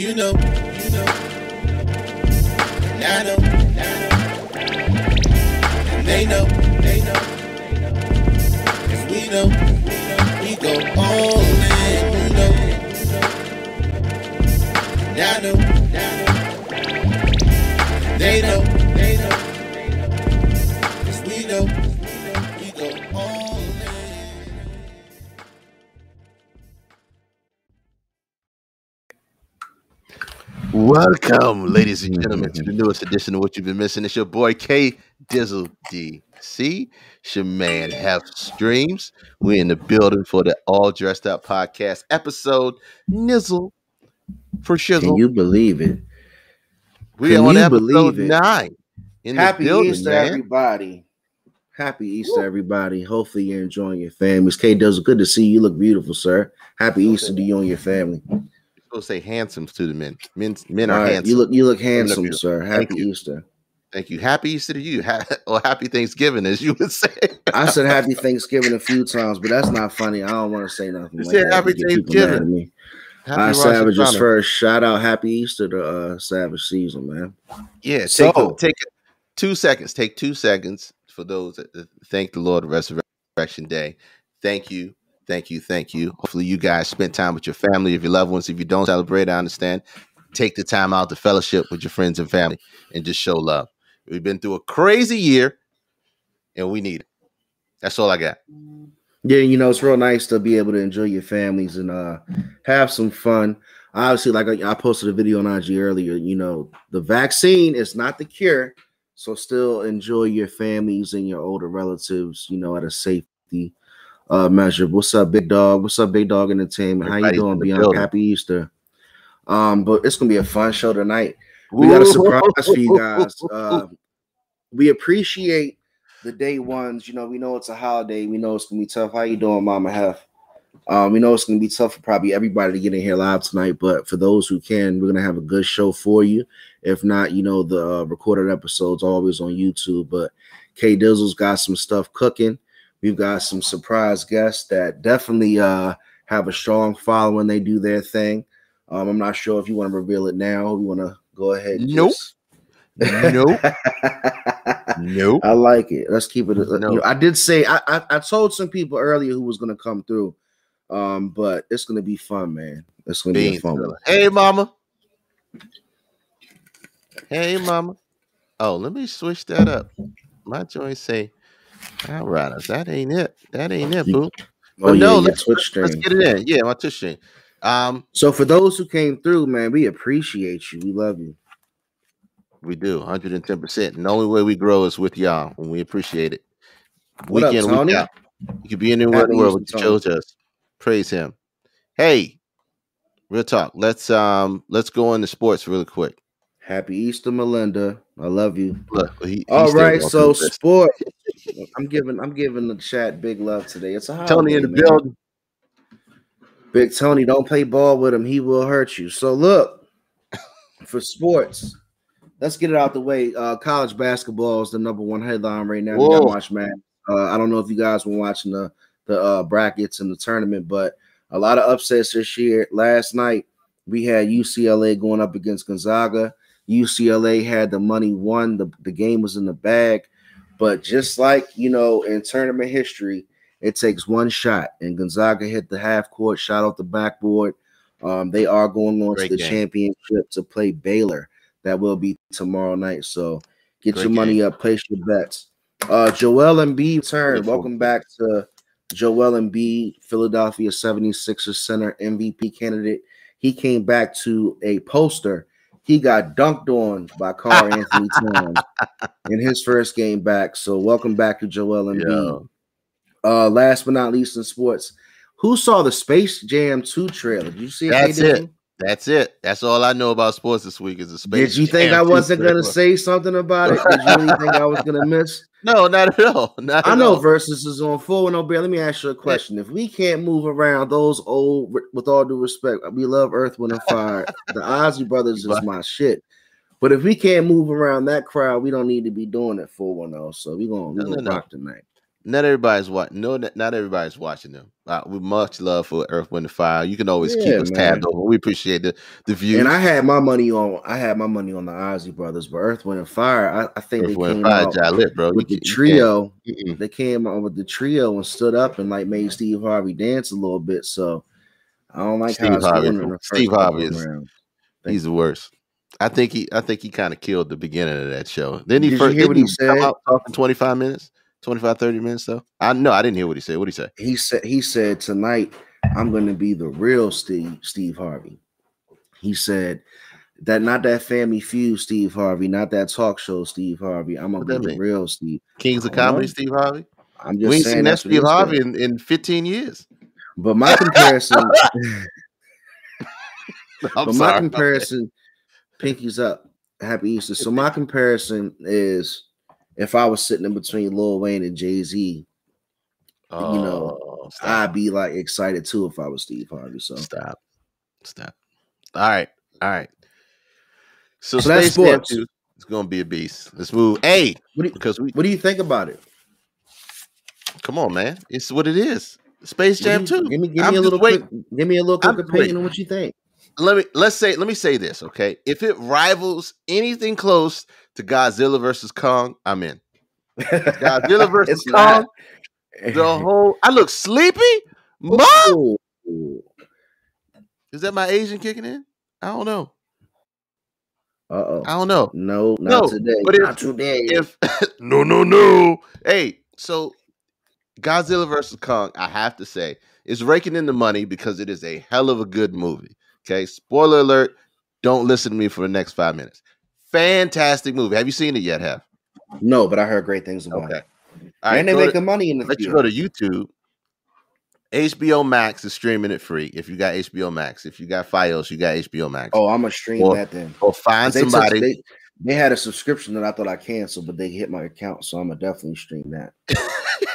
You know, you know. And I know, and. And they know, they know. Cause we know, we go all in. You know, and I know, and They know, they know. Welcome, ladies and gentlemen, to the newest edition of What You've Been Missing. It's your boy K Dizzle DC. It's your man Have Streams. We're in the building for the All Dressed Up podcast episode. Nizzle for shizzle. Can you believe it? we can are on you episode believe it? nine. In Happy the building, Easter, man. everybody. Happy Easter, everybody. Hopefully you're enjoying your families. K Dizzle, good to see you. You look beautiful, sir. Happy Easter to you and your family. Supposed to say handsome to the men. Men, men All are right, handsome. you look you look handsome, sir. Thank Happy you. Easter. Thank you. Happy Easter to you. Ha- or happy Thanksgiving, as you would say. I said happy Thanksgiving a few times, but that's not funny. I don't want to say nothing. You like said happy to get people mad at Thanksgiving. me. Happy Uh, Rosh Savage is first. Shout out Happy Easter to uh, Savage season, man. Yeah, take So- take two seconds. Take two seconds for those that that thank the Lord Resurrection Day. Thank you, thank you, thank you. Hopefully, you guys spent time with your family, if your loved ones. If you don't celebrate, I understand. Take the time out to fellowship with your friends and family and just show love. We've been through a crazy year, and we need it. That's all I got. Yeah, you know, it's real nice to be able to enjoy your families and uh have some fun. Obviously, like I, I posted a video on IG earlier, you know, the vaccine is not the cure. So still enjoy your families and your older relatives, you know, at a safety uh measure. What's up, big dog? What's up, big dog entertainment? How you doing, Beyond? building. Happy Easter. Um, but it's gonna be a fun show tonight. We got a surprise for you guys. Uh, we appreciate the day ones. You know, we know it's a holiday. We know it's gonna be tough. How you doing, Mama Hef? Um, we know it's gonna be tough for probably everybody to get in here live tonight, but for those who can, we're gonna have a good show for you. If not, you know, the uh, recorded episodes always on YouTube. But K Dizzle's got some stuff cooking. We've got some surprise guests that definitely uh have a strong following. They do their thing. Um, I'm not sure if you want to reveal it now. You want to go ahead. and Nope. just- Nope. Nope. I like it. Let's keep it. uh, No. You know, I did say I, I I told some people earlier who was gonna come through, um, but it's gonna be fun, man. It's gonna be a fun. one. Hey, mama. Hey, mama. Oh, let me switch that up. My joint say, "All right, that ain't it. That ain't it, boo." Oh But yeah, no, your let's, let's, let's get it in. Yeah, my Twitch stream. Um, So for those who came through, man, we appreciate you. We love you. we do 110. percent And the only way we grow is with y'all, and we appreciate it. What up, week in, Tony? week out. You could be anywhere in the world, but you chose us. Praise Him. Hey, real talk. Let's um, let's go into sports really quick. Happy Easter, Melinda. I love you. Look, he, All right, so sport. I'm giving I'm giving the chat big love today. It's a holiday, Tony in the man. building. Big Tony, don't play ball with him. He will hurt you. So look for sports. Let's get it out the way. Uh, college basketball is the number one headline right now. Got Whoa. Man. Uh, I don't know if you guys were watching the the uh, brackets and the tournament, but a lot of upsets this year. Last night we had UCLA going up against Gonzaga. UCLA had the money won. The, the game was in the bag. But just like you know, in tournament history, it takes one shot, and Gonzaga hit the half court shot off the backboard. Um, they are going on Great to the game. championship to play Baylor. That will be tomorrow night. So get Great your money up, place your bets. Uh, Joel Embiid turn. Welcome back to Joel Embiid, Philadelphia 76ers center MVP candidate. He came back to a poster. He got dunked on by Karl-Anthony Towns in his first game back. So welcome back to Joel Embiid. Yo. Uh, last but not least in sports, who saw the Space Jam 2 trailer? Did you see? That's K. it. That's it. That's all I know about sports this week is the space. Did you think I wasn't gonna say something about it? Did you really think I was gonna miss? No, not at all. Not I at know all. Verzuz is on full and bear. Let me ask you a question. If we can't move around those old, with all due respect, we love Earth, Wind, and Fire. the Isley Brothers is my shit. But if we can't move around that crowd, we don't need to be doing it 410. So we're gonna, we No, no, gonna no. rock tonight. Not everybody's watching. No, not everybody's watching them. Uh, with much love for Earth, Wind, and Fire. You can always keep us tabbed over. We appreciate the the views. And I had my money on I had my money on the Isley brothers, but Earth, Wind, and Fire. I, I think Earth, they Wind, came Fire, out Jai Lit, bro. with You the you trio. They came out with the trio and stood up and like made Steve Harvey dance a little bit. So I don't like Steve how Harvey, going in the Steve Harvey is- He's the worst. I think he I think he kind of killed the beginning of that show. Then he Did you first hear what he come said? out talking 25 minutes, 25, 30 minutes though. I no, I didn't hear what he said. What did he say? He said he said tonight I'm to be the real Steve Steve Harvey. He said that not that Family Feud Steve Harvey, not that talk show Steve Harvey. I'm gonna be the real Steve. Kings of Comedy, know. Steve Harvey. I'm We just ain't saying seen that Steve Harvey in, in 15 years. But my comparison, I'm but my comparison, Pinky's up. Happy Easter. So my comparison is if I was sitting in between Lil Wayne and Jay Z, Oh, you know, oh, stop, I'd be like excited too if I was Steve Harvey. So stop, stop. All right, all right. So, So that's Space Jam sports. 2 is gonna be a beast. Let's move. Hey, what do you, because we what do you think about it? come on, man. It's what it is. Space Jam What do you- 2. Give me, give me a little quick, give me a little I'm quick opinion waiting. on what you think. Let me let's say let me say this, okay? If it rivals anything close to Godzilla versus Kong, I'm in. Godzilla versus Kong, not. the whole I look sleepy. Mom, Ooh. is that my Asian kicking in? I don't know. Uh-oh. I don't know. No, not No, today. but if- not today. If no, no, no. Hey, so Godzilla versus Kong, I have to say, is raking in the money because it is a hell of a good movie. Okay, spoiler alert. Don't listen to me for the next five minutes. Fantastic movie. Have you seen it yet? Have no, but I heard great things about okay. it. All right, and they go to- making money in the let you go to YouTube. HBO Max is streaming it free. If you got HBO Max, if you got FiOS, you got HBO Max. Oh, I'm gonna stream Or- that then. or find They, took- somebody. they, they had a subscription that I thought I canceled, but they hit my account, so I'm gonna definitely stream that.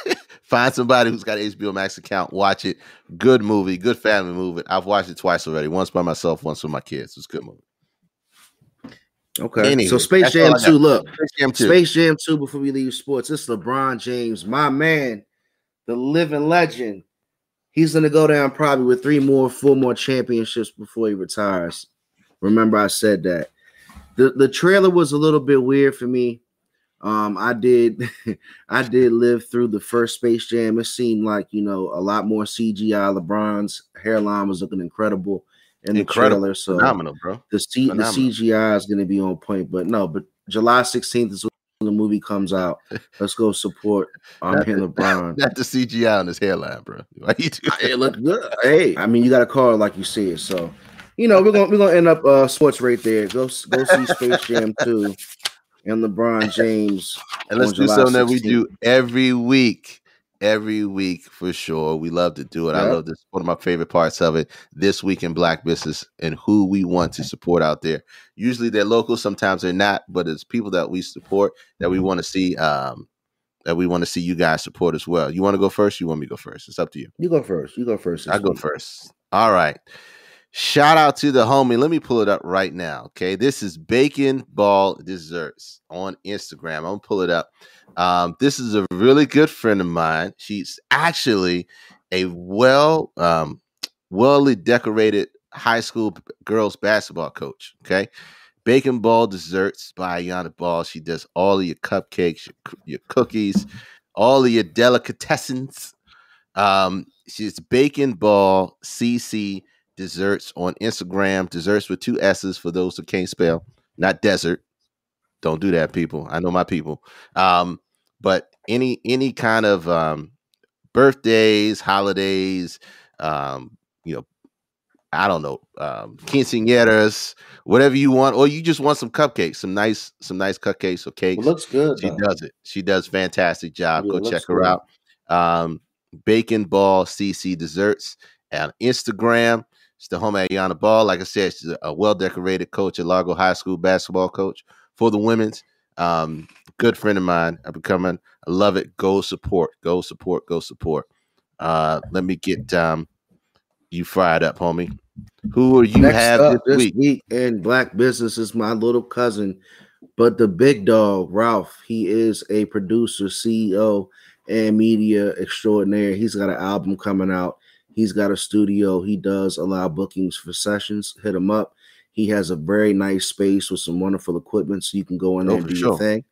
Find somebody who's got an HBO Max account, watch it. Good movie, good family movie. I've watched it twice already. Once by myself, once with my kids. It's a good movie. Okay. Anyway, so Space Jam 2, look. Space Jam 2. Space Jam 2 before we leave sports. It's LeBron James, my man, the living legend. He's gonna go down probably with three more, four more championships before he retires. Remember, I said that. The the trailer was a little bit weird for me. Um, I did I did live through the first Space Jam. It seemed like you know a lot more CGI. LeBron's hairline was looking incredible in the Incredible. trailer. So Phenomenal, bro. the, C- the CGI is going to be on point, but no, but July 16th is when the movie comes out. Let's go support um, Not him, the- LeBron. Not the CGI on his hairline, bro. Why you do It looked good. Hey, I mean, you got to call it like you see it. So, you know, we're gonna we're gonna end up uh sports right there. Go go see Space Jam 2 and LeBron James. And let's do July something that we do every week. Every week for sure. We love to do it. I love this. One of my favorite parts of it. This week in Black business and who we want to support out there. Usually they're local, sometimes they're not, but it's people that we support that we want to see. Um, that we want to see you guys support as well. You want to go first? You want me to go first? It's up to you. You go first. You go first. I go first. All right. Shout out to the homie. Let me pull it up right now. Okay. This is Bacon Ball Desserts on Instagram. I'm going to pull it up. Um, this is a really good friend of mine. She's actually a well, um, well decorated high school girls basketball coach. Okay. Bacon Ball Desserts by Ayana Ball. She does all of your cupcakes, your, your cookies, all of your delicatessens. Um, she's Bacon Ball CC Desserts on Instagram. Desserts with two S's for those who can't spell, not desert. Don't do that, people. I know my people. Um, but any any kind of um, birthdays, holidays, um, you know, I don't know, um, quinceañeras, whatever you want, or you just want some cupcakes, some nice some nice cupcakes or cakes. It looks good. She though. does it. She does fantastic job. Yeah, Go check her good. out. Um, Bacon Ball CC Desserts on Instagram. It's the home at Ayana Ball. Like I said, she's a, well decorated coach at Largo High School basketball coach for the women's. Um, good friend of mine. I'm becoming. I love it. Go support. Go support. Go support. Uh, let me get um, you fired up, homie. Who are you Next have up this this week? week in Black Business is my little cousin, but the big dog, Ralph. He is a producer, CEO, and media extraordinaire. He's got an album coming out. He's got a studio. He does allow bookings for sessions. Hit him up. He has a very nice space with some wonderful equipment, so you can go in there Oh, and do sure. your thing.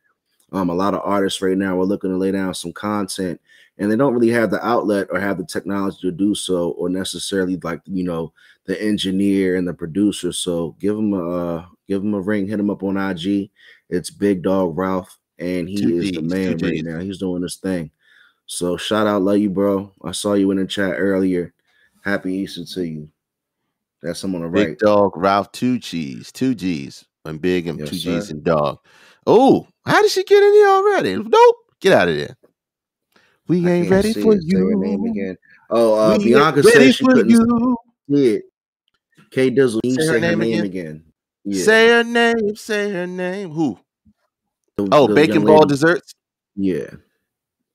Um, a lot of artists right now are looking to lay down some content, and they don't really have the outlet or have the technology to do so, or necessarily like you know the engineer and the producer. So give him a uh, give him a ring. Hit him up on IG. It's Big Dog Ralph, and he Two is the Gs, man right now. He's doing his thing. So shout out, love you, bro. I saw you in the chat earlier. Happy Easter to you. That's someone on the Big dog Ralph two G's, two G's. I'm big and Yes, two G's sir. and dog. Oh, how did she get in here already? Nope. Get out of there. We I ain't ready for it. Say you. her name again. Oh, uh, We Bianca said she couldn't you. see it. K Dizzle, you Say her name name, again? again. Yeah. Say her name. Say her name. Who? The- Oh, the bacon ball desserts. Yeah.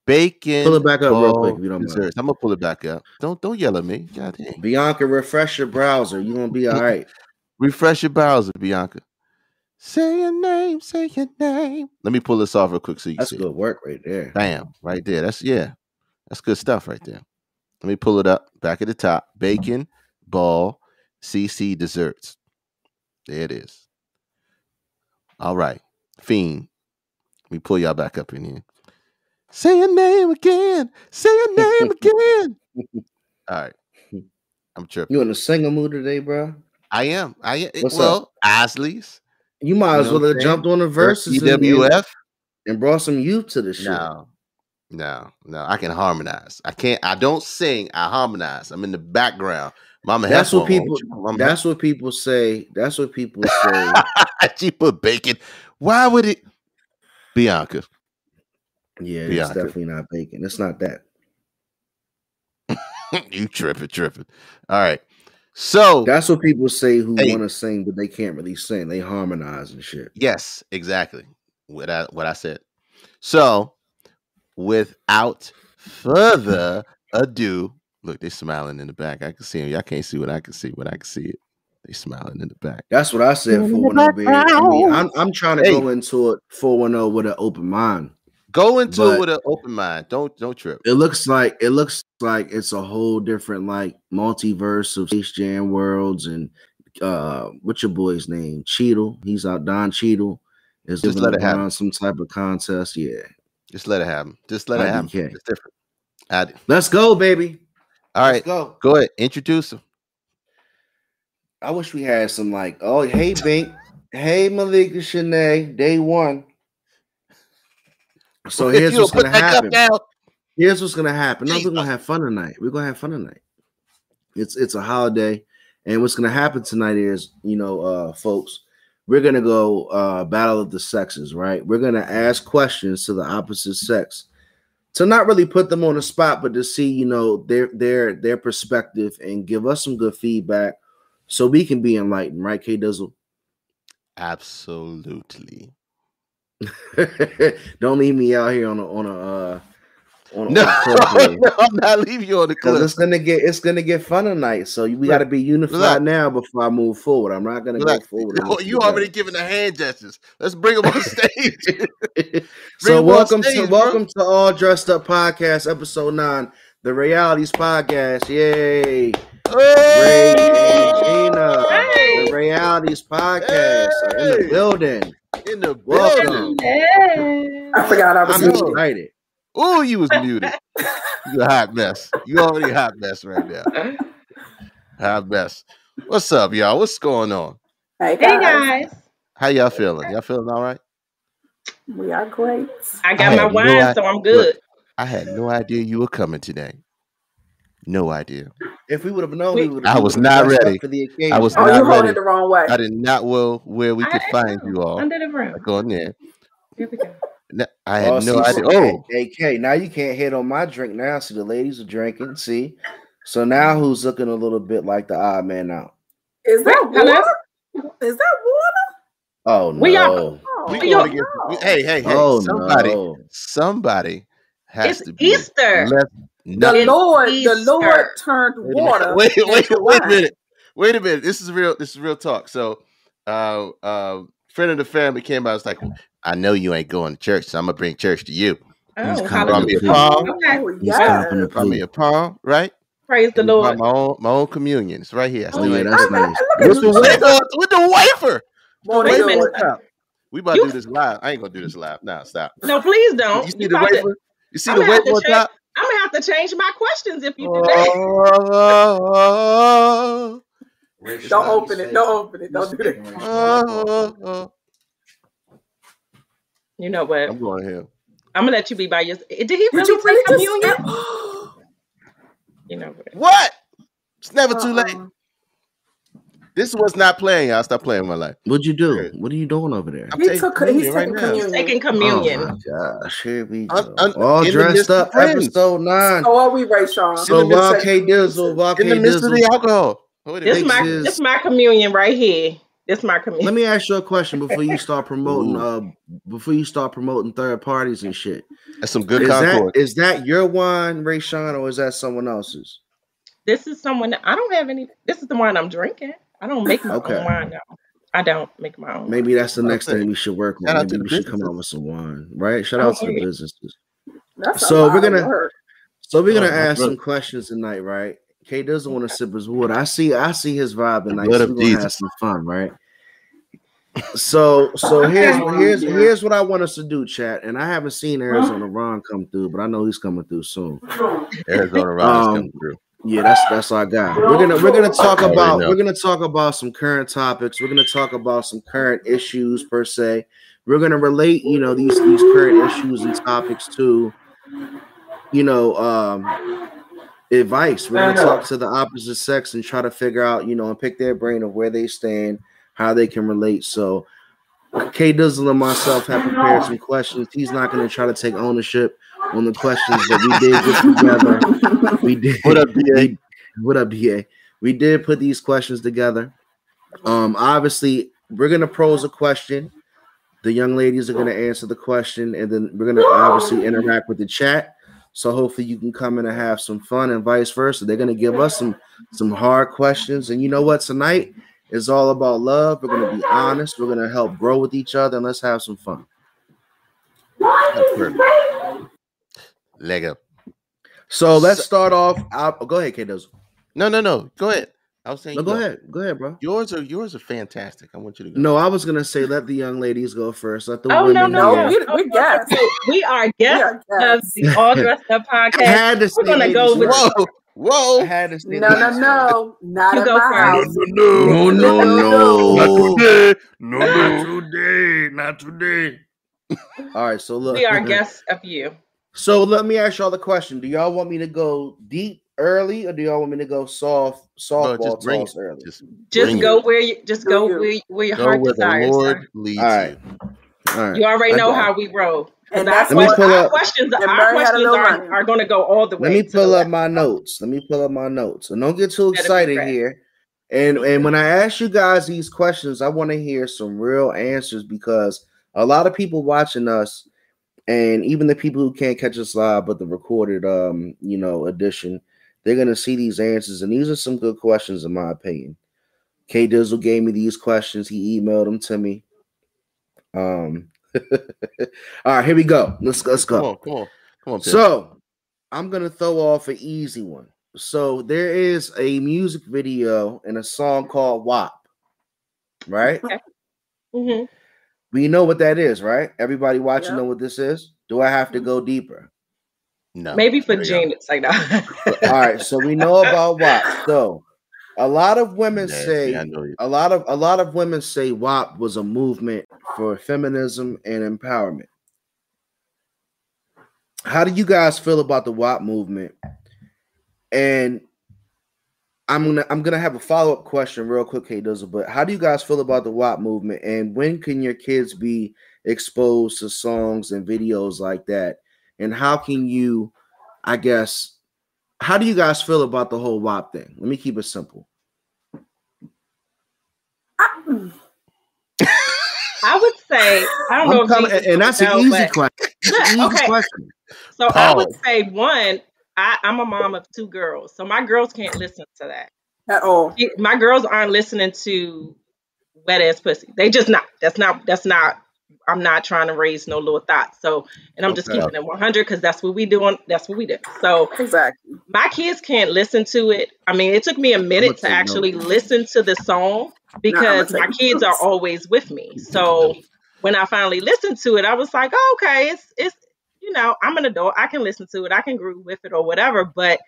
Bacon. Pull it back up real ball quick if you don't mind. desserts. I'm gonna pull it back up. Don't don't yell at me. God dang. Bianca, refresh your browser. You're gonna be all right. Refresh your browser, Bianca. Say your name. Say your name. Let me pull this off real quick so you can That's see. good work right there. Bam, right there. That's yeah, that's good stuff right there. Let me pull it up back at the top. Bacon ball CC desserts. There it is. All right, fiend. Let me pull y'all back up in here. Say your name again. Say your name again. All right, I'm tripping. You in a singer mood today, bro? I am. I am. What's well, Isley's. You might You as know well have jumped on the Verzuz and, and, EWF. and brought some youth to the show. No, no, no. I can harmonize. I can't. I don't sing. I harmonize. I'm in the background. Mama, That's what people. Mama, That's what people say. That's what people say. she put bacon. Why would it? Bianca. Yeah, it's Bianca. definitely not bacon. It's not that. you tripping, tripping. All right. So That's what people say who Hey. want to sing, but they can't really sing. They harmonize and shit. yes, exactly. What I what I said. So without further ado, look, they're smiling in the back. I can see them. Y'all can't see what I can see, but I can see it. They smiling in the back. That's what I said. Four one oh, zero. I mean, I'm I'm trying to Hey. go into it four one zero with an open mind. Go into But- it with an open mind. Don't don't trip. It looks like it looks like it's a whole different like multiverse of Space Jam worlds and uh what's your boy's name? Cheadle. He's out. Don Cheadle is Just let it happen. Some type of contest. Yeah, Just let it happen. Just let it happen. IDK. It's different. I, let's go, baby. All right, Let's go. go ahead. Introduce him. I wish we had some like, oh hey Bink, hey Malika Shanae, day one. So here's what's gonna happen. down. Here's what's gonna happen. No, we're gonna have fun tonight. We're gonna have fun tonight. It's it's a holiday, and what's gonna happen tonight is, you know, uh, folks, we're gonna go uh battle of the sexes, right? We're gonna ask questions to the opposite sex to not really put them on the spot, but to see, you know, their their their perspective and give us some good feedback so we can be enlightened, right, K Dizzle? Absolutely. Don't leave me out here on a on a uh on a, No, on no, I'm not leaving you on the cliff. it's gonna get it's gonna get fun tonight. So we got to be unified look. now before I move forward. I'm not gonna go forward. you, you already go. giving the hand gestures. Let's bring them on stage. So welcome stage, to bro. welcome to all dressed up podcast episode nine, the realities podcast. Yay! Ray and Gina, Hey. the realities podcast are in the building. in the Welcome. building. Yes. I forgot I was I'm muted. excited. Oh, you was muted. You a hot mess. You already a hot mess right now. Hot mess. What's up, y'all? What's going on? Hey Hey guys, guys, How y'all feeling? Y'all feeling all right? we are great. I I got my had no wine, so I'm good. I had no idea you were coming today. No idea. If we would have known, We- we. I was not ready. for the occasion. I was Oh, not you ready. it the wrong way. I did not know where we I could find am. you all. Under the room. Like oh, on there. Here we go. No- I had Oh, no see, idea. Oh, AK. Now you can't hit on my drink. Now see the ladies are drinking. See, so now who's looking a little bit like the odd man out? Is that water? Is that water? Oh We are- no! Oh, we We going are- against. no. Hey, hey, hey! oh somebody, no! somebody has It's to be Easter. left. The No, It's Lord, the Easter. Lord turned wait, a minute. water. wait, wait, into wait a minute. Wait a minute. This is real. This is real talk. So, uh, uh, friend of the family came by. I was like, I know you ain't going to church, so I'm gonna bring church to you. He's Oh, copping Brought me the a palm. Okay. Oh, He's yes. copping Brought me a palm, right? Praise the Lord. my own my own communion. It's right here. I Oh still yeah, ain't- that's nice. look at with the wafer. With the wafer. Won't Wait a minute. We about You- to do this live. I ain't gonna do this live. Nah, stop. No, please don't. You see You the about to- wafer? You see I'm the wafer on top? I'm gonna have to change my questions if you do that. Don't open it. Don't open it. Don't do that. You know what? I'm going here. I'm gonna let you be by yourself. Did he Did really you really take just communion? You know what? What? It's never too uh-uh. late. This was not playing, y'all. Stop playing my life. What'd you do? What are you doing over there? I'm He taking took. communion He's right taking now. communion. Taking communion. Oh my gosh, here we go. Un- un- All in the dressed up, friends. episode nine. So are we Ray Sean? So in the midst Wild of- K Dizzle, In the midst of the alcohol. Oh, This is. This my is- this my communion right here. This my communion. Let me ask you a question before you start promoting. Uh, before you start promoting third parties and shit. That's some good Is that concord. is that your wine, Ray Sean, or is that someone else's? This is someone that I don't have any. This is the wine I'm drinking. I don't make my Okay. own wine now. I don't make my own. Maybe that's the next Okay. thing we should work on. Shout Maybe we should come businesses. out with some wine, right? Shout out to the Okay. businesses. That's So we're gonna- So we're gonna Oh, my ask some questions tonight, right? K doesn't want to sip his water. I see, I see his vibe tonight. blood So of we're gonna have some fun, right? So, so here's here's here's what I want us to do, chat. And I haven't seen Arizona Ron come through, but I know he's coming through soon. Arizona Ron is Um, coming through. Yeah, that's that's our guy. We're gonna we're gonna talk about we're gonna talk about some current topics. We're gonna talk about some current issues per se. We're gonna relate, you know, these these current issues and topics to, you know, um, advice. We're gonna talk to the opposite sex and try to figure out, you know, and pick their brain of where they stand, how they can relate. So, K Dizzle and myself have prepared some questions. He's not gonna try to take ownership on the questions that we did get together. We did. What up, DA? we- what up, DA? We did put these questions together. Um, obviously, we're gonna pose a question. The young ladies are gonna answer the question, and then we're gonna obviously interact with the chat. So hopefully you can come in and have some fun, and vice versa. They're gonna give us some some hard questions, and you know what? Tonight is all about love. We're gonna be honest. We're gonna help grow with each other, and let's have some fun. That's perfect. Lego. So let's start off. I'll, go ahead, K. Dizzle. No, no, no. Go ahead. I was saying. No, you go ahead. Go ahead, bro. Yours are yours are fantastic. I want you to go. No, I was gonna say let the young ladies go first. Let the Oh no women. no No, no! here. we- we guessed. We are Yeah, guests of the All Dressed Up I podcast. had to We're gonna go with- Whoa, whoa. I had to No, no, no, not You at go my first. house. No, no, no, Not today. No, Not no. today. Not today. All right, so look. We are guests of you. So let me ask y'all the question: Do y'all want me to go deep early, or do y'all want me to go soft, Bro, softball just bring toss it. early? Just Just go it. where you just go you. where, where your Go heart where the desires. Lord leads All right. you. All right. You already know how we roll. And that's Let me what pull our up- questions, And our Mary had a questions are, are going to go all the way. Let me pull up left. my notes. Let me pull up my notes. And don't get too excited here. And and when I ask you guys these questions, I want to hear some real answers because a lot of people watching us, and even the people who can't catch us live, but the recorded um, you know, edition, they're gonna see these answers. And these are some good questions, in my opinion. K Dizzle gave me these questions, he emailed them to me. Um all right, here we go. Let's let's go. Come on, come on, come on. Pimp. So I'm gonna throw off an easy one. So there is a music video and a song called WAP, right? Mhm. We know what that is, right? Everybody watching Yep. know what this is. Do I have to mm-hmm. go deeper? no, Maybe for there you go. Gene, it's like that. All right, so we know about WAP. So a lot of women Yeah, say yeah, I know you. a lot of a lot of women say WAP was a movement for feminism and empowerment. How do you guys feel about the WAP movement? And I'm gonna I'm gonna have a follow up question real quick, K Dizzle. But how do you guys feel about the WAP movement? And when can your kids be exposed to songs and videos like that? And how can you, I guess, how do you guys feel about the whole WAP thing? Let me keep it simple. I- I would say I don't know I'm if coming, and that's an know, easy but- question. It's easy Okay. question. So I would say one. I, I'm a mom of two girls, so my girls can't listen to that. At all. My girls aren't listening to wet ass pussy. They just not. That's not. That's not I'm not trying to raise no little thoughts. So, and I'm just Okay. keeping it 100 because that's what we doing. That's what we do. So, Exactly. my kids can't listen to it. I mean, it took me a minute to actually notes. listen to the song because my take kids are always with me. So when I finally listened to it, I was like, oh, okay, it's it's you know, I'm an adult. I can listen to it. I can groove with it or whatever. But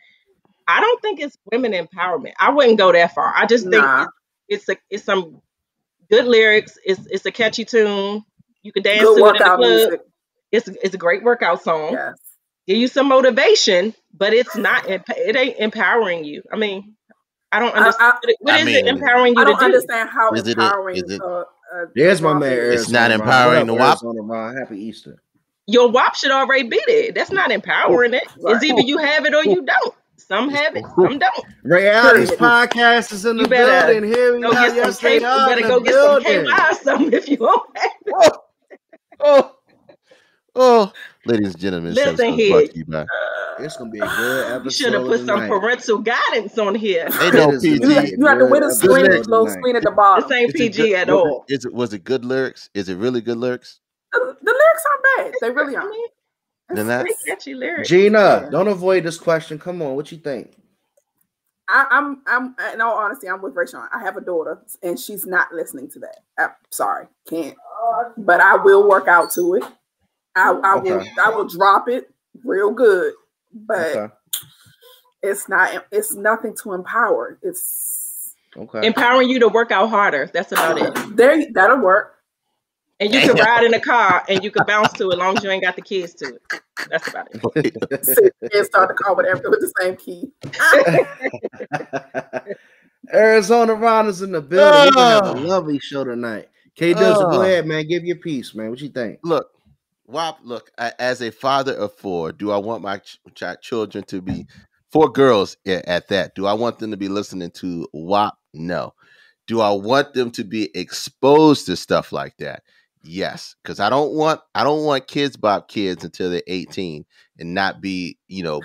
I don't think it's women empowerment. I wouldn't go that far. I just think Nah. it's, it's a it's some good lyrics. It's it's a catchy tune. You can dance Good to it in the club. music. It's it's a great workout song Yes. give you some motivation, but it's not it ain't empowering you. I mean, I don't understand. I, what it- I is it empowering you I to don't do? understand how Is it empowering. is it- uh, uh, There's my rock man. is. Arizona not empowering the up, WAP? Happy Easter. Your WAP should already be there. That's not empowering it. Right. It's either you have it or you don't. Some have it, some don't. Reality's Period. podcast is in the You better building. Here we Go are. get some Yes, K. You they are better go the get some building. KY or something if you don't have it. Oh, oh, oh. ladies and gentlemen, this Listen is here. brought to you by uh, It's gonna be a good episode. You should have put some tonight. parental guidance on here. Ain't no It is You, PG. gonna be have- you have to good win a screen, lyrics little screen at the bottom. This ain't PG good- at was all. It, is it was it good lyrics? Is it really good lyrics? The, the lyrics aren't bad. They really aren't. mean, Then that pretty catchy lyrics. Gina, Yeah. don't avoid this question. Come on, what you think? I, I'm, I'm, in all honesty, I'm with Rayshawn. I have a daughter, and she's not listening to that. I'm sorry, can't. But I will work out to it. I, I will, I will drop it real good. But Okay, it's not, it's nothing to empower. It's okay. Empowering you to work out harder. That's about it. there. That'll work. And you can ride in a car and you can bounce to it as long as you ain't got the kids to it. That's about it. Sit and start the car with everything with the same key. Arizona Ron is in the building. We're gonna have a Oh. lovely show tonight. K Dubs, Oh. go ah. ahead, man. Give your piece, man. What you think? look, WAP, look, I, as a father of four, do I want my ch- ch- children to be four girls a- at that? Do I want them to be listening to WAP? No. Do I want them to be exposed to stuff like that? Yes, because I don't want I don't want Kidz Bop kids until they're 18 and not be, you know,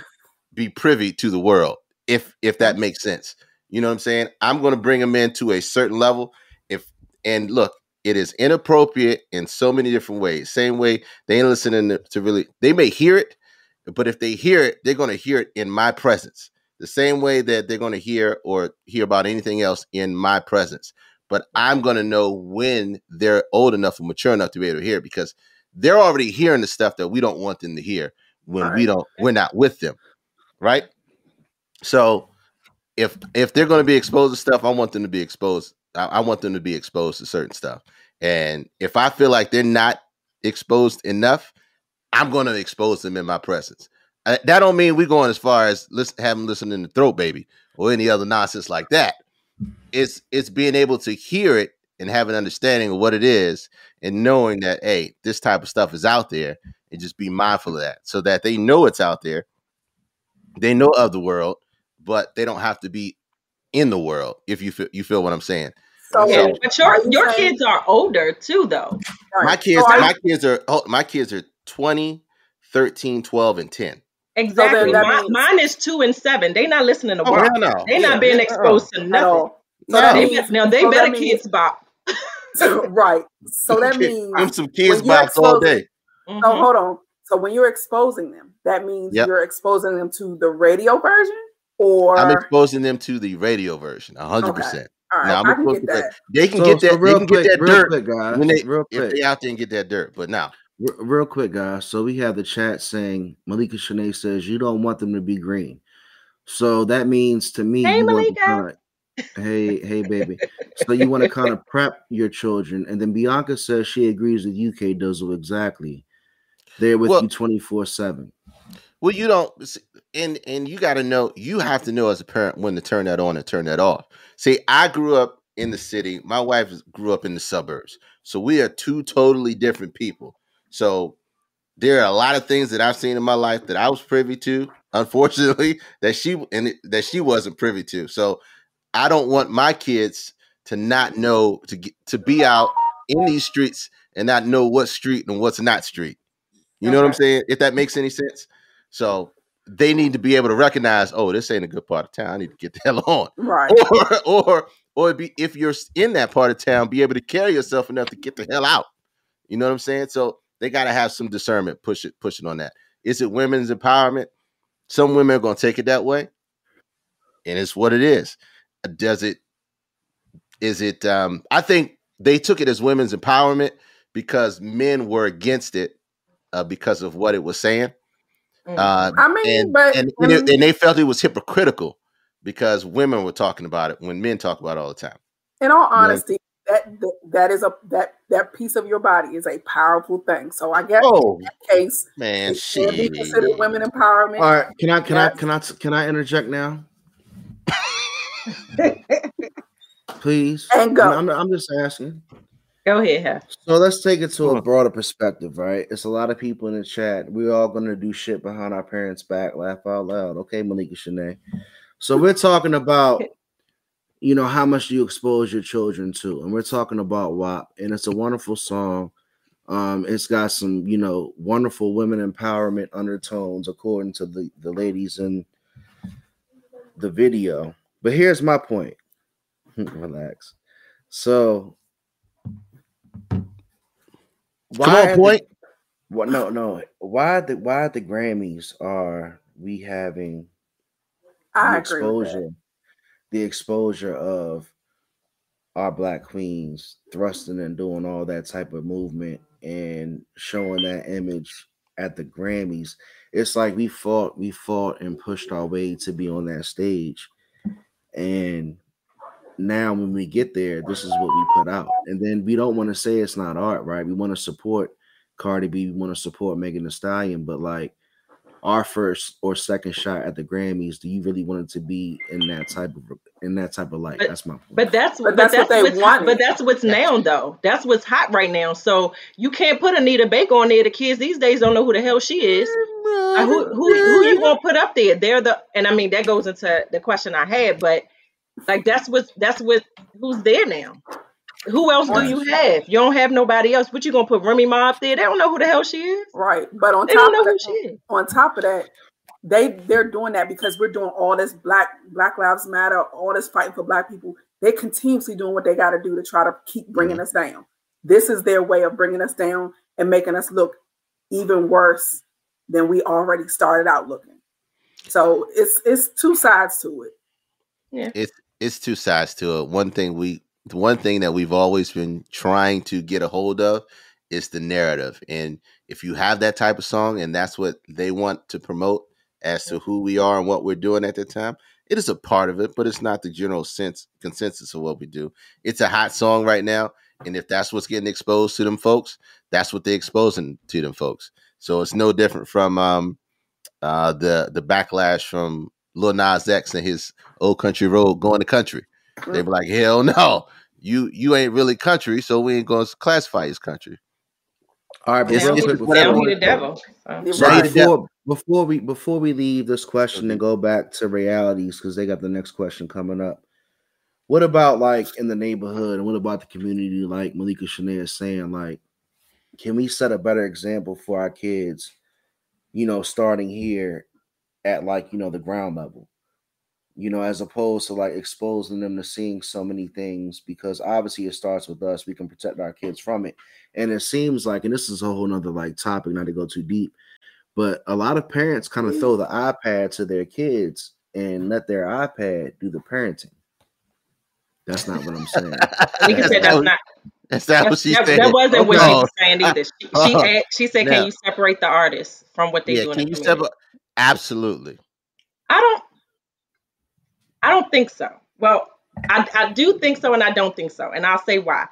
be privy to the world. If if that mm-hmm. makes sense. You know what I'm saying? I'm going to bring them in to a certain level. If and look, it is inappropriate in so many different ways. Same way they ain't listening to, to really. They may hear it, but if they hear it, they're going to hear it in my presence. The same way that they're going to hear or hear about anything else in my presence. But I'm going to know when they're old enough and mature enough to be able to hear because they're already hearing the stuff that we don't want them to hear when we don't. We're not with them, right? So if if they're going to be exposed to stuff, I want them to be exposed. I, I want them to be exposed to certain stuff. And if I feel like they're not exposed enough, I'm going to expose them in my presence. Uh, that don't mean we're going as far as listen, have them listening to Throat Baby or any other nonsense like that. It's it's being able to hear it and have an understanding of what it is and knowing that hey, this type of stuff is out there and just be mindful of that so that they know it's out there. They know of the world, but they don't have to be in the world. If you feel you feel what I'm saying. So, Yeah, but your your kids are older too, though. My kids, So my kids are oh, my kids are 20, 13, 12, and 10. Exactly. that Mi- means- mine is two and seven. They not listening to Oh, WAP. no. They Yeah, not being yeah, exposed to nothing. all. So No. They, means, be- now they so better means- Kidz Bop. right. So that means I'm some kids when you're box all exposing- day. Mhm. So hold on. So when you're exposing them, that means Yep. you're exposing them to the radio version, or I'm exposing them to the radio version, hundred percent. all right, Now I'm I can get that. They can So- get so that. They can quick, get that dirt quick, guys. when they real if they out there and get that dirt. But now, R- real quick, guys. So we have the chat saying Malika Shanae says you don't want them to be green. So that means to me, Hey, you to Malika. kind of, hey, hey, baby. So you want to kind of prep your children, and then Bianca says she agrees with UK K Dizzle, exactly. They're with Well- you twenty four seven. well, you don't, and and you got to know. You have to know as a parent when to turn that on and turn that off. See, I grew up in the city. My wife grew up in the suburbs, so we are two totally different people. So there are a lot of things that I've seen in my life that I was privy to, unfortunately, that she and that she wasn't privy to. So I don't want my kids to not know to get to be out in these streets and not know what's street and what's not street. You know what I'm saying? If that makes any sense. So they need to be able to recognize, oh, this ain't a good part of town. I need to get the hell on. Right. Or or or be if you're in that part of town, be able to carry yourself enough to get the hell out. You know what I'm saying? So they got to have some discernment, push it, push it on that. Is it women's empowerment? Some women are going to take it that way, and it's what it is. Does it? Is it? Um, I think they took it as women's empowerment because men were against it uh, because of what it was saying. Mm. Uh, I mean, and, but and, and, it- and they felt it was hypocritical because women were talking about it when men talk about it all the time. in all honesty, that, that that is a that that piece of your body is a powerful thing. So I guess Oh in that case, man, it can be considered women empowerment. All right, can I can I can I can I interject now? Please. And go. I'm, I'm just asking. Go ahead, So let's take it to a broader perspective, right? It's a lot of people in the chat. We're all gonna do shit behind our parents' back, laugh out loud. Okay, Malika Shanae. So we're talking about, you know, how much do you expose your children to, and we're talking about WAP, and it's a wonderful song. Um, it's got some, you know, wonderful women empowerment undertones, according to the the ladies in the video. But here's my point. Relax. So Come why on, point. The, what? No, no. Why the why the Grammys are we having I the agree with that. exposure, the exposure of our black queens thrusting and doing all that type of movement and showing that image at the Grammys. It's like we fought, we fought and pushed our way to be on that stage. And now when we get there, this is what we put out. And then we don't want to say it's not art, right? We want to support Cardi B, we want to support Megan Thee Stallion, but like our first or second shot at the Grammys, do you really want it to be in that type of in that type of light? But- That's my point. But that's But but, that's that's, what they what's wanted. but that's what's now though. That's what's hot right now. So you can't put Anita Baker on there. The kids these days don't know who the hell she is. Like, who who who you gonna put up there? They're the and I mean that goes into the question I had, but like that's what that's what who's there now. Who else do you have? You don't have nobody else. What you gonna put Remy Ma up there? They don't know who the hell she is. Right. But on They top don't know of who that, she is. on top of that, they they're doing that because we're doing all this black Black Lives Matter, all this fighting for black people. They continuously doing what they got to do to try to keep bringing mm-hmm. us down. This is their way of bringing us down and making us look even worse than we already started out looking. So it's it's two sides to it. Yeah. It's it's two sides to it. One thing we the one thing that we've always been trying to get a hold of is the narrative. And if you have that type of song and that's what they want to promote as to who we are and what we're doing at the time, it is a part of it, but it's not the general sense consensus of what we do. It's a hot song right now. And if that's what's getting exposed to them folks, that's what they're exposing to them folks. So it's no different from um uh the the backlash from Lil Nas X and his old country road going to country. They be like, hell no, you you ain't really country, so we ain't gonna classify you as country. All right, but It's- Now it's whatever before, the devil. So. You're Now he Right, right. the devil. before before we before we leave this question and go back to realities because they got the next question coming up. What about like in the neighborhood and what about the community? Like Malika Shanae is saying, like, can we set a better example for our kids? You know, starting here at like you know the ground level. You know, as opposed to like exposing them to seeing so many things because obviously it starts with us. We can protect our kids from it, and it seems like, and this is a whole nother like topic, not to go too deep but a lot of parents kind of mm-hmm. throw the iPad to their kids and let their iPad do the parenting. That's not what I'm saying. Nika said that's not That's not what that, she that, said. that wasn't what she No. was saying either. She she, Oh. had, she said, Now. "Can you separate the artists from what they Yeah, do in can the you step up? Absolutely. I don't. I don't think so. Well, I, I do think so, and I don't think so, and I'll say why.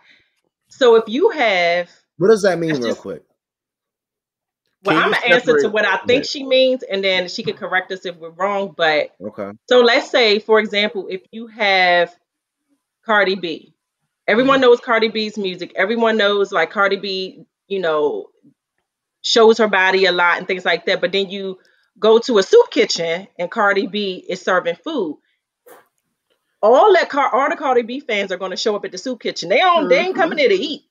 So if you have, What does that mean, real just- quick? well, I'm gonna answer to what I think Yeah. she means, and then she could correct us if we're wrong. But Okay. so let's say, for example, if you have Cardi B, everyone mm-hmm. knows Cardi B's music. Everyone knows like Cardi B, you know, shows her body a lot and things like that. But then you go to a soup kitchen and Cardi B is serving food. All that car, all the Cardi B fans are going to show up at the soup kitchen. They don't, they ain't coming there to eat.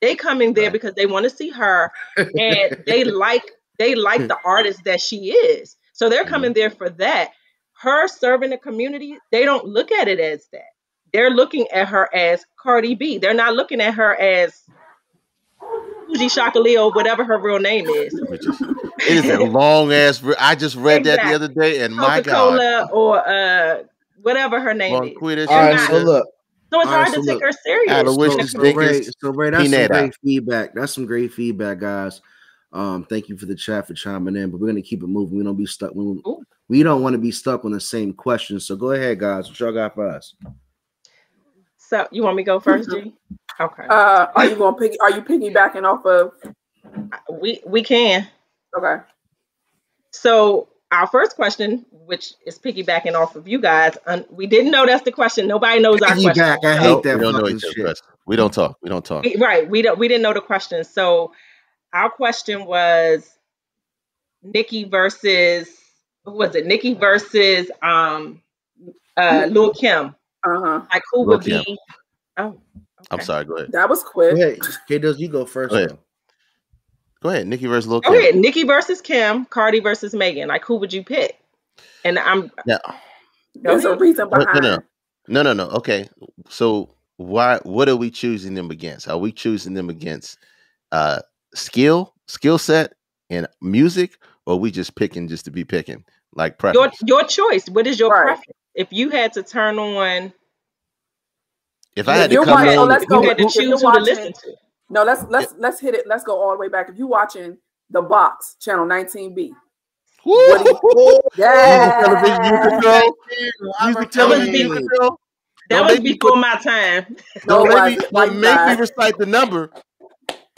They coming there Right. because they want to see her and they like they like the artist that she is. So they're coming there for that. Her serving the community, they don't look at it as that. They're looking at her as Cardi B. They're not looking at her as Fuji Shaka Leo, whatever her real name is. It is a long ass. I just read that the other day, and my Coca God, Cola or uh whatever her name is. Bonquita, All right, so look, So it's All right, hard so to take her serious. So, in a so Ray, so Ray, that's some great feedback. That's some great feedback, guys. Um, thank you for the chat for chiming in, but we're gonna keep it moving. We don't be stuck. We, we don't want to be stuck on the same question. So go ahead, guys. What y'all got for us? So you want me to go first, G? Okay. Uh, are you going to pick? Are you piggybacking off of? we we can. Okay. So our first question, which is piggybacking off of you guys, um, we didn't know that's the question. Nobody knows our question. Piggyback. I hate Nope, that we don't know each other's We don't talk. We don't talk. We- right. We don't. We didn't know the question. So our question was Nicki versus who was it? Nicki versus um uh Lil Kim. Uh huh. Like who Lil would Kim. be? Oh, I'm sorry. Go ahead. That was quick. ahead, K. Does you go first? Go ahead. though. Go ahead. Nicki versus Lil Go Kim. ahead. Nicki versus Kim, Cardi versus Megan. Like who would you pick? And I'm Now, There's a reason no, no, behind. no, it. no, no, no. Okay. So why? What are we choosing them against? Are we choosing them against uh skill, skill set, and music, or are we just picking just to be picking, like your preference? your choice. What is your Right. preference? If you had to turn on, If I If had to you're come watching- oh, on, let's if go you had to choose who to listen to. No, let's let's let's hit it. Let's go all the way back. If you're watching the box channel 19B, Woo! What do Music yeah, television you control. Music television you That control. That Don't was before put- my time. Don't No, let me, it don't make me recite the number.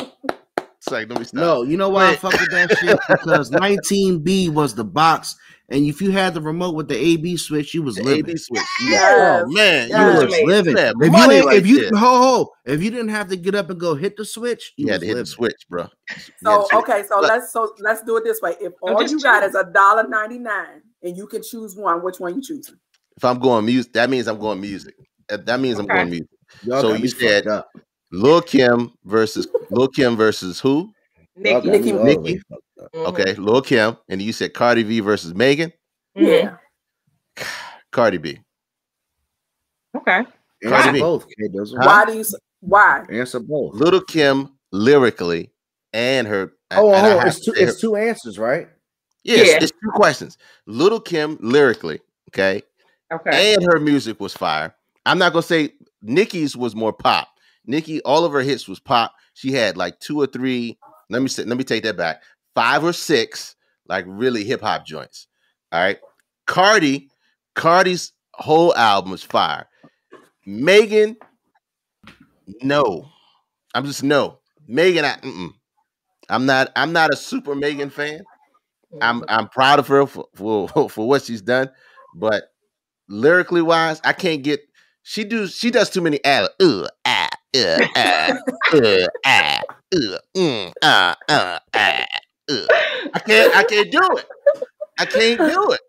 It's like, let me stop. No, you know why I fuck with that shit? Because 19B was the box, and if you had the remote with the AB switch, you was The living. AB switch. Yes. Oh man, You you Yes. was was living. If you money right if you ho ho, if you didn't have to get up and go hit the switch, you, you was had to hit living. the switch, bro. So okay, so Look. let's so let's do it this way. If all you got choosing. is a dollar ninety nine and you can choose one, which one you choosing? If I'm going music, that means I'm going music. That means I'm going music. Y'all So you said- fucked up. Lil Kim versus Lil Kim versus who? Y'all Nicki. got me Nicki- all the way Nicki. fucked up. Mhm. Okay, Lil Kim, and you said Cardi B versus Megan. Yeah. Cardi B. Okay. Cardi B. both. Huh? Why do you why? Answer both. Little Kim lyrically and her. Oh, and oh, it's two. say her- It's two answers, right? Yes, Yeah. it's two questions. Little Kim lyrically, okay, Okay. and her music was fire. I'm not gonna say Nicki's was more pop. Nicki, all of her hits was pop. She had like two or three. Let me say, let me take that back. Five or six, like really hip hop joints. All right. Cardi, Cardi's whole album was fire. Megan, no. I'm just no. Megan, I, mm-mm. I'm not. I'm not a super Megan fan. I'm I'm proud of her for, for for what she's done, but lyrically wise, I can't get. She do she does too many ad. Uh, ah, uh, ah, uh, ah, uh, mm, uh, uh, ah, I can't. I can't do it. I can't do it.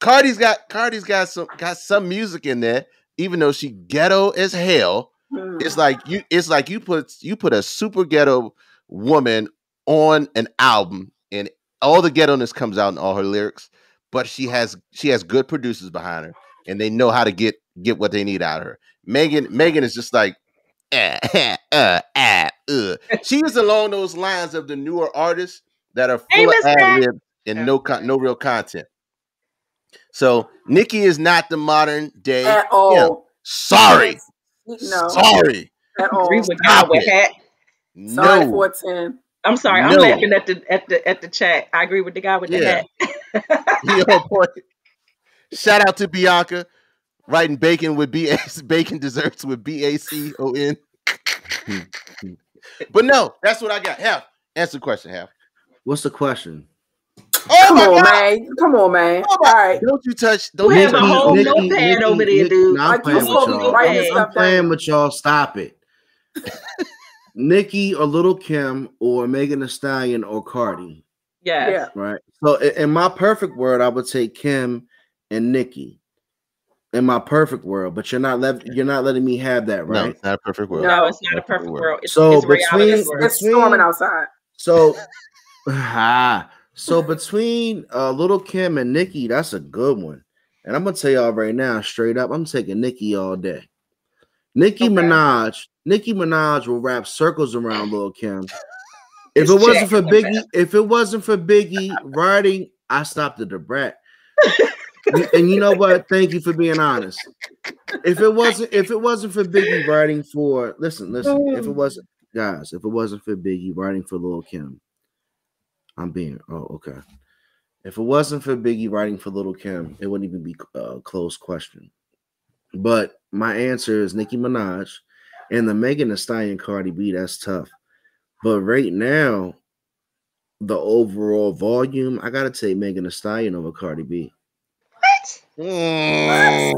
Cardi's got Cardi's got some got some music in there, even though she ghetto as hell. It's like you. It's like you put you put a super ghetto woman on an album, and all the ghettoness comes out in all her lyrics. But she has she has good producers behind her, and they know how to get get what they need out of her. Megan Megan is just like. ah, ah, uh, ah, uh. She is along those lines of the newer artists that are full Hey, of ad lib and no con- no real content. So Nicki is not the modern day. at all. Sorry, No, sorry, at all. Agree with Stop God with it. that. Sorry, no. four ten. I'm sorry. I'm laughing at the at the at the chat. I agree with the guy with the Yeah. hat. Yo, boy. Shout out to Bianca writing bacon with B bacon desserts with B A C O N. But no, that's what I got. Half answer the question. Half. What's the question? Oh Come my on, god! man. Come on, man. Oh All. Don't you touch? Don't have you a touch- whole notepad over there, dude. Nah, I'm Like, playing with supposed to be y'all. writing I'm playing with y'all. Stop it. Nicki or Little Kim or Megan Thee Stallion or Cardi, Yes. Yeah. right? So in my perfect world, I would take Kim and Nicki. In my perfect world, but you're not let you're not letting me have that, No, right? it's not a perfect world. No, it's not a perfect world. world. It's, So it's reality between- It's, it's Between- storming outside. So, ah, so between uh, Little Kim and Nicki, that's a good one. And I'm gonna tell y'all right now, straight up, I'm taking Nicki all day. Nicki Okay. Minaj, Nicki Minaj will wrap circles around Lil Kim, If it wasn't for Biggie, if it wasn't for Biggie writing, I stopped at the brat. and you know what? Thank you for being honest. If it wasn't, if it wasn't for Biggie writing for, listen, listen. If it wasn't, guys, if it wasn't for Biggie writing for Lil Kim, I'm being. Oh, okay. If it wasn't for Biggie writing for Little Kim, it wouldn't even be a close question. But my answer is Nicki Minaj and the Megan Thee Stallion Cardi B. That's tough. But right now, the overall volume, I gotta take Megan Thee Stallion over Cardi B. What?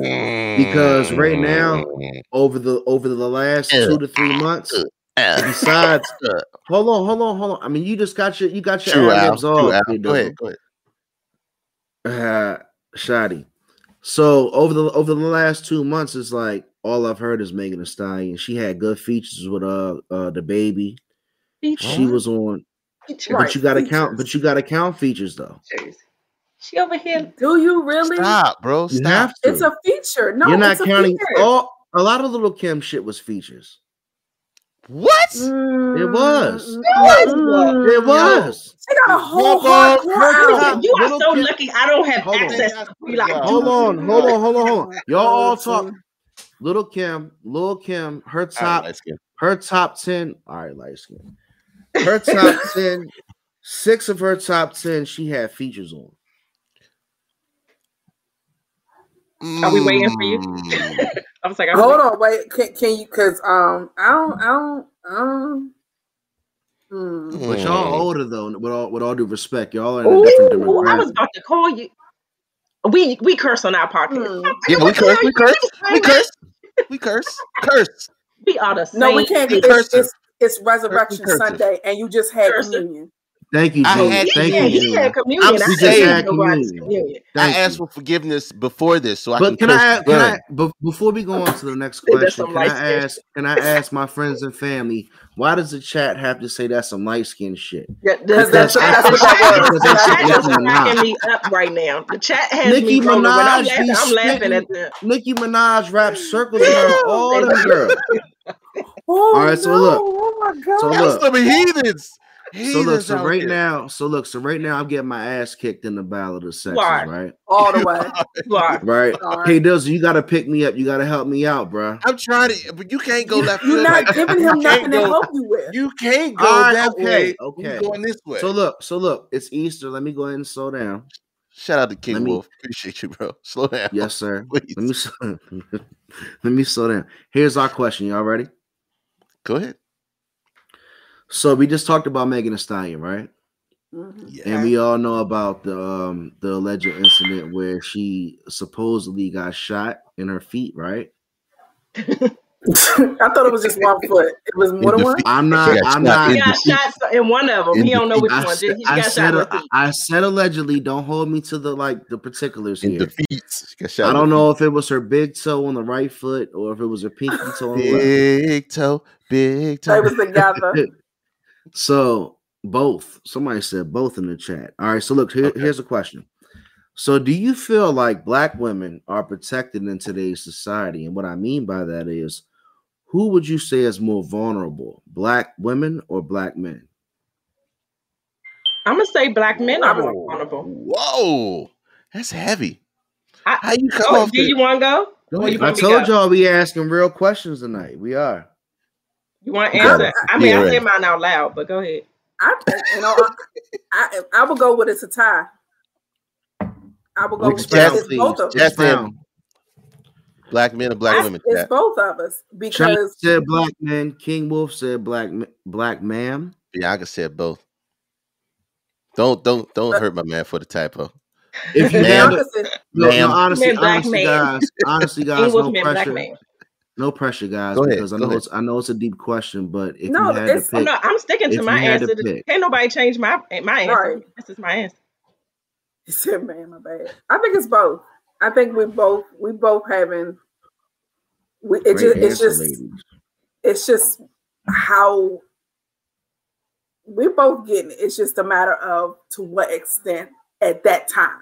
Because right now, over the over the last two to three months, besides hold on, hold on, hold on. I mean, you just got your you got your True, ad-libs off, Go know. ahead. Go ahead. uh shoddy. So over the over the last two months, it's like all I've heard is Megan Thee Stallion. She had good features with uh uh the baby. She was on, Features. but you got to count. But you got to count features though. She over here. Do you really? Stop, bro. You Stop. have to. It's a feature. No, You're not it's a counting. feature. All a lot of little Kim shit was features. What? Mm, It was. mm, It was. She got a whole Hold on, hardcore hold on. album. You are so Kim- lucky. I don't have Hold on. access to be like. Hold on, hold on, hold on, hold on. Y'all all talk. Little Kim, Little Kim, her top light skin. her top 10 all right light skin her top 10 six of her top 10 she had features on Are we waiting for you? Mm. I was like, I'm Hold on, wait. Can, can you? Because um, I don't, I don't, um. hmm. but Mm. y'all older though with all with all due respect y'all are in a different Ooh, I was about to call you. We we curse on our podcast. Hmm. Yeah, we curse. We curse. We curse. We curse. Curse. We are the same. No, we can't. Be It's, cursive. it's, it's Resurrection Cursive. Sunday, and you just had Cursive. communion. Thank you I Julie. had- thank yeah, you he had communion. I'm I just saved saying nobody's communion. communion. I asked you. for forgiveness before this, so I but can, can I, the can I blood. before we go on to the next question, can I ask can I ask my friends and family why does the chat have to say that's some light skin shit? Yeah, the, Because that's- chat, that's the what that chat- was. the chat what is Nicki cracking me up right now. The chat has Nicki me rolling. When I'm laughing, I'm laughing at spitting- the. Nicki Minaj rap circles around all them Thank girls. Oh, All right, so look. Oh my god. So Y'all look. some heathens. So look, so right here. now, so look, so right now I'm getting my ass kicked in the battle of the sexes, Why? right? all the way. Right. All Hey right. Dizzle, you gotta pick me up. You gotta help me out, bro. I'm trying to, but you can't go left. you're not like- giving him can't nothing to help you with. You can't go All right, that okay, way. okay. You going this way. So look, so look, it's Easter. Let me go ahead and slow down. Shout out to King Let me- Wolf. Appreciate you, bro. Slow down. Yes, sir. Please. Let me slow- let me slow down. Here's our question. Y'all ready? Go ahead. So we just talked about Megan Thee Stallion, right? Mhm. Yeah. And we all know about the um the alleged incident where she supposedly got shot in her feet, right? I thought it was just one foot. It was more than one. I'm not. I'm not. He in got shot in one of them. In He don't know which I one. He I got said, shot in the feet. I said allegedly. Don't hold me to the like the particulars In here. defeats. She got shot I don't know if it was her big toe on the right foot or if it was her pinky toe on the left. Big toe, big toe. They toe. was together. So both. Somebody said both in the chat. All right. So look, here- Okay. here's a question. So do you feel like black women are protected in today's society? And what I mean by that is, who would you say is more vulnerable, black women or black men? I'm gonna say black men are more Whoa. vulnerable. Whoa, that's heavy. I- How you come Oh, off? do the- you want to go? Go Or you I want me told y'all we asking real questions tonight. We are. You want to answer? it. I mean, Yeah, I right. said mine out loud, but go ahead. I, you know, I, I, I would go with it's a tie. I would go with Expound, it's both of Jeff us. black men and black It's, women. it's Chat. both of us China because said black men. King Wolf said black ma- black ma'am. Yeah, I can say both. Don't don't don't But- hurt my man for the typo. If you Ma'am. had to, opposite. no, no, Ma'am. honestly, Men, honestly, man. guys, honestly, guys, no men, black pressure, man. No pressure, guys, Go ahead, because I know it's I know it's a deep question, but if No, you had it's- to pick, no, I'm sticking to my you had to answer. pick. Can't nobody change my my answer. Right. This is my answer. He said, "Man, my bad." I think it's both. I think we both we both having. We, it just it's just ladies. it's just how we're both getting it. It's just a matter of to what extent at that time,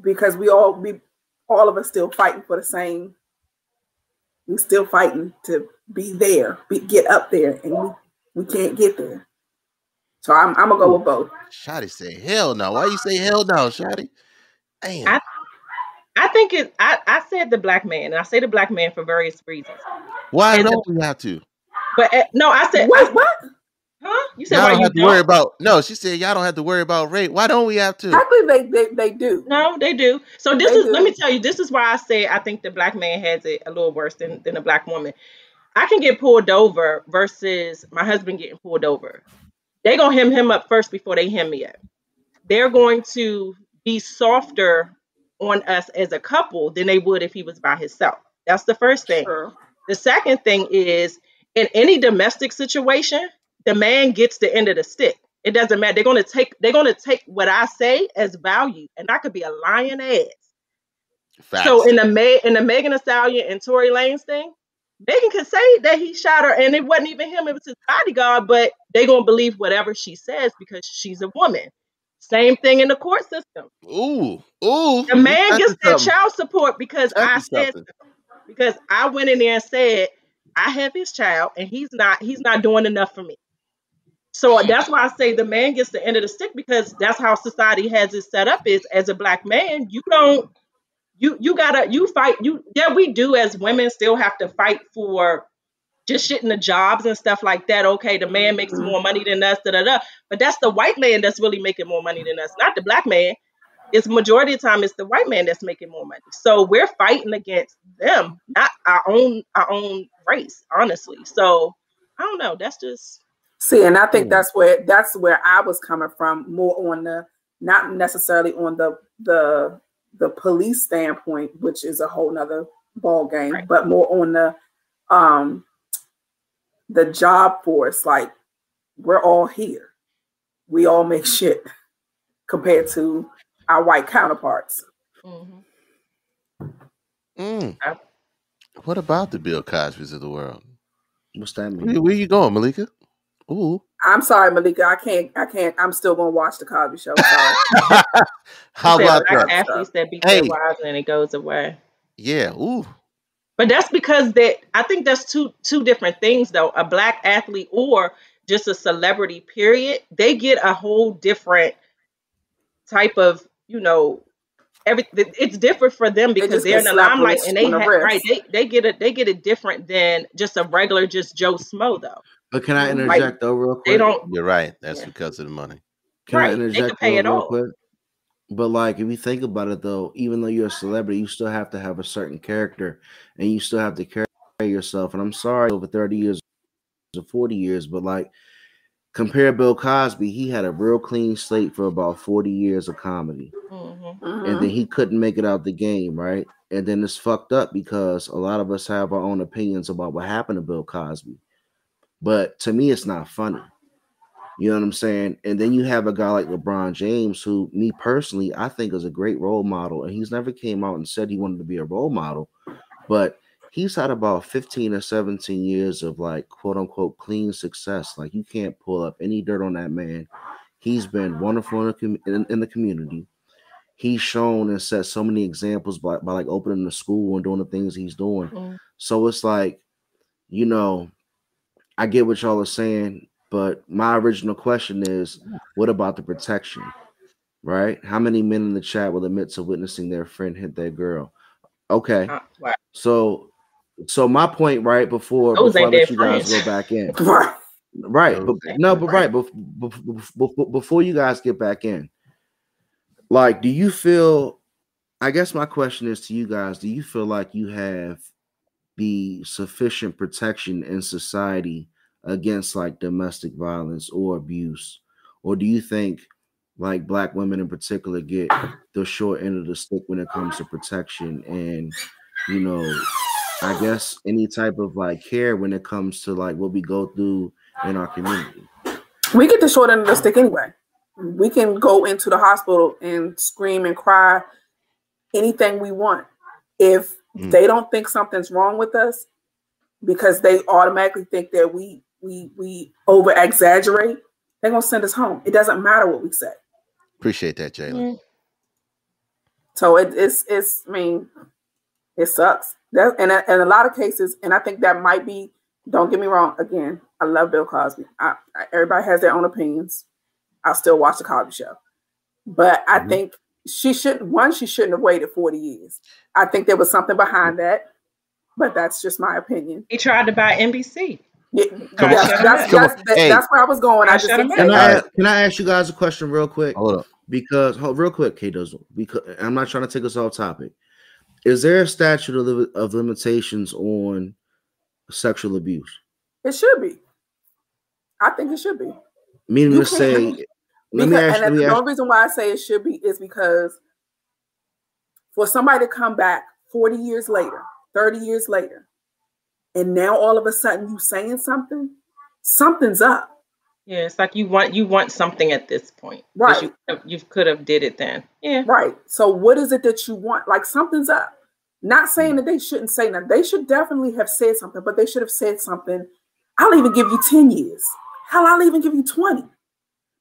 because we all we all of us still fighting for the same. We still fighting to be there, be, get up there, and we, we can't get there. So I'm, I'm gonna go with both. Shotty said, "Hell no." Why you say hell no, Shotty? Damn. I- I think it. I, I said the black man, and I say the black man for various reasons. Why and don't we have to? But uh, no, I said, Wait, what? Huh? You said Y'all don't you have to worry about. No, she said y'all don't have to worry about rape. Why don't we have to? Actually, they, they they do. No, they do. So this They is let me tell you, this is why I say I think the black man has it a little worse than, than a black woman. I can get pulled over versus my husband getting pulled over. They gonna hem him up first before they hem me up. They're going to be softer on us as a couple than they would if he was by himself. That's the first thing. Sure. The second thing is in any domestic situation, the man gets the end of the stick. It doesn't matter. They're gonna take they're gonna take what I say as value, and I could be a lying ass. Facts. So in the May in the Megan Thee Stallion and Tory Lanez thing, Megan could say that he shot her, and it wasn't even him; it was his bodyguard. But they're gonna believe whatever she says because she's a woman. Same thing in the court system. ooh, ooh. The man That's gets that child support because I said so. because I went in there and said I have his child and he's not he's not doing enough for me. So mm. that's why I say the man gets the end of the stick because that's how society has it set up. Is as a black man, you don't you you gotta you fight you yeah we do as women still have to fight for just shit in the jobs and stuff like that. Okay, the man makes mm-hmm. more money than us, da da da. But that's the white man that's really making more money than us, not the black man. It's majority of the time it's the white man that's making more money. So we're fighting against them, not our own our own race, honestly. So I don't know. That's just See, and I think Mm. that's where that's where I was coming from, more on the not necessarily on the the the police standpoint, which is a whole nother ball game, Right. but more on the um the job force. Like we're all here, we all make shit compared to our white counterparts. Mm-hmm. Mm. I- What about the Bill Cosby's of the world? What's that Where, where you going, Malika? Ooh. I'm sorry, Malika. I can't. I can't. I'm still gonna watch the Cosby Show. Sorry. How Said about black that? athletes that beat Hey. their wives and it goes away. Yeah. Ooh. But that's because that I think that's two two different things though. A black athlete or just a celebrity, period, they get a whole different type of, you know, every it's different for them because just they're in the slapped limelight with a and they the ha- right they, they get it they get it different than just a regular just Joe Smo though. But can I Like, interject though, real quick? They don't You're right. That's Yeah. because of the money. Can Right, I they can interject pay real, it real all. quick? But like, if you think about it, though, even though you're a celebrity, you still have to have a certain character, and you still have to carry yourself. And I'm sorry, over 30 years or 40 years, but like, compare Bill Cosby, he had a real clean slate for about 40 years of comedy, Mhm. and Mhm. then he couldn't make it out the game, right? And then it's fucked up because a lot of us have our own opinions about what happened to Bill Cosby. But to me, it's not funny. You know what I'm saying? And then you have a guy like LeBron James, who me personally, I think is a great role model. And he's never came out and said he wanted to be a role model, but he's had about 15 or 17 years of like quote unquote clean success. Like you can't pull up any dirt on that man. He's been wonderful in the, com- in, in the community. He's shown and set so many examples by, by like opening the school and doing the things he's doing. Mhm. So it's like, you know, I get what y'all are saying, but my original question is, what about the protection? Right? How many men in the chat will admit to witnessing their friend hit their girl? Okay, Uh, so so my point right before Those before I let their you guys go back in, Right. right? But no, but right, bef- bef- bef- bef- before you guys get back in, like, do you feel? I guess my question is to you guys: Do you feel like you have the sufficient protection in society against like domestic violence or abuse, or do you think like black women in particular get the short end of the stick when it comes to protection and you know I guess any type of like care when it comes to like what we go through in our community. We get the short end of the stick anyway. We can go into the hospital and scream and cry anything we want. If Mm. they don't think something's wrong with us, because they automatically think that we we we over exaggerate, they're gonna send us home. It doesn't matter what we say. Appreciate that, Jalen. Mm. So it, it's it's I mean, it sucks. That and in a lot of cases, and I think that might be. Don't get me wrong. Again, I love Bill Cosby. I, I, everybody has their own opinions. I'll still watch the Cosby Show. But I Mhm. think she should one, she shouldn't have waited 40 years. I think there was something behind that, but that's just my opinion. He tried to buy NBC. Yeah, Come that's, that's, that's, Hey. that's where I was going. I I just shut didn't him say Can I can I ask you guys a question real quick? Hold up. Because hold, real quick, K Dozen, because I'm not trying to take us off topic. Is there a statute of, limit, of limitations on sexual abuse? It should be. I think it should be. Meaning You to say, can't- let me Because- ask, let and me the ask only reason why I say it should be is because for somebody to come back 40 years later, 30 years later, and now all of a sudden you saying something, something's up. Yeah, it's like you want you want something at this point. Right. You, you could have did it then. Yeah. Right. So what is it that you want? Like something's up. Not saying that they shouldn't say nothing. They should definitely have said something, but they should have said something. I'll even give you 10 years. Hell, I'll even give you 20.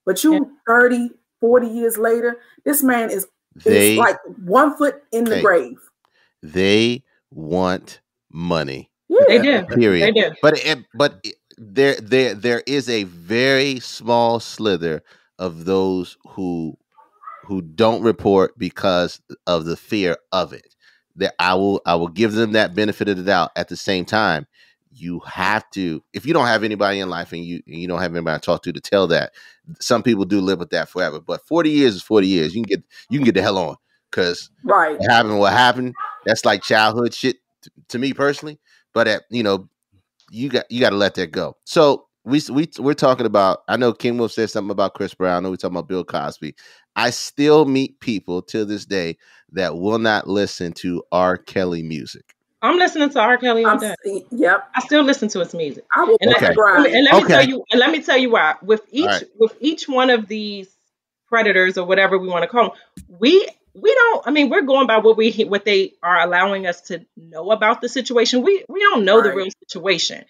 But you Yeah. 30, 40 years later, this man is, is like one foot in the Hey. grave. they want money. Yeah. They do. Period. They Period. do. But it, but it- there there there is a very small slither of those who who don't report because of the fear of it. That I will I will give them that benefit of the doubt. At the same time, you have to if you don't have anybody in life and you and you don't have anybody to talk to to tell that. Some people do live with that forever. But forty years is forty years. You can get you can get the hell on because Right. what happened what happened that's like childhood shit t- to me personally but at you know you got you got to let that go so we we we're talking about i know king wolf said something about chris brown I know we're talking about bill cosby i still meet people to this day that will not listen to r kelly music I'm listening to R. Kelly all I'm, day. yep. I still listen to his music. I will And, Okay. okay. let, and let me Okay. tell you and let me tell you why. With each right. with each one of these predators or whatever we want to call them, we we don't I mean we're going by what we what they are allowing us to know about the situation. We we don't know the real situation.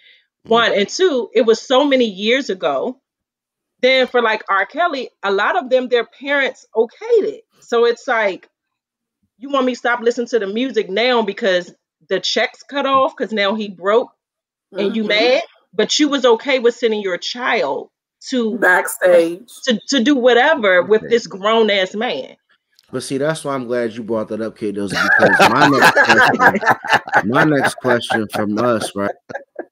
Mhm. One and two, it was so many years ago. Then for like R. Kelly, a lot of them their parents okayed it. So it's like you want me to stop listening to the music now because the checks cut off because now he broke and you Mhm. mad, but you was okay with sending your child to backstage. to, to do whatever with this grown ass man. But see, that's why I'm glad you brought that up, K Dozen, because my next question, my next question from us, right,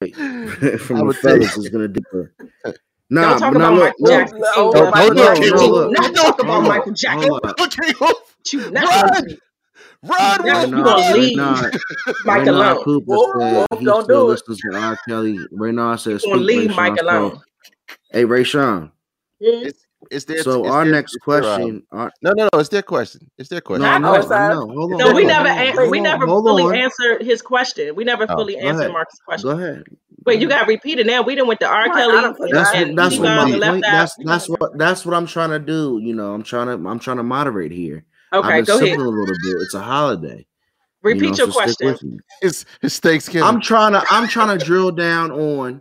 from the would fellas is gonna differ. Nah, don't talk but now about look, Michael look, Jackson. Oh, King. don't- Michael don't Jackson. do it, King. look. Not talk about Hold up, Michael Jackson. hold up. But you not Run! gonna do- run Now Wolf, you Renard, gonna leave Renard, Mike Renard alone. Cooper Wolf, said Wolf, he don't still do it. listens to R. Kelly. Renard says, You gonna "Speak, leave Ray Mike alone. So, hey, Ray Sean. Mm. it's, it's their So it's our their- next it's their, um, question, our, no no no it's their question it's their question no, I Not know, ours. I know. Hold on, No, hold we on, never on, an- we never hold fully on. answered his question. We never Oh, fully answered ahead. Mark's question. Go ahead. Wait, you got repeated now. We didn't went to R. Right, I Kelly and, forget. That's I- what that's what my left point. That's that's what that's what I'm trying to do. You know, I'm trying to I'm trying to moderate here. I've Okay, been go sipping ahead. a little bit. It's a holiday. Repeat you know, your so question. it's, it's thanksgiving I'm trying to I'm trying to drill down on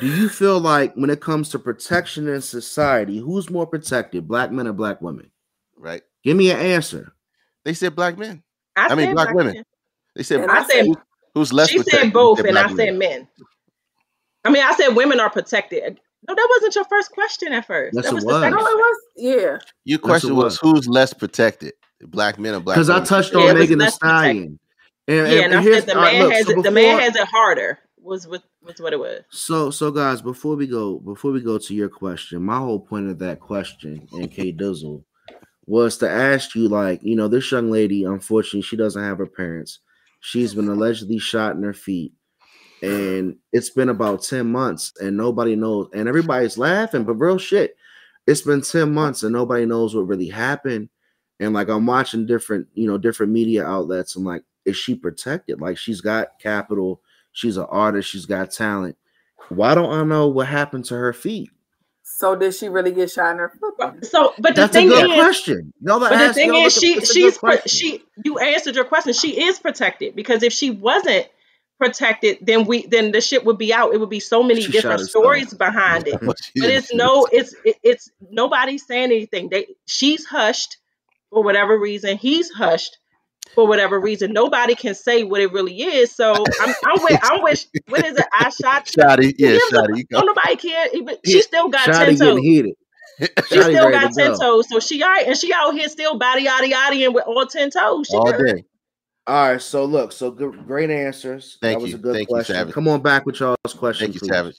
do you feel like when it comes to protection in society, who's more protected, black men or black women? right Give me an answer. they said black men I, I mean, said black black women. men. they said And I said who- who's less she protected? said You both, and black I said men. men. I mean, I said women are protected. No, that wasn't your first question at first. Yes, that it was was. the. No, it was yeah. Your it question was was. who's less protected, black men or black Because I touched on it was Megan Thee. Stallion. And, Yeah, and I said the all right, man look, has so it. The man has it harder. Was with was what it was. So, so guys, before we go, before we go to your question, my whole point of that question, and K Dizzle, was to ask you, like, you know, this young lady, unfortunately, she doesn't have her parents. She's been allegedly shot in her feet, and it's been about ten months, and nobody knows, and everybody's laughing, but real shit, it's been ten months, and nobody knows what really happened. And like, I'm watching different, you know, different media outlets. I'm like, is she protected? Like, she's got capital. She's an artist. She's got talent. Why don't I know what happened to her feet? So did she really get shot in her foot? So, but the That's a thing good is, question. Y'all but the thing is, she it's a good she's she. You answered your question. She is protected because if she wasn't protected, then we then the shit would be out. It would be so many She different stories behind it. But she But didn't it's no, it's it, it's nobody's saying anything. They she's hushed for whatever reason. He's hushed for whatever reason. Nobody can say what it really is. So I'm I'm with I'm with what is it? I shot. Shotty, yeah, Shotty. No, go. nobody care. Even she still got ten getting toes. heated. She still got to ten go. toes, so she all right, and she out here still body yaddy yaddy and with all ten toes. She all day. All right, so look, so good, great answers. Thank that was you. a good Thank you, question. Savage. Come on back with y'all's question, Thank you, please. Savage.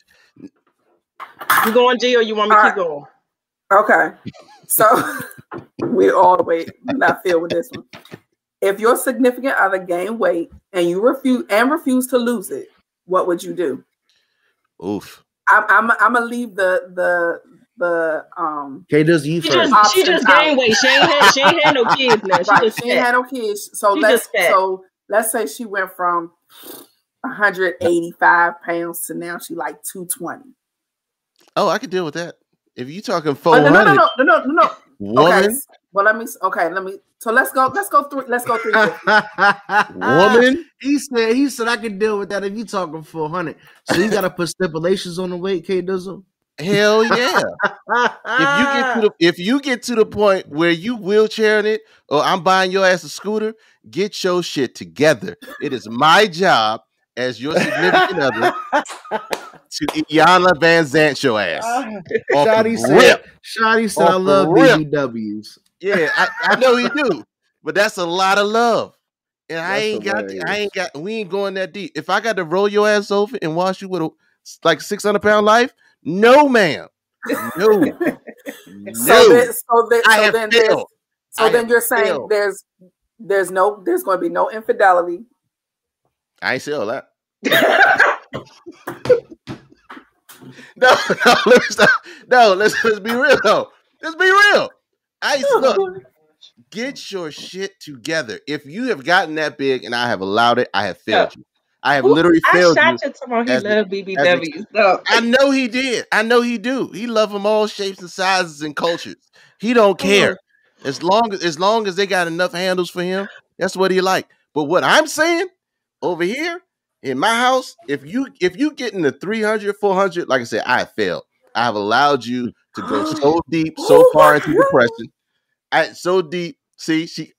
You going G or you want me to All keep going? Okay. So we all wait. not feel with this one. If your significant other gained weight and you refuse and refuse to lose it, what would you do? Oof. I'm I'm I'm gonna leave the the the um Okay, does you She first? just she Options just out. gained weight. She ain't had she ain't had no kids now. She right. just She ain't had no kids. So She let's so let's say she went from 185 pounds to now she like 220. Oh, I can deal with that. If you talking Oh, four no, no, no, hundred, no, no, no, no. Okay. woman, Well, let me. Okay, let me. So let's go. Let's go through. Let's go through. woman. He said he said I can deal with that if you talking four hundred. So you gotta put stipulations on the weight, K Dizzle. Hell yeah! if you get to the if you get to the point where you wheelchairing it or I'm buying your ass a scooter, get your shit together. It is my job as your significant other to Iyanla Vanzant your ass. Ah, the Shotty said. Shotty said I love. BBWs. Yeah, I, I know he do, but that's a lot of love. And I That's ain't got, I ain't got, we ain't going that deep. If I got to roll your ass over and wash you with a like six hundred pound life, no, ma'am, no, So no. then, so then, I so have then, failed. so I then you're saying failed. there's there's no there's going to be no infidelity. I ain't say all that. No, no, let's stop. No, let's let's be real though. Let's be real. I look, get your shit together. If you have gotten that big and I have allowed it, I have failed you. I have Ooh, literally I failed you. shot you tomorrow. He as a- love BBWs. No. I know he did. I know he do. He love them all shapes and sizes and cultures. He don't mm-hmm. care. As long as as long as they got enough handles for him, that's what he like. But what I'm saying over here in my house, if you if you get in the 300, 400, like I said, I failed. I have allowed you to go so deep, so far into depression. I so deep. See, she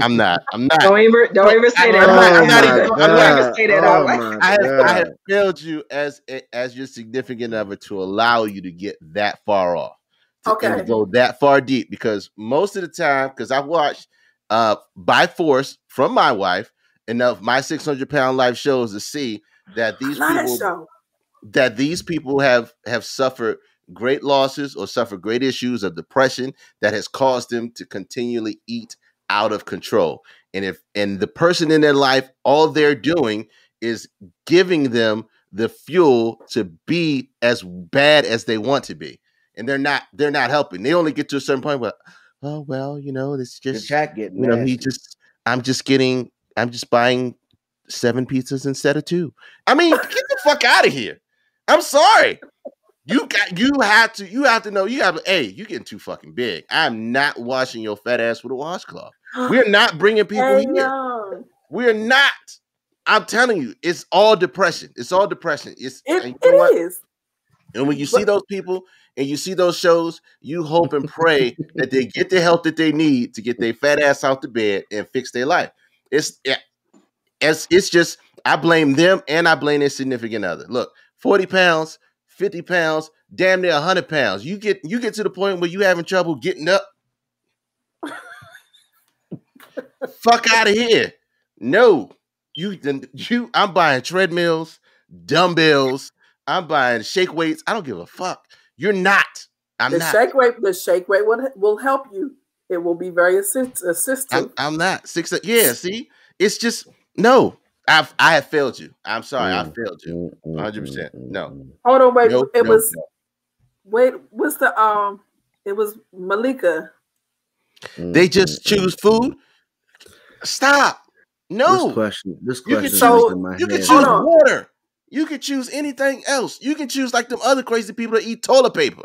I'm not. I'm not. Don't even don't even say that. I'm not- I'm not even- I'm not even say that out loud. I have, I have failed you as as your significant other to allow you to get that far off, to, and Okay. go that far deep. Because most of the time, because I've watched uh by force from my wife enough of my six hundred pound life shows to see that these Love people that these people have have suffered great losses or suffered great issues of depression that has caused them to continually eat out of control. And if and the person in their life all they're doing is giving them the fuel to be as bad as they want to be. And they're not they're not helping. They only get to a certain point where oh well you know it's The just chat getting you know he just i'm just getting i'm just buying seven pizzas instead of two. I mean get the fuck out of here. I'm sorry. You got you have to you have to know you have hey you getting too fucking big. I'm not washing your fat ass with a washcloth we're not bringing people here we're not i'm telling you it's all depression it's all depression it's It, and you know it is. And when you see those people and you see those shows, you hope and pray that they get the help that they need to get their fat ass out the bed and fix their life. It's yeah, it's it's just I blame them and I blame their significant other. Look, 40 pounds, 50 pounds, damn near 100 pounds. You get you get to the point where you having trouble getting up. Fuck out of here. No. You then you I'm buying treadmills, dumbbells, I'm buying shake weights. I don't give a fuck. You're not. I'm the not. shake weight, the shake weight will will help you. It will be very assist, assistive. I'm, I'm not. Six yeah, see? It's just no. I've I have failed you. I'm sorry, I Mm, failed you. mm, mm, 100%. mm, No. mm. Hold on, wait. No, it no, was no. wait. What's the um? It was Malika. They just choose food. Stop. No. This question, this You can is So- in my You can choose water. You can choose anything else. You can choose like them other crazy people that eat toilet paper.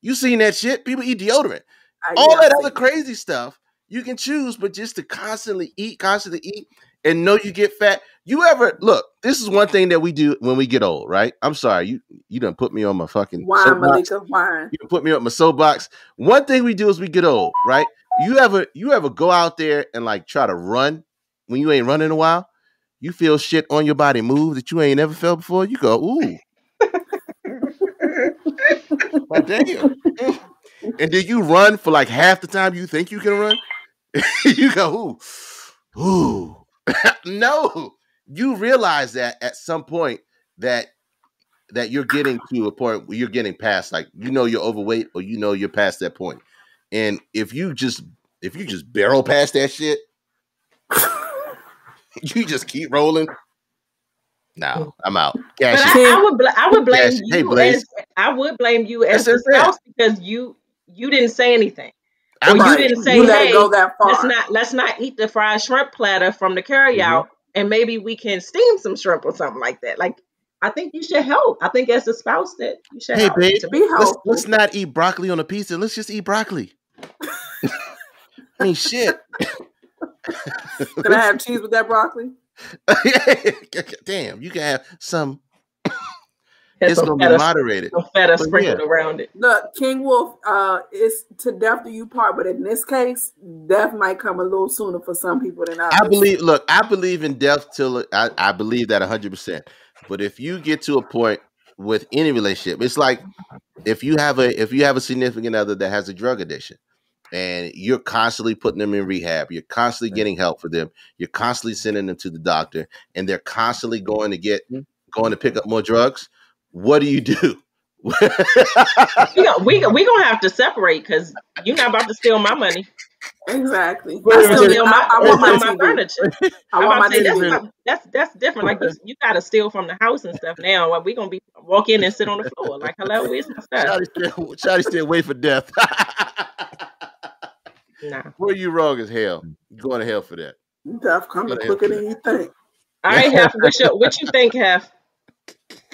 You seen that shit? People eat deodorant. I, All that other crazy stuff you can choose, but just to constantly eat, constantly eat, and know you get fat. You ever look? This is one thing that we do when we get old, right? I'm sorry, you you done put me on my fucking wine, soapbox. Malika, wine. You done put me on my soapbox. One thing we do as we get old, right? You ever you ever go out there and like try to run when you ain't running a while? You feel shit on your body move that you ain't never felt before. You go, ooh, My damn. And then you run for like half the time you think you can run. you go, ooh, ooh. no. You realize that at some point that that you're getting to a point where you're getting past, like you know you're overweight or you know you're past that point. And if you just if you just barrel past that shit, you just keep rolling. No, I'm out. But Cash it. I, I would bl- I would blame Yes. Hey, you Blaze. as I would blame you as That's the spouse because you you didn't say anything. I'm Or you didn't say, you let hey, it go that far. Let's not let's not eat the fried shrimp platter from the carry out mm-hmm. and maybe we can steam some shrimp or something like that. Like I think you should help. I think as a spouse that you should Hey, help. babe, to Be let's, let's not eat broccoli on a pizza. Let's just eat broccoli. I mean, shit. Can I have cheese with that broccoli? Damn, you can have some. It's some gonna be moderated. some feta But sprinkled around it. Look, King Wolf, uh, it's to death do you part, but in this case, death might come a little sooner for some people than others. I believe. Look, I believe in death till I, I believe that hundred percent. But if you get to a point with any relationship, it's like if you have a if you have a significant other that has a drug addiction, and you're constantly putting them in rehab, you're constantly getting help for them, you're constantly sending them to the doctor, and they're constantly mm-hmm. going to get mm-hmm. going to pick up more drugs. What do you do? We gonna, we we gonna have to separate because you're not about to steal my money. Exactly. I, still, wait. Steal I, my, I want my my furniture. I want my say, that's, not- that's that's different. Like you, you got to steal from the house and stuff. Now like, we gonna be walk in and sit on the floor. Like hello, where's my stuff? Shotty still, Shotty still wait for death. Nah. Where are you wrong as hell. You going to hell for that. Death coming Gotta quicker than you think. All right, Hef, what you what you think, Hef?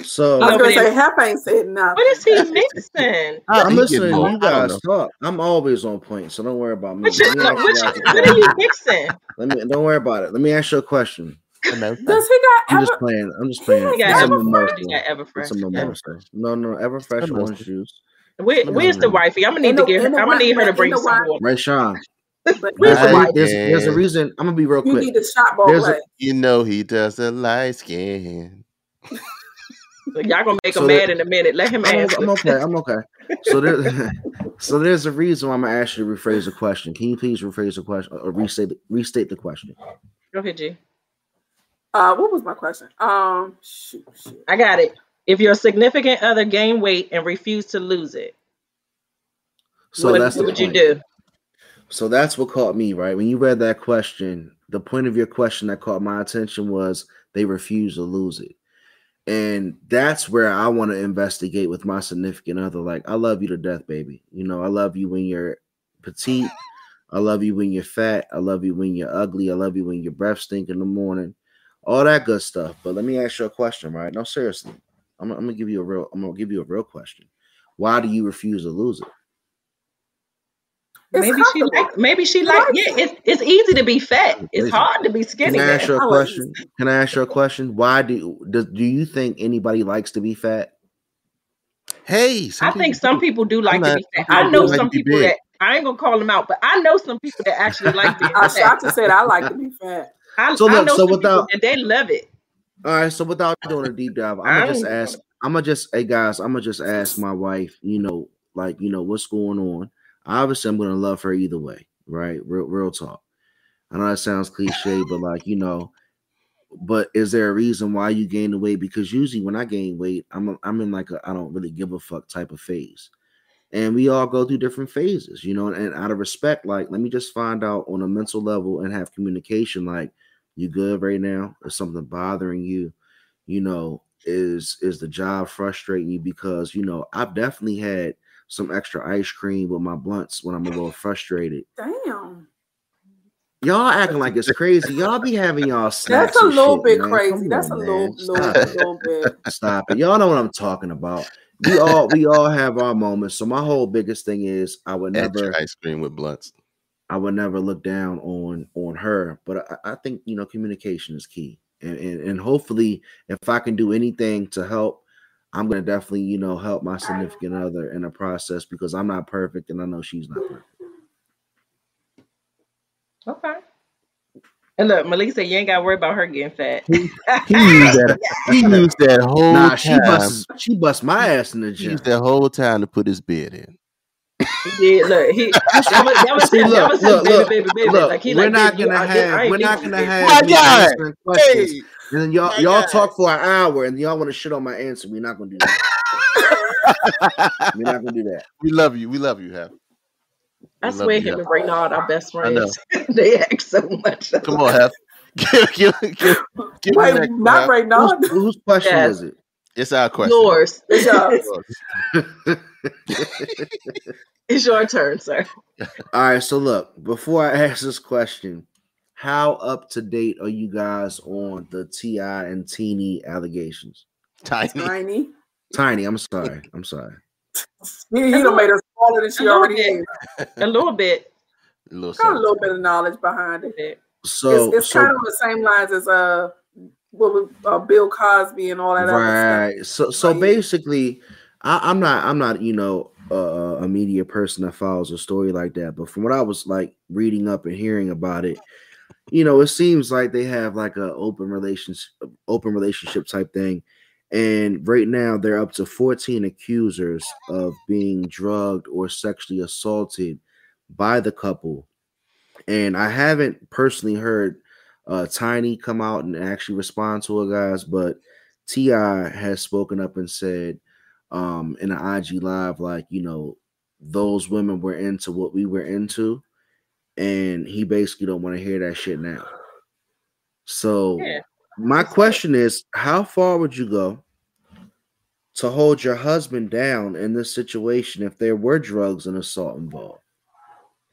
So I was gonna say Hef ain't said nothing. What is he mixing? Ah, I'm He listening to you guys talk. I'm always on point, so don't worry about me. What, you, Let what, you you, guys a what are you mixing? Let me don't worry about it. Let me ask you a question. Does he got I'm ever? just playing. I'm just playing. ain't You It's got a Ever got Everfresh. No, no, Everfresh Mimosa. orange juice. Where, where's the wifey? I'm gonna need In to get her. I'm gonna need her to bring the some wi- water. Ray Sean. But There's Right. a, why there's, there's a reason. I'm gonna be real you quick. need to shop ball There's a- You know he does the light skin. So y'all gonna make him So mad in a minute. Let him I'm, answer. I'm okay. I'm okay. So there, so there's a reason why I'm gonna ask you to rephrase the question. Can you please rephrase the question or restate restate the question? Go ahead, G. Uh, what was my question? Um, shoot, shoot. I got it. If your significant other gain weight and refuse to lose it, So what, that's the what would you do? So that's what caught me, right? When you read that question, the point of your question that caught my attention was they refuse to lose it. And that's where I want to investigate with my significant other. Like, I love you to death, baby. You know, I love you when you're petite. I love you when you're fat. I love you when you're ugly. I love you when your breath stink in the morning. All that good stuff. But let me ask you a question, right? No, seriously. I'm, I'm gonna give you a real, I'm gonna give you a real question. Why do you refuse to lose it? It's maybe she like. Maybe she She like. Yeah, it's it's easy to be fat. It's Crazy. hard to be skinny. Can I ask man. you a I like question? Can I ask you a question? Why do does do you think anybody likes to be fat? Hey, I think some people do like to not- be fat. I know some be people that I ain't gonna call them out, but I know some people that actually like being I fat. shot to said I like to be fat. I, So I know so some without- people that they love it. All right, so without doing a deep dive, I'm gonna just ask. I'm gonna just, hey guys, I'm gonna just ask my wife. You know, like you know what's going on. Obviously, I'm gonna love her either way, right? Real, real talk. I know that sounds cliche, but like you know, but is there a reason why you gain the weight? Because usually when I gain weight, I'm a, I'm in like a I don't really give a fuck type of phase, and we all go through different phases, you know. And out of respect, like let me just find out on a mental level and have communication. Like, you good right now? Is something bothering you? You know, is is the job frustrating you? Because you know, I've definitely had some extra ice cream with my blunts when I'm a little frustrated. Damn, Y'all acting like it's crazy. Y'all be having y'all snacks. that's a little shit, bit man. crazy. Come That's on, a little, little, Stop it. little bit. Stop it. Y'all know what I'm talking about. We all we all have our moments. So my whole biggest thing is I would At your never ice cream with blunts. I would never look down on on her. But I, I think you know communication is key. And, and and hopefully if I can do anything to help, I'm gonna definitely, you know, help my significant other in the process because I'm not perfect and I know she's not perfect. Okay. And look, Malik said you ain't got to worry about her getting fat. He used that. He used that whole Nah, she time. busts she bust my ass in the He gym. used that whole time to put his bid in. He did. Look, he that was See, look, was look, baby, look, baby, baby. Look, like he we're like, not gonna I did- have we're not gonna have oh My me God. answering questions. Hey, And then y'all oh My y'all God. talk for an hour and y'all want to shit on my answer. We're not gonna do that. We're not gonna do that. we love you. We love you, Hef. I swear him and Reynard are best friends. they act so much. Come on, Hef. Give, give, give, give Wait, not Hef. right now. Whose, whose question Yes. is it? It's our question. Yours. It's yours. It's your turn, sir. All right, so look, before I ask this question, how up to date are you guys on the T.I. and Teeny allegations? Tiny. Tiny. Tiny, I'm sorry, I'm sorry. He, he done made her smaller than she A already bit. is. A little bit. A little Got a little bit of knowledge behind it. So, it's it's so kind of the same lines as uh, what was, uh Bill Cosby and all that other right. So, so Right. basically, I, I'm not, I'm not, you know, uh, a media person that follows a story like that. But from what I was like reading up and hearing about it, you know, it seems like they have like a open relations, open relationship type thing. And right now, they're up to 14 accusers of being drugged or sexually assaulted by the couple. And I haven't personally heard uh, Tiny come out and actually respond to it, guys, but T.I. has spoken up and said um, in an IG live, like you know, those women were into what we were into, and he basically don't want to hear that shit now. So Yeah. my question is, how far would you go to hold your husband down in this situation if there were drugs and assault involved?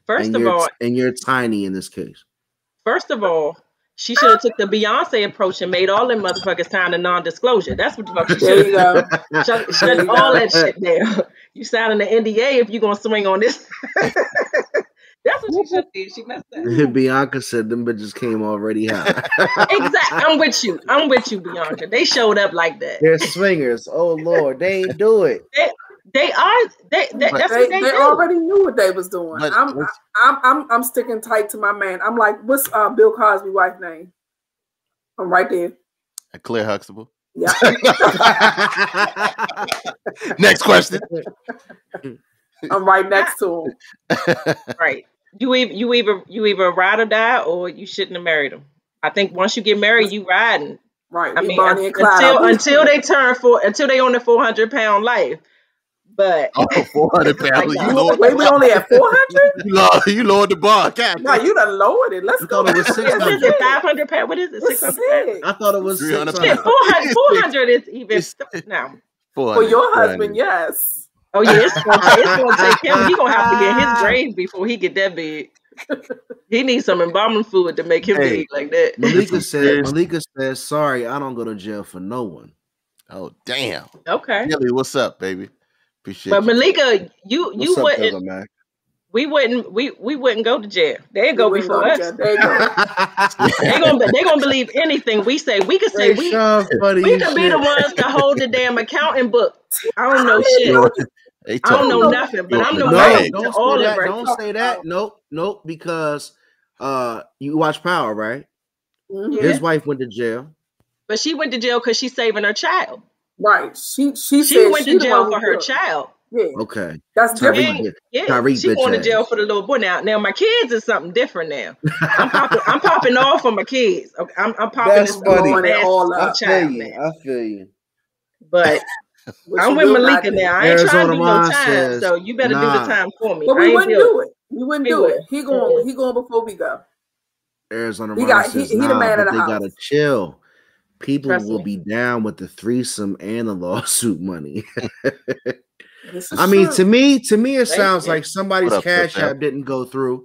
First and of all, and you're tiny in this case. first of all, she should have took the Beyonce approach and made all them motherfuckers sign a non-disclosure. That's what the fuck she There should you have go. Shut, shut you all go. that shit down. You signing the NDA if you're gonna swing on this. That's what she should do. She messed up. Bianca said them bitches came already high. Exactly. I'm with you. I'm with you, Bianca. They showed up like that. They're swingers. Oh Lord, they ain't do it. They are. They. they that's They, what they, they do. already knew what they was doing. But I'm, let's- I'm I'm I'm sticking tight to my man. I'm like, what's uh, Bill Cosby wife name? I'm right there. Claire Huxtable. Yeah. Next question. I'm right next to him. Right. You either you either you either ride or die, or you shouldn't have married him. I think once you get married, you riding. Right. I mean, Bonnie and Clyde. until until they turn for until they own the four hundred pound life. But Oh, 400 pounds. You Like, lowered, Wait, we only at 400? you lowered, you lowered the bar. God, No, you done lowered it. Let's I go. thought it was what is 600. it? Five hundred pound? What is it? Six hundred. I thought it was 300 600. 400, 400 is even It's- now. For your husband, yes. Oh yeah, it's gonna, take him. He gonna have to get his grave before he get that big. He needs some embalming fluid to make him Hey. big like that. Malika said, Malika says, sorry, I don't go to jail for no one. Oh, damn. Okay, Kelly, what's up, baby? Appreciate but. Malika, you What's you wouldn't. Killer Mac? We wouldn't. We we wouldn't go to jail. They'd go before wouldn't us. go to jail. There you go. They gonna they gonna believe anything we say. We could say Hey, we Sean, funny we could be the ones to hold the damn accounting book. I don't know shit. I don't know nothing, but I'm the No, No, right don't to say all that. of Don't say that. Nope, nope. Because uh, you watch Power, right? Mhm. His wife went to jail. But she went to jail because she's saving her child. Right. She she, She said went she to jail for her did it. child. Yeah, Okay, that's Tyreek Yeah, Tyreek she bitch going to jail for the little boy now. Now my kids is something different now. I'm popping. I'm popping off for my kids. Okay, I'm, I'm popping That's this funny. little ass All I up. feel child you. now. I feel you. But Which I'm with Malika now. I ain't trying to do no time, says, so you better do the time for me. But we wouldn't do it. do it. We wouldn't We do would. it. He going. He going before we go. Arizona He got- he- says, he the nah, man of but the they house. gotta chill. People Trust will me. be down with the threesome and the lawsuit money. This is I mean, true. to me, to me, it They- sounds they- like somebody's up, cash app didn't go through.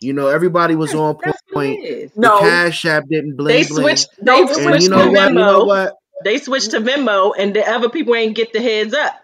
You know, everybody was on That's what it point. is. The No. cash app didn't bling They switched. No, They it And switched you to know what? You know what? They switched to Venmo, and the other people ain't get the heads up.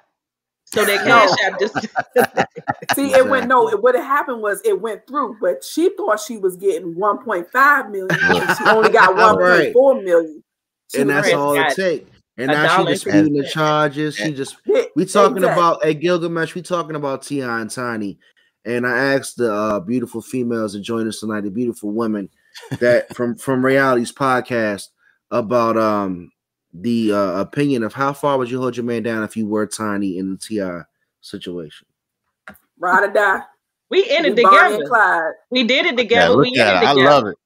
So their No. cash app just See, it went no. It, what had happened was it went through, but she thought she was getting 1.5 million, she only got 1.4 million. She And that's all it takes. And now she dollar disputing the charges. She just we talking Exactly. about at Gilgamesh. We talking about T.I. and Tiny. And I asked the uh, beautiful females that join us tonight, the beautiful women, that from from Reality's podcast about um the uh, opinion of how far would you hold your man down if you were tiny in the T.I. situation? Ride or die. We in it We Bonnie together. We did it Yeah, together. look we in at it it. I love it.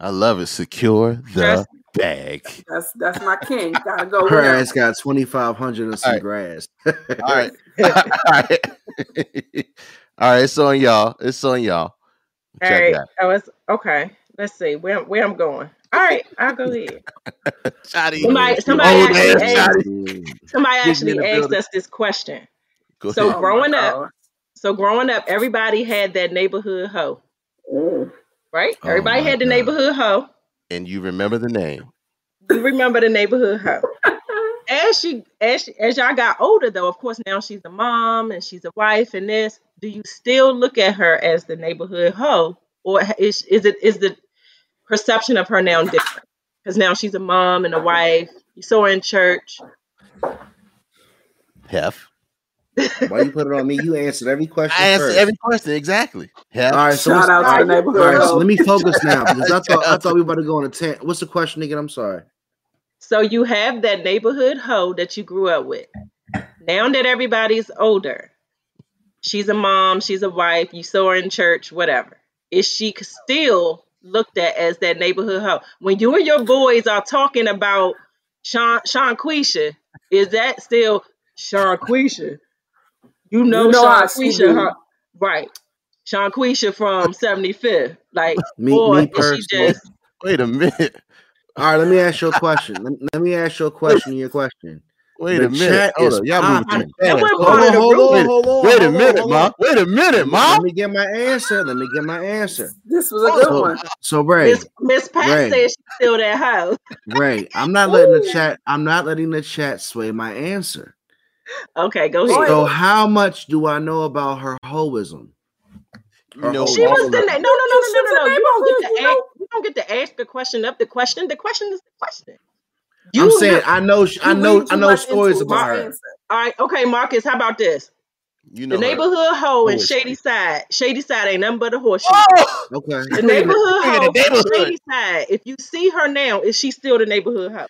I love it. Secure the Trust- bag. That's that's my king. Gotta go with Her him. ass got twenty five hundred and some Alright. grass. All right. All right. All right. It's on y'all. It's on y'all. All Check right. that. Oh, it's okay. Let's see where where I'm going. All right, I'll go ahead. Shotty. Somebody, somebody Old actually man asked, somebody actually asked us this question. Go So- ahead. Oh growing my up- God. So growing up, everybody had that neighborhood hoe, right? Oh everybody had the God. neighborhood hoe. And you remember the name. You remember the neighborhood hoe. as she as she, as y'all got older though, of course now she's a mom and she's a wife and this. Do you still look at her as the neighborhood hoe, or is is it is the perception of her now different? Because now she's a mom and a wife. You saw her in church. Hef. Why you put it on me? You answered every question. I answered first. every question exactly. Hef. All right, so Shout what's- out all to the neighborhood. all right, so let me focus now because I thought I thought we were about to go on a tent. What's the question again? I'm sorry. So you have that neighborhood hoe that you grew up with. Now that everybody's older, she's a mom, she's a wife, you saw her in church, whatever. Is she still looked at as that neighborhood hoe? When you and your boys are talking about Sean Sean Quisha, is that still Sean Quisha? You know, You know Sean Quisha, do. right? Sean Quisha from 75th. Like, Me, or me she personally. just Wait a minute. All right, let me ask you a question. Let, let me ask you a question. Your question. Wait The a minute. Hold on. Y'all moving popping. too fast. Hold on. hold on, hold on. Wait a minute, ma. Wait a minute, ma. Let me get my answer. Let me get my answer. This was a good So, one. so Ray, Miss Miss Pat Right. said she's still that hoe. Ray, I'm not letting the chat. I'm not letting the chat sway my answer. Okay, go Go ahead. So how much do I know about her hoism? You know, She was the na- no no no no She no no no. You don't get to ask. know? You don't get to ask the question up the question. The question is the question. I'm You saying know- I know. I know. I know stories about her. answer. all right. Okay, Marcus. How about this? you know The her. neighborhood hoe in Shady? Side. Shady Side ain't nothing but a horseshoe. Oh! Okay. The neighborhood Look the hoe neighborhood. Shady Side. If you see her now, is she still the neighborhood hoe?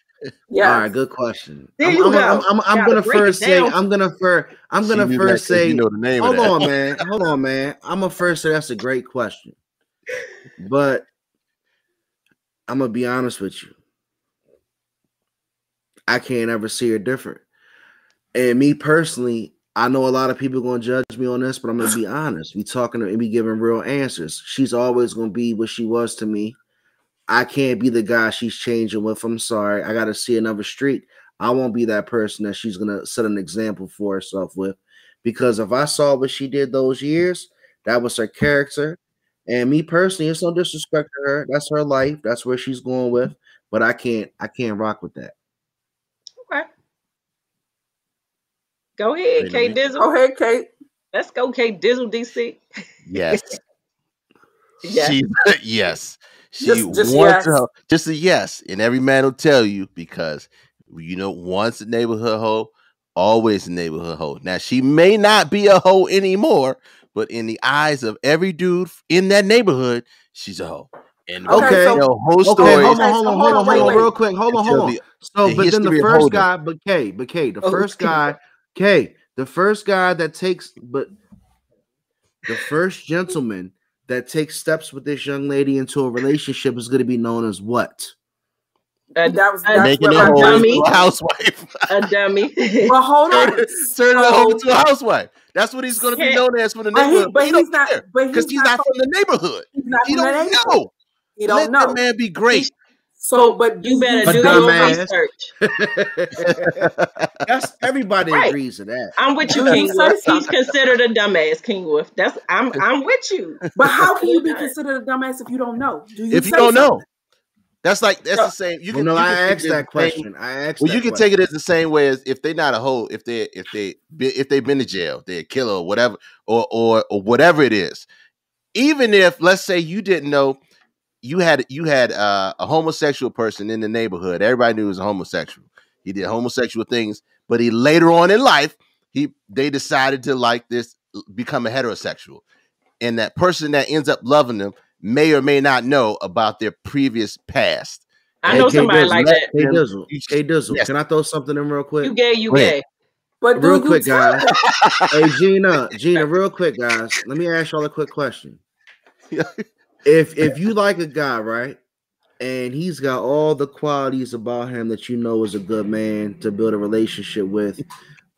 Yes. All right. Good question. There I'm, you I'm, go. I'm, I'm, I'm Gotta gonna first say. I'm gonna first. I'm gonna knew that say. you know the name Hold of that. on, man. Hold on, man. I'm gonna first say that's a great question, but I'm gonna be honest with you. I can't ever see her different. And me personally, I know a lot of people gonna judge me on this, but I'm gonna be honest. We talking and be giving real answers. She's always gonna be what she was to me. I can't be the guy she's changing with. I'm sorry. I gotta see another street. I won't be that person that she's gonna set an example for herself with. Because if I saw what she did those years, that was her character. And me personally, it's no disrespect to her. That's her life. That's where she's going with. But I can't, I can't rock with that. Okay. Go ahead, Wait a K. Dizzle. Go ahead, Kate. Let's go, K Dizzle DC. Yes. Yes. She yes. She Just- just wants yes. to just a yes. And every man will tell you because you know, once a neighborhood hoe, always a neighborhood hoe. Now she may not be a hoe anymore, but in the eyes of every dude in that neighborhood, she's a hoe. And Okay, Okay. so- tell whole Okay, hold on, hold on, hold hold on, on, hold on, real quick. Hold on, hold on. the- So, the but then the first guy, but K, but K, the Oh, first okay. guy, K, the first guy that takes, but the first gentleman that takes steps with this young lady into a relationship is going to be known as what? A, That was a- that's making where a my dummy. housewife. a dummy. Well, hold on. Turn, turn the hoe So- into a housewife. That's what he's going to be known as for the But, he, neighborhood. but he don't he's not. care But because he's, he's not from the neighborhood. He's not He from don't neighborhood. know. He don't know. that man be great. So, but You better A do your dumbass. research. That's everybody Right. agrees to that. I'm with you, King say Wolf. He's something. considered a dumbass, King Wolf. That's I'm I'm with you. But how can you be considered a dumbass if you don't know? Do you if you don't something? know, that's like that's So- the same. You well, can, no, you can I take asked that the same- question. I asked. Well, that you can question. take it as the same way as if they're not a hoe, if they if they if they've been to jail, they're a killer or whatever, or or or whatever it is. Even if let's say you didn't know you had you had uh, a homosexual person in the neighborhood, everybody knew he was a homosexual. He did homosexual things, but he later on in life he they decided to like this become a heterosexual, and that person that ends up loving them may or may not know about their previous past. I Hey, know K somebody Dizzle, like that. Hey And Dizzle, you- hey Dizzle, Yes. can I throw something in real quick? You gay, you Go gay. But real you quick, guys. hey Gina, Gina, real quick, guys. Let me ask y'all a quick question. If if you like a guy, right, and he's got all the qualities about him that you know is a good man to build a relationship with,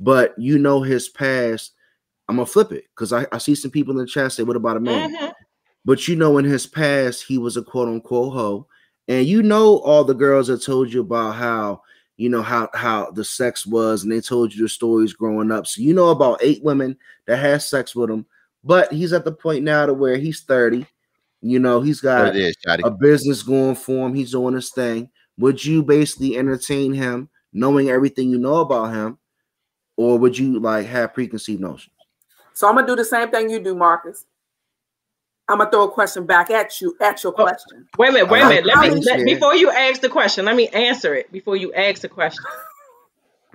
but you know his past, I'm gonna flip it because I, I see some people in the chat say, "What about a man?" Mhm. But you know, in his past, he was a quote unquote hoe, and you know all the girls that told you about how you know how how the sex was, and they told you the stories growing up. So you know about eight women that had sex with him, but he's at the point now to where he's thirty. You know, he's oh, got it is, Shotty. a business going for him. He's doing his thing. Would you basically entertain him, knowing everything you know about him, or would you like have preconceived notions? So I'm gonna do the same thing you do, Marcus. I'm gonna throw a question back at you at your Oh. question. Wait a minute, wait a minute. Let me let, before you ask the question. Let me answer it before you ask the question.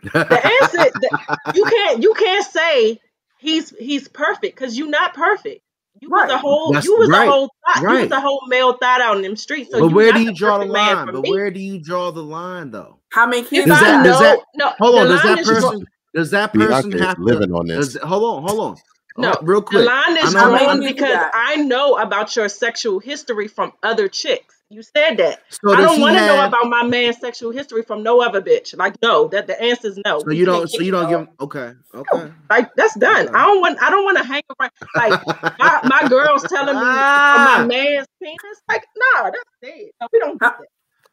The answer the, you can't you can't say he's he's perfect because you're not perfect. You was a whole That's you was right, a whole thought, you was a whole male thought out in them streets. So but where do you draw the line? But me. where do you draw the line, though? How many kids? Does I that- know, does that- no, Hold on, does line that is draw- person does that person Bianca is have living to? on this. Does, hold on, hold on. No, Oh, real the quick. line is drawn because I know about your sexual history from other chicks. You said that. So I don't want to know about my man's sexual history from no other bitch. Like, no, that the answer is no. So you don't. So you don't give. him Okay. Okay. Like that's done. Okay. I don't want. I don't want to hang around. Like my, my girls telling me Ah. my man's penis. Like no, that's dead. No, we don't do that.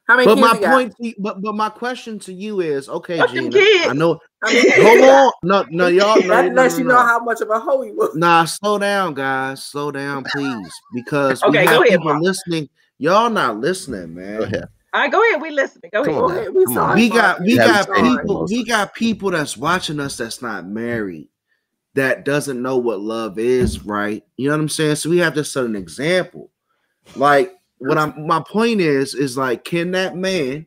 How many But my point, to, but but my question to you is, okay, Fuck Gina. kids. I know. How many kids Hold on. No, no, y'all. No, that no, lets no, you know how much of a hoe you was. Nah, slow down, guys. Slow down, please, because we have go ahead, people Mark. listening. Y'all not listening, man. Go ahead. All right, go ahead. We listening. Go Come ahead. on Go ahead. We Come on. we got we You haven't got said people we got people that's watching us that's not married that doesn't know what love is right you know what i'm saying so we have to set an example like what i'm my point is is like can that man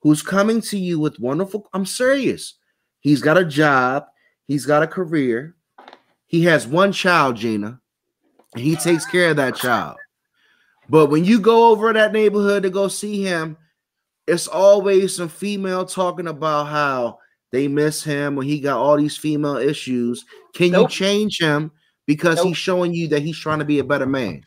who's coming to you with wonderful i'm serious he's got a job he's got a career he has one child gina and he takes care of that child but when you go over that neighborhood to go see him it's always some female talking about how they miss him when he got all these female issues. Can you change him because Nope. he's showing you that he's trying to be a better man?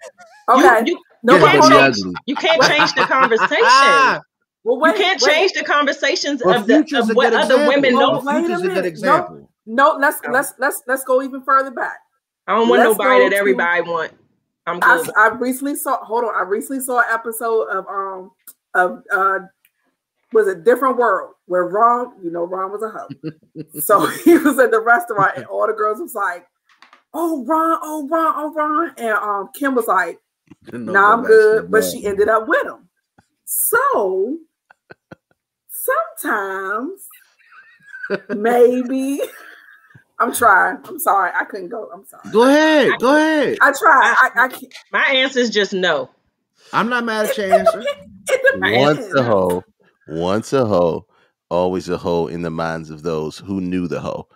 Okay. You, you, no, you can't change. You can't change the conversation. Well, wait, you can't wait. change the conversations but of, the, of what other example. women Well, know. wait a Future's a good example. No, let's No. let's let's let's go even further back. I don't want Let's nobody go that to- everybody want. I'm good. I recently saw. Hold on. I recently saw an episode of um of uh was a different world where Ron, you know, Ron was a hoe. so he was at the restaurant and all the girls was like, "Oh Ron, oh Ron, oh Ron," and um Kim was like, No, "Nah, I'm good," but she ended up with him. So sometimes maybe I'm trying. I'm sorry. I couldn't go. I'm sorry. Go ahead, go ahead. I tried. I, I can't. My answer is just no. I'm not mad at your answer. Once a hoe, once a hoe, always a hoe in the minds of those who knew the hoe.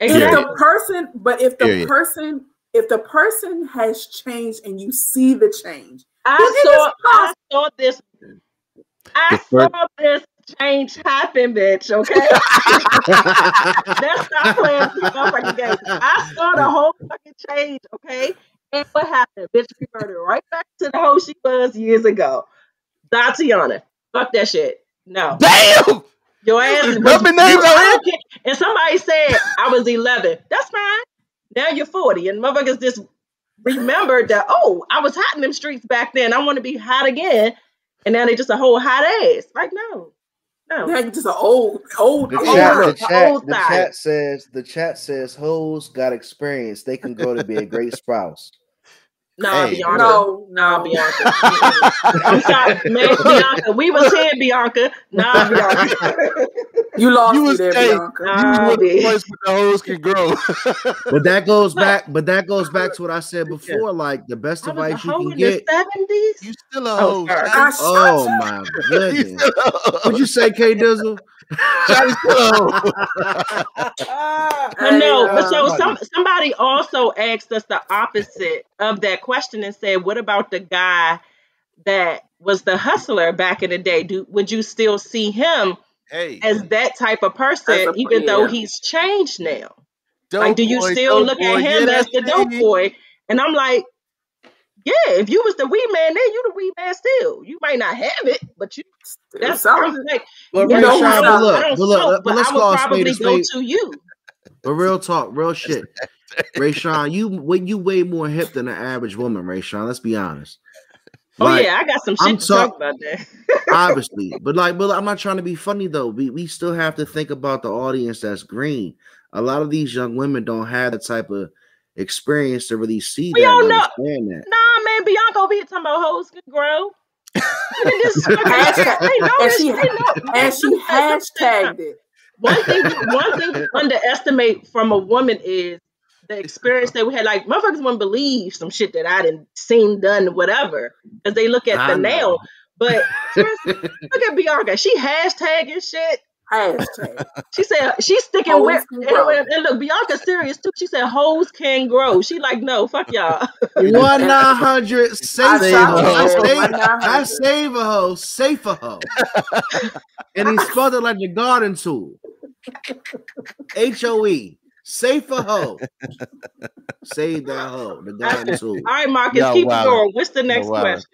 if Exactly. the person but if the Period. person if the person has changed and you see the change I saw I saw this I saw this change happen, bitch. Okay. Let's stop playing this motherfucking game. I saw the whole fucking change, okay? And what happened? Bitch reverted right back to the hoe she was years ago. Tatiana. Fuck that shit. No. Damn! Your ass is names you- out I here? don't care. And somebody said I was 11. That's fine. Now you're 40. And motherfuckers just remembered that, oh, I was hot in them streets back then. I want to be hot again. And now they just a whole hot ass. Like, no. No. yeah, just an old old The chat, yeah. the The chat, old the chat says the chat says hoes got experience. They can grow to be a great spouse. Nah, Hey, Bianca. no Nah, no Bianca. I'm sorry, man, Bianca. We was here, Bianca. Nah, Bianca. you lost You me was there hey, Bianca Nah, you the bitch. voice with the hoes can grow. But that goes back. But that goes back to what I said before. Like the best I was a advice you can get. seventies. you still a Oh, hoe. sorry. I Shotty. shot Oh you. my goodness! still a hoe. What'd you say, K Dizzle? Shotty still a hoe. But no, but so uh, some somebody also asked us the opposite of that question and said, "What about the guy that was the hustler back in the day, do would you still see him Hey, as that type of person, a- even though he's changed now? dope like, do you boy, still look boy, at him yeah, as the dope me. boy? And I'm like, yeah, if you was the weed man, then you the weed man still. You might not have it, but you Still that's selling I'm like, But You you know know, who I Rayshawn, sells but look, but look, smoke, but but let's I call a spade probably a go spade. to you. But real talk, real shit. Rayshawn, you when you way more hip than the average woman, Rayshawn. Let's be honest. Oh Like, yeah, I got some shit I'm to talk- talk about that. obviously, but like, but I'm not trying to be funny though. We we still have to think about the audience that's green. A lot of these young women don't have that type of experience to really see We that don't know. understand that. Nah, man, Bianca over here talking about hoes can grow. Look at this fucking- Hashtag- they know and she They know. and she Look at this. hashtagged it. One thing, one thing we underestimate from a woman is the experience that we had. Like motherfuckers wouldn't believe some shit that I didn't seen done, whatever, because they look at I the know. nail. But seriously, look at Bianca. She hashtagging shit. Hashtag. She said she's sticking Hoes with and, and look, Bianca's serious too. She said hoes can grow. She like, no, fuck y'all. One nine hundred save I a hoe. I save, One nine I hundred. save a hoe, safe a hoe. and he spelled it like the garden tool. H O E. Safe a hoe. Save that hoe. The garden tool. All right, Marcus, No, keep wow. going. What's the next wow. question?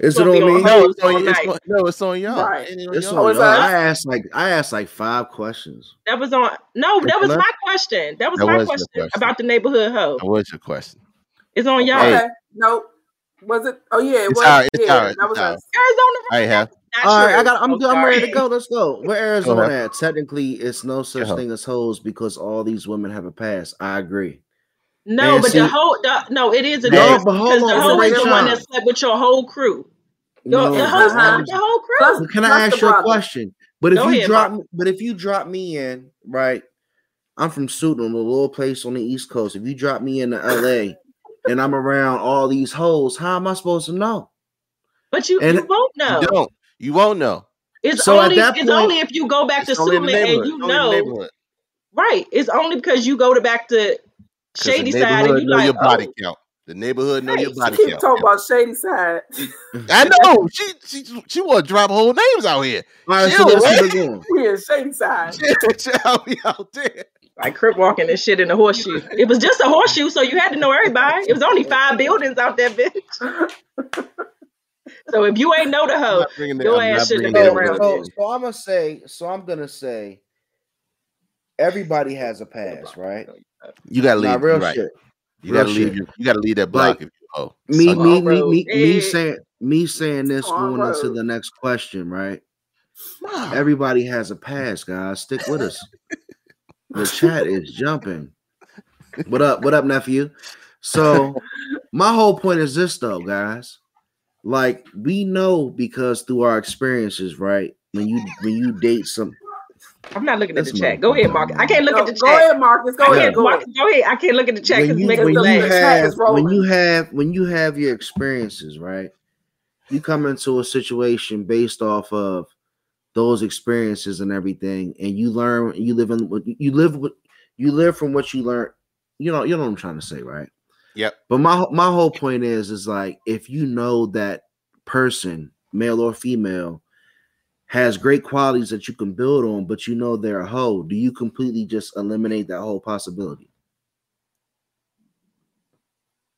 Is it on on me? No, it's on, it's on, no, it's on y'all. Right. It ain't on It's y'all. Oh, on y'all. I asked like I asked like five questions. That was on. No, that was my question. That was That my was question, question. about the neighborhood hoe. What's your question? It's on y'all. Hey. Okay. Nope. Was it? Oh yeah, it It's was. ours, it's yeah, ours, that was it's us. Arizona. I have. Not All right. I got. I'm, Oh, I'm ready to go. Let's go. Where Arizona ahead. at? Technically, it's no such ahead. thing as hoes because all these women have a past. I agree. No, And but see- the whole the, no, it is a No, difference but hold because the on, hoe is the one that slept with your whole crew. Your, No, the hoe Uh-huh. slept with your whole crew. Plus- But can I ask you a question? But if Go you ahead, drop, Mark. me, but if you drop me in, right? I'm from Suitland, a little place on the East Coast. If you drop me into LA and I'm around all these hoes, how am I supposed to know? but you, and- you won't know. You don't. You won't know. It's So at only that it's point- only if you go back to only in Suitland and you It's only in the know right. It's only because you go to back to 'Cause the shady side and neighborhood you know like your body oh, count. The neighborhood know your Right. body She keep count. talking about shady side. I know. She she she want to drop whole names out here. All right, so Chill, let's man. keep. Yeah, shady side. She out out there. like crip walking and shit in a horseshoe. It was just a horseshoe, so you had to know everybody. It was only five buildings out there, bitch. So if you ain't know the I'm hoe, not your I'm ass shouldn't have been around so, so I'm gonna say, so I'm gonna say, everybody has a past, right? You gotta leave. Nah, real right. shit. You Real gotta leave. shit. You, you gotta leave that block Like, if you oh. Me, me, it. me, me, me Hey. saying, me saying this On going into the next question, right? Wow. Everybody has a past, guys. Stick with us. The chat is jumping. What up? What up, nephew? So, my whole point is this, though, guys. Like we know because through our experiences, right? When you when you date some, I'm not looking at the chat. Go ahead, Mark. I can't look Go, at the go chat. ahead, Marcus. Go I ahead. Go Marcus, ahead. go ahead. I can't look at the chat when because you it's making when you the laugh. chat have is rolling. when you have when you have your experiences, right? You come into a situation based off of those experiences and everything, and you learn. You live in what you live with. You live from what you learn. You know. You know what I'm trying to say, right? Yep. But my my whole point is is like if you know that person, male or female, has great qualities that you can build on, but you know they're a hoe, do you completely just eliminate that whole possibility?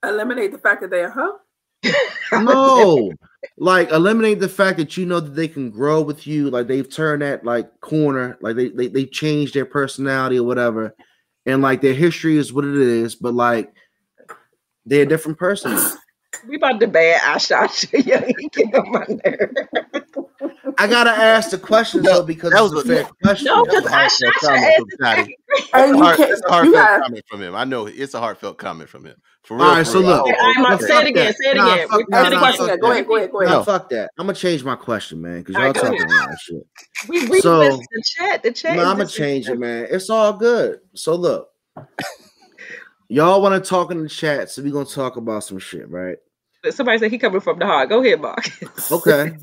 Eliminate the fact that they're a hoe. No, like eliminate the fact that you know that they can grow with you, like they've turned that like corner, like they they they changed their personality or whatever, and like their history is what it is, but like they're a different person. We about to ban I shot you. Yeah, he get on my nerve. I gotta ask the question No, though because that was a a- fair question. No, because a I heartfelt shot your comment from Scotty. It's a you it's a heartfelt got. comment from him. I know it's a heartfelt comment from him. For real. All right, for so real. look. All right, Mark, Fuck say it again. Say it Nah, again. fuck- Repeat nah, the nah, question. fuck Go ahead. Go ahead. Go ahead. No, No. fuck that. I'm gonna change my question, man, because All y'all right, talking ahead. a lot of shit. We we So- the chat. The chat. No, I'm gonna change it, man. It's all good. So look, y'all want to talk in the chat, so we're gonna talk about some shit, right? Somebody said he coming from the heart. Go ahead, Mark. Okay.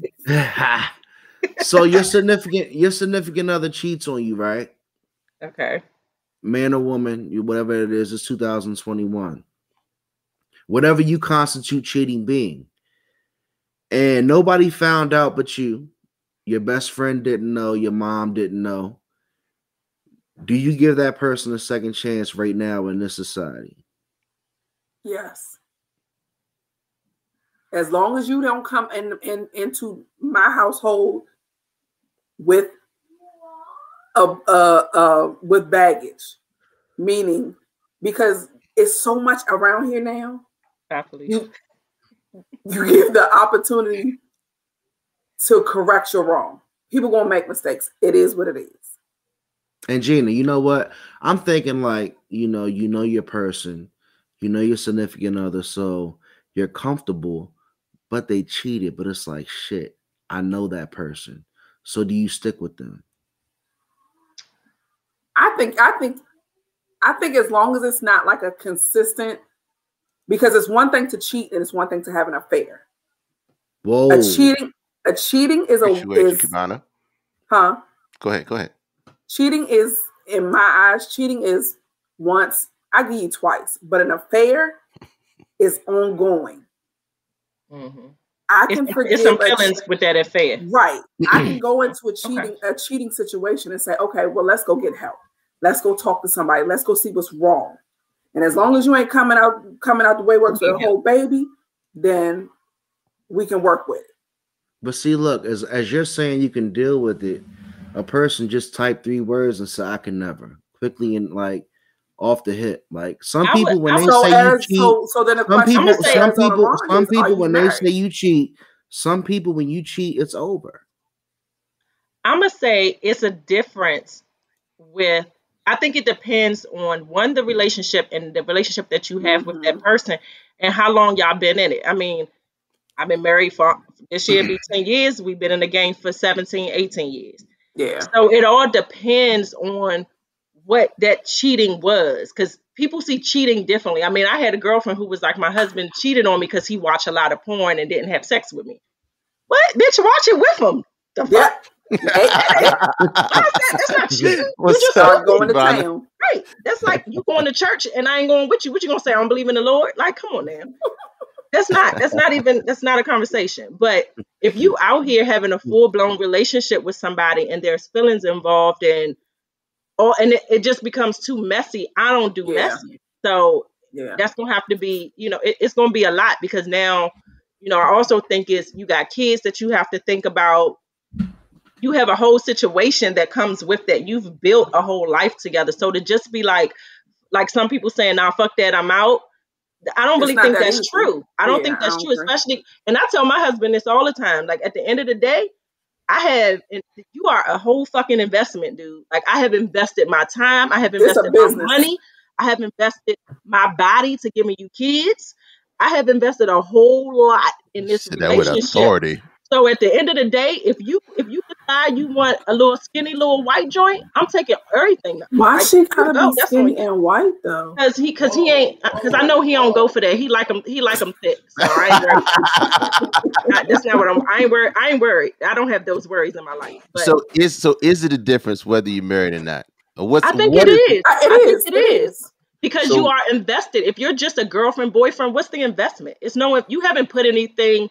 so your significant your significant other cheats on you, right? okay. Man or woman, you whatever it is, it's 2021. Whatever you constitute cheating being, and nobody found out but you. Your best friend didn't know, your mom didn't know. Do you give that person a second chance right now in this society? Yes. As long as you don't come in, in into my household with a uh uh with baggage, meaning because it's so much around here now, Faculty. you you give the opportunity to correct your wrong. People gonna make mistakes. It is what it is. And Gina, you know what? I'm thinking like, you know, you know your person, you know your significant other, so you're comfortable, but they cheated. But it's like shit. I know that person. So do you stick with them? I think I think I think as long as it's not like a consistent because it's one thing to cheat and it's one thing to have an affair. Whoa. A cheating a cheating is a Appreciate is Kibana. huh? Go ahead. Go ahead. Cheating is in my eyes, cheating is once I give you twice, but an affair is ongoing. Mhm. I It's, can forgive it's some a che- feelings with that affair. Right. I can go into a cheating a cheating situation and say, okay, well, let's go get help. Let's go talk to somebody. Let's go see what's wrong. And as long as you ain't coming out coming out the way works for the Yeah. whole baby, then we can work with it. But see, look, as as you're saying you can deal with it, a person just type three words and say I can never quickly and like off the hit. Like some I would- people when I they would- So say you cheat, so so then some people, say some is on the people, line some people you when they say you cheat, some people when you cheat, it's over. I'm gonna say it's a difference with. I think it depends on one the relationship and the relationship that you have with that mm-hmm. person and how long y'all been in it. I mean, I've been married for this year be 10 years. We've been in the game for 17, 18 years. Yeah. So it all depends on what that cheating was because people see cheating differently. I mean, I had a girlfriend who was like, my husband cheated on me because he watched a lot of porn and didn't have sex with me. What? Bitch, watch it with him. The Yeah. fuck? Hey, hey, How is that? That's not cheating. What's you just up, going to town. right. That's like you going to church and I ain't going with you. What you gonna say? I don't believe in the Lord? Like, come on now. That's not that's not even that's not a conversation. But if you out here having a full blown relationship with somebody and there's feelings involved and or and it, it just becomes too messy. I don't do Yeah. messy. So Yeah. that's gonna have to be, you know, it, it's gonna be a lot because now, you know, I also think is you got kids that you have to think about. You have a whole situation that comes with that. You've built a whole life together. So to just be like, like some people saying, "Nah, fuck that, I'm out." I don't It's really think that that's easy. true. I don't Yeah, think that's don't true, agree. especially. And I tell my husband this all the time. Like at the end of the day, I have, and you are a whole fucking investment, dude. Like I have invested my time, I have invested my money, I have invested my body to give me you kids. I have invested a whole lot in this Said that with relationship. authority. So at the end of the day, if you if you decide you want a little skinny little white joint, I'm taking everything. Why Like, she gotta go, be that's skinny and white though? Cause he, cause he ain't, cause I know he don't go for that. He like him, he like him thick. So I ain't worried. Not- that's not what I'm. I ain't worried. I ain't worried. I don't have those worries in my life. But so is so is it a difference whether you're married or not? Or what's I think what it is- is. I- It I think is. it is because So- you are invested. If you're just a girlfriend, boyfriend, what's the investment? It's no. You haven't put anything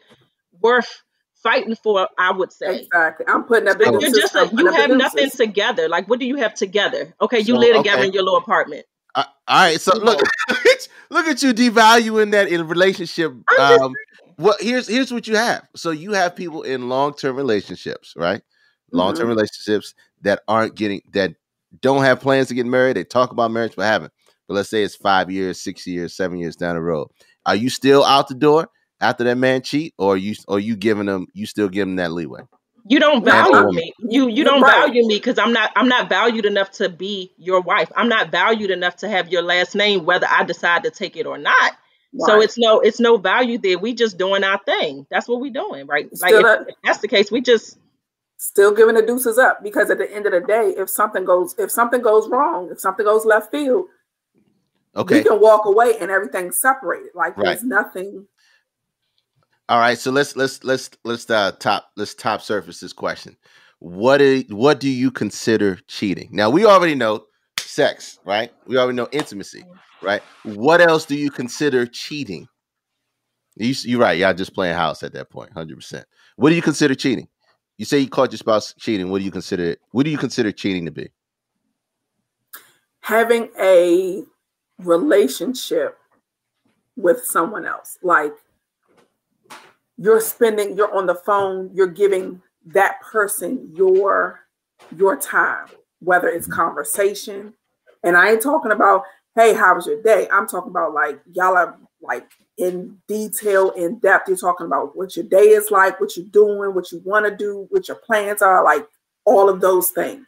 worth fighting for. I would say. Exactly. I'm putting up Like you're just I'm a, you have nothing deuces. together. Like what do you have together? Okay, you So, live together okay. in your little apartment. Uh, all right, so look, look at you devaluing that in a relationship. I'm Um, well, here's here's what you have. So you have people in long term relationships, right? Long term relationships that aren't getting that don't have plans to get married. They talk about marriage but haven't. But let's say it's five years, six years, seven years down the road. Are you still out the door after that man cheat, or you or you giving them you still give them that leeway? You don't value me. You you don't right. value me because I'm not I'm not valued enough to be your wife. I'm not valued enough to have your last name whether I decide to take it or not. So it's no it's no value there. We just doing our thing. That's what we doing, right? Like if, a- if that's the case, we just still giving the deuces up because at the end of the day, if something goes if something goes wrong, if something goes left field, Okay. you can walk away and everything's separated. Like Right. there's nothing. All right, so let's let's let's let's uh top let's top surface this question. What is what do you consider cheating? Now we already know sex, right? We already know intimacy, right? What else do you consider cheating? You, you're right. Y'all just playing house at that point, hundred percent. What do you consider cheating? You say you caught your spouse cheating. What do you consider? What do you consider cheating to be? Having a relationship with someone else, like you're spending, you're on the phone, you're giving that person your your time, whether it's conversation. And I ain't talking about, hey, how was your day? I'm talking about like y'all are like in detail, in depth. You're talking about what your day is like, what you're doing, what you want to do, what your plans are, like all of those things.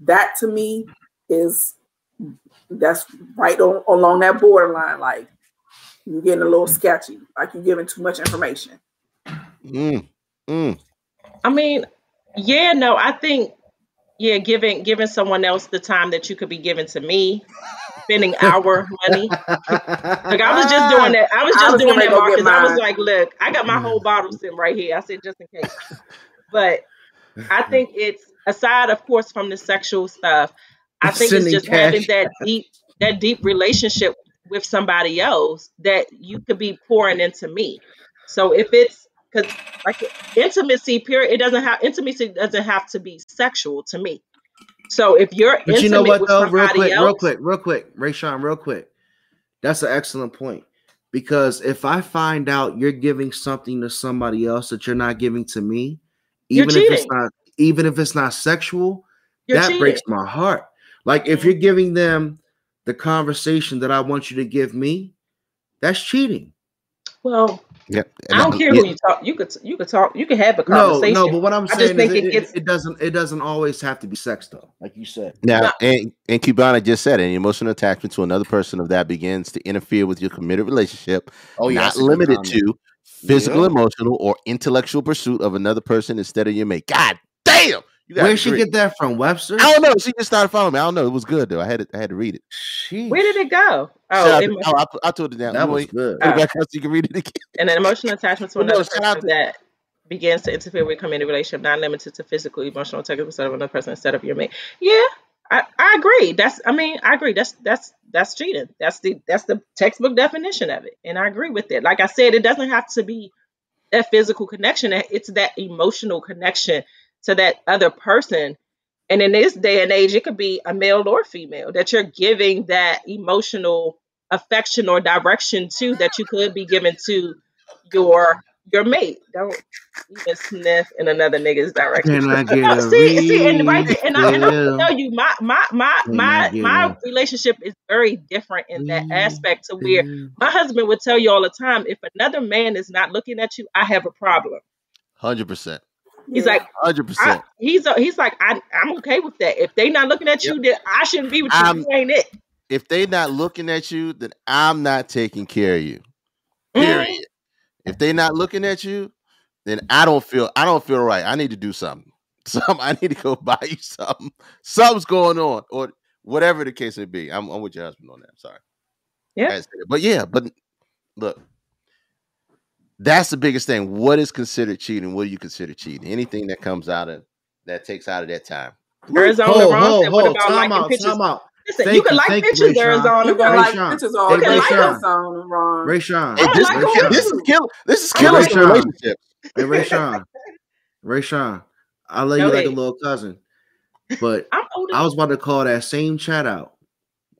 That to me is that's right on, along that borderline. Like you're getting a little sketchy, like you're giving too much information. Mm, mm. I mean, yeah, no, I think yeah, giving giving someone else the time that you could be giving to me, spending our money. Like I was just doing that. I was I just was doing that, Marcus. I was like, look, I got my whole bottle sitting right here. I said just in case. But I think it's aside, of course, from the sexual stuff. I think it's just having that deep that deep relationship with somebody else that you could be pouring into me. So if it's because like intimacy, period, it doesn't have intimacy doesn't have to be sexual to me. So if you're But you know what though? Real quick, else, real quick, real quick, Ray Sean, real quick. That's an excellent point. Because if I find out you're giving something to somebody else that you're not giving to me, even if it's not even if it's not sexual, you're that cheating. breaks my heart. Like if you're giving them the conversation that I want you to give me, that's cheating. Well, Yep. I don't care who you talk. You could you could talk. You could have a conversation. no, no. but what I'm I just saying is think it, it it- gets- it doesn't it doesn't always have to be sex though, like you said. Now, No. and, and Cubana just said, an emotional attachment to another person of that begins to interfere with your committed relationship, Oh not that's a good limited to physical, Yeah. emotional, or intellectual pursuit of another person instead of your mate. God damn! You Where'd she get that from, Webster? I don't know. She just started following me. I don't know. It was good though. I had to, I had to read it. Sheesh. Where did it go? Oh, out it to- must- oh, I, put- I told it down. That was good. put it Oh. back out so you can read it again. and an emotional attachment to Well, no, another shout person to- that begins to interfere with committed relationship, not limited to physical, emotional, technical instead of another person instead of your mate. Yeah, I, I agree. That's I mean, I agree. That's that's that's cheating. That's the that's the textbook definition of it. And I agree with it. Like I said, it doesn't have to be that physical connection. It's that emotional connection to that other person. And in this day and age, it could be a male or female that you're giving that emotional affection or direction to that you could be giving to your your mate. Don't even sniff in another nigga's direction. Can I get No, a see, see, and right there, and, I, and I'm gonna tell you, my my my Can my my relationship is very different in that Mm, aspect to where my husband would tell you all the time, if another man is not looking at you, I have a problem. Hundred percent. He's like, hundred percent. he's a, he's like, I, I'm okay with that. If they not looking at you, then I shouldn't be with you. I'm- you ain't it. If they not looking at you, then I'm not taking care of you. Period. Mm-hmm. If they not looking at you, then I don't feel I don't feel right. I need to do something. Some I need to go buy you something. Something's going on, or whatever the case may be. I'm, I'm with your husband on that. I'm sorry. Yeah. I had to say that. But yeah, but look, that's the biggest thing. What is considered cheating? What do you consider cheating? Anything that comes out of that takes out of that time. Arizona Hold, Ron hold, said, what hold. about Time liking out, pictures? time out. Listen, Thank you can you, like thank you, pictures, Arizona You can like Rayshawn. pictures all you can like Rayshawn. this on Ron. Ray Sean. Hey, this, like is them kill, this is too. kill. This is I killing like some relationships. Hey, Ray Sean. Ray Sean. I love Go you like a little cousin. But I'm older. I was about to call that same chat out.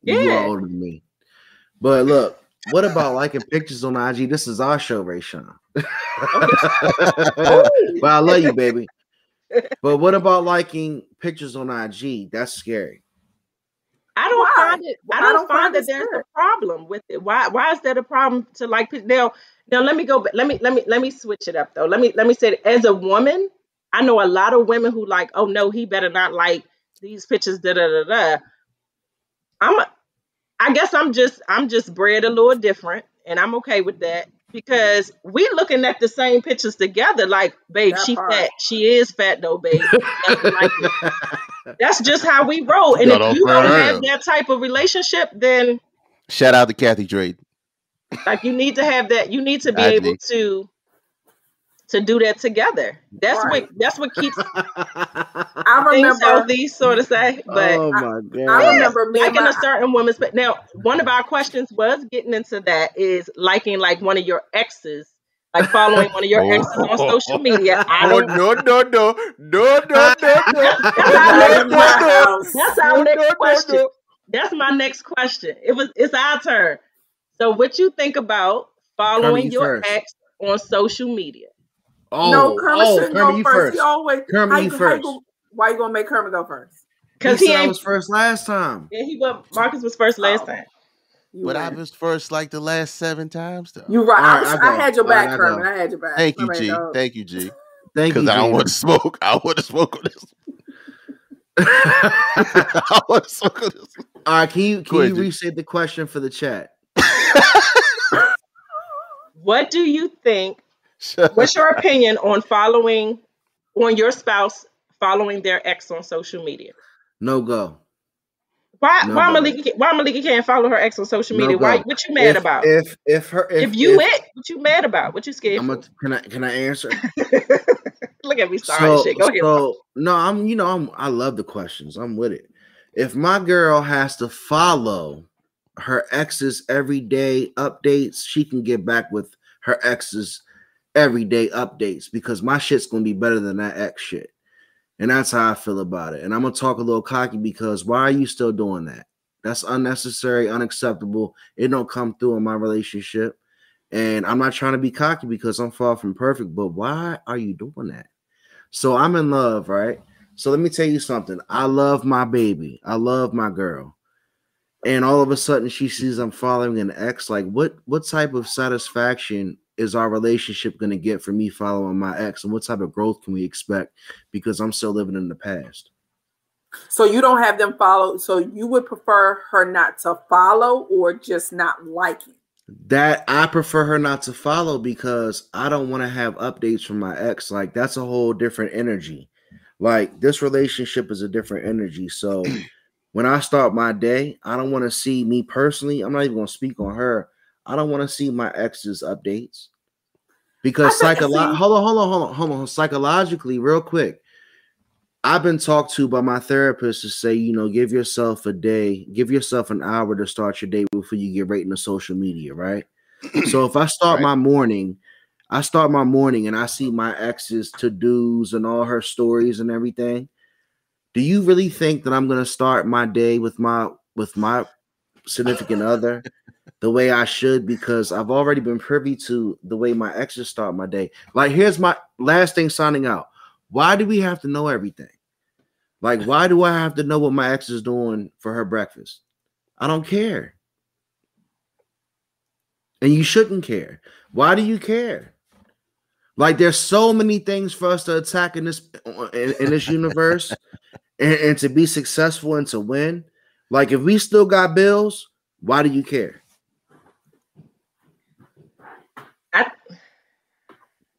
You are older than me. But look, what about liking pictures on IG? This is our show, Ray Sean. but I love you, baby. But what about liking pictures on IG? That's scary. I don't Why? find it. I I don't, don't find find that there's good. a problem with it. Why? Why is that a problem to like now? Now let me go. Let me let me let me switch it up though. Let me let me say that as a woman, I know a lot of women who like. Oh no, he better not like these pictures. Da da da da. I'm. A, I guess I'm just I'm just bred a little different, and I'm okay with that because we looking at the same pictures together. Like, babe, That she part. fat. She is fat though, babe. That's like. That's just how we roll. And Got if you don't my have that type of relationship, then Shout out to Kathy Drake. like you need to have that. You need to be I able do. to to do that together. That's Right. what that's what keeps I things remember. healthy, so to say. But oh my I god. remember me and liking a certain woman's. But now, one of our questions was getting into that is liking like one of your exes like following one of your oh. exes on social media. I Oh, don't. no, no, no, no, no, no, no. That's our next question. That's our No, next no, no, question. no. That's my next question. It was. It's our turn. So, what you think about following you your first. ex on social media? Oh, no, oh, Kermit oh, shouldn't Kermit, go first. first. He always Kermit, how you how first. go- why you gonna make Kermit go first? Because he he said I was first last time. Yeah, he was. Marcus was first last Oh. time. You But I was first like the last seven times, though. You right. All I, was, I I, had your back, I Kermit. go. I had your back. Thank you, My G. dog. Thank you, G. Thank you. Because I don't want to smoke. I want to smoke on this. I want to smoke on this. All right, can you Go can ahead, you G. restate the question for the chat? What do you think? What's your opinion on following on your spouse following their ex on social media? No go. Why? No why go. Malika? Why Malika can't follow her ex on social No media? Why? What you mad if, about? If if her if, If, you if, it, what you mad about? What you scared I'm a, can I can I answer? Look at me sorry so shit. Go ahead. so no, I'm you know I'm I love the questions. I'm with it. If my girl has to follow her ex's everyday updates, she can get back with her ex's everyday updates because my shit's gonna be better than that ex shit. And that's how I feel about it. And I'm gonna talk a little cocky because why are you still doing that? That's unnecessary, unacceptable. It don't come through in my relationship. And I'm not trying to be cocky because I'm far from perfect, but why are you doing that? So I'm in love, right? So let me tell you something. I love my baby. I love my girl. And all of a sudden she sees I'm following an ex. Like, what what type of satisfaction is our relationship going to get for me following my ex? And what type of growth can we expect? Because I'm still living in the past. So you don't have them follow. So you would prefer her not to follow or just not liking. That I prefer her not to follow because I don't want to have updates from my ex. Like that's a whole different energy. Like this relationship is a different energy. So when I start my day, I don't want to see me personally. I'm not even going to speak on her. I don't want to see my ex's updates because I think- psycholo- see- hold on, hold on, hold on, hold on. Psychologically, real quick, I've been talked to by my therapist to say, you know, give yourself a day, give yourself an hour to start your day before you get right into social media, right? so if I start Right. my morning, I start my morning and I see my ex's to dos and all her stories and everything. Do you really think that I'm gonna start my day with my with my significant other the way I should? Because I've already been privy to the way my exes start my day. Like, here's my last thing signing out. Why do we have to know everything? Like, why do I have to know what my ex is doing for her breakfast? I don't care. And you shouldn't care. Why do you care? Like, there's so many things for us to attack in this in, in this universe, and, and to be successful and to win. Like, if we still got bills, why do you care?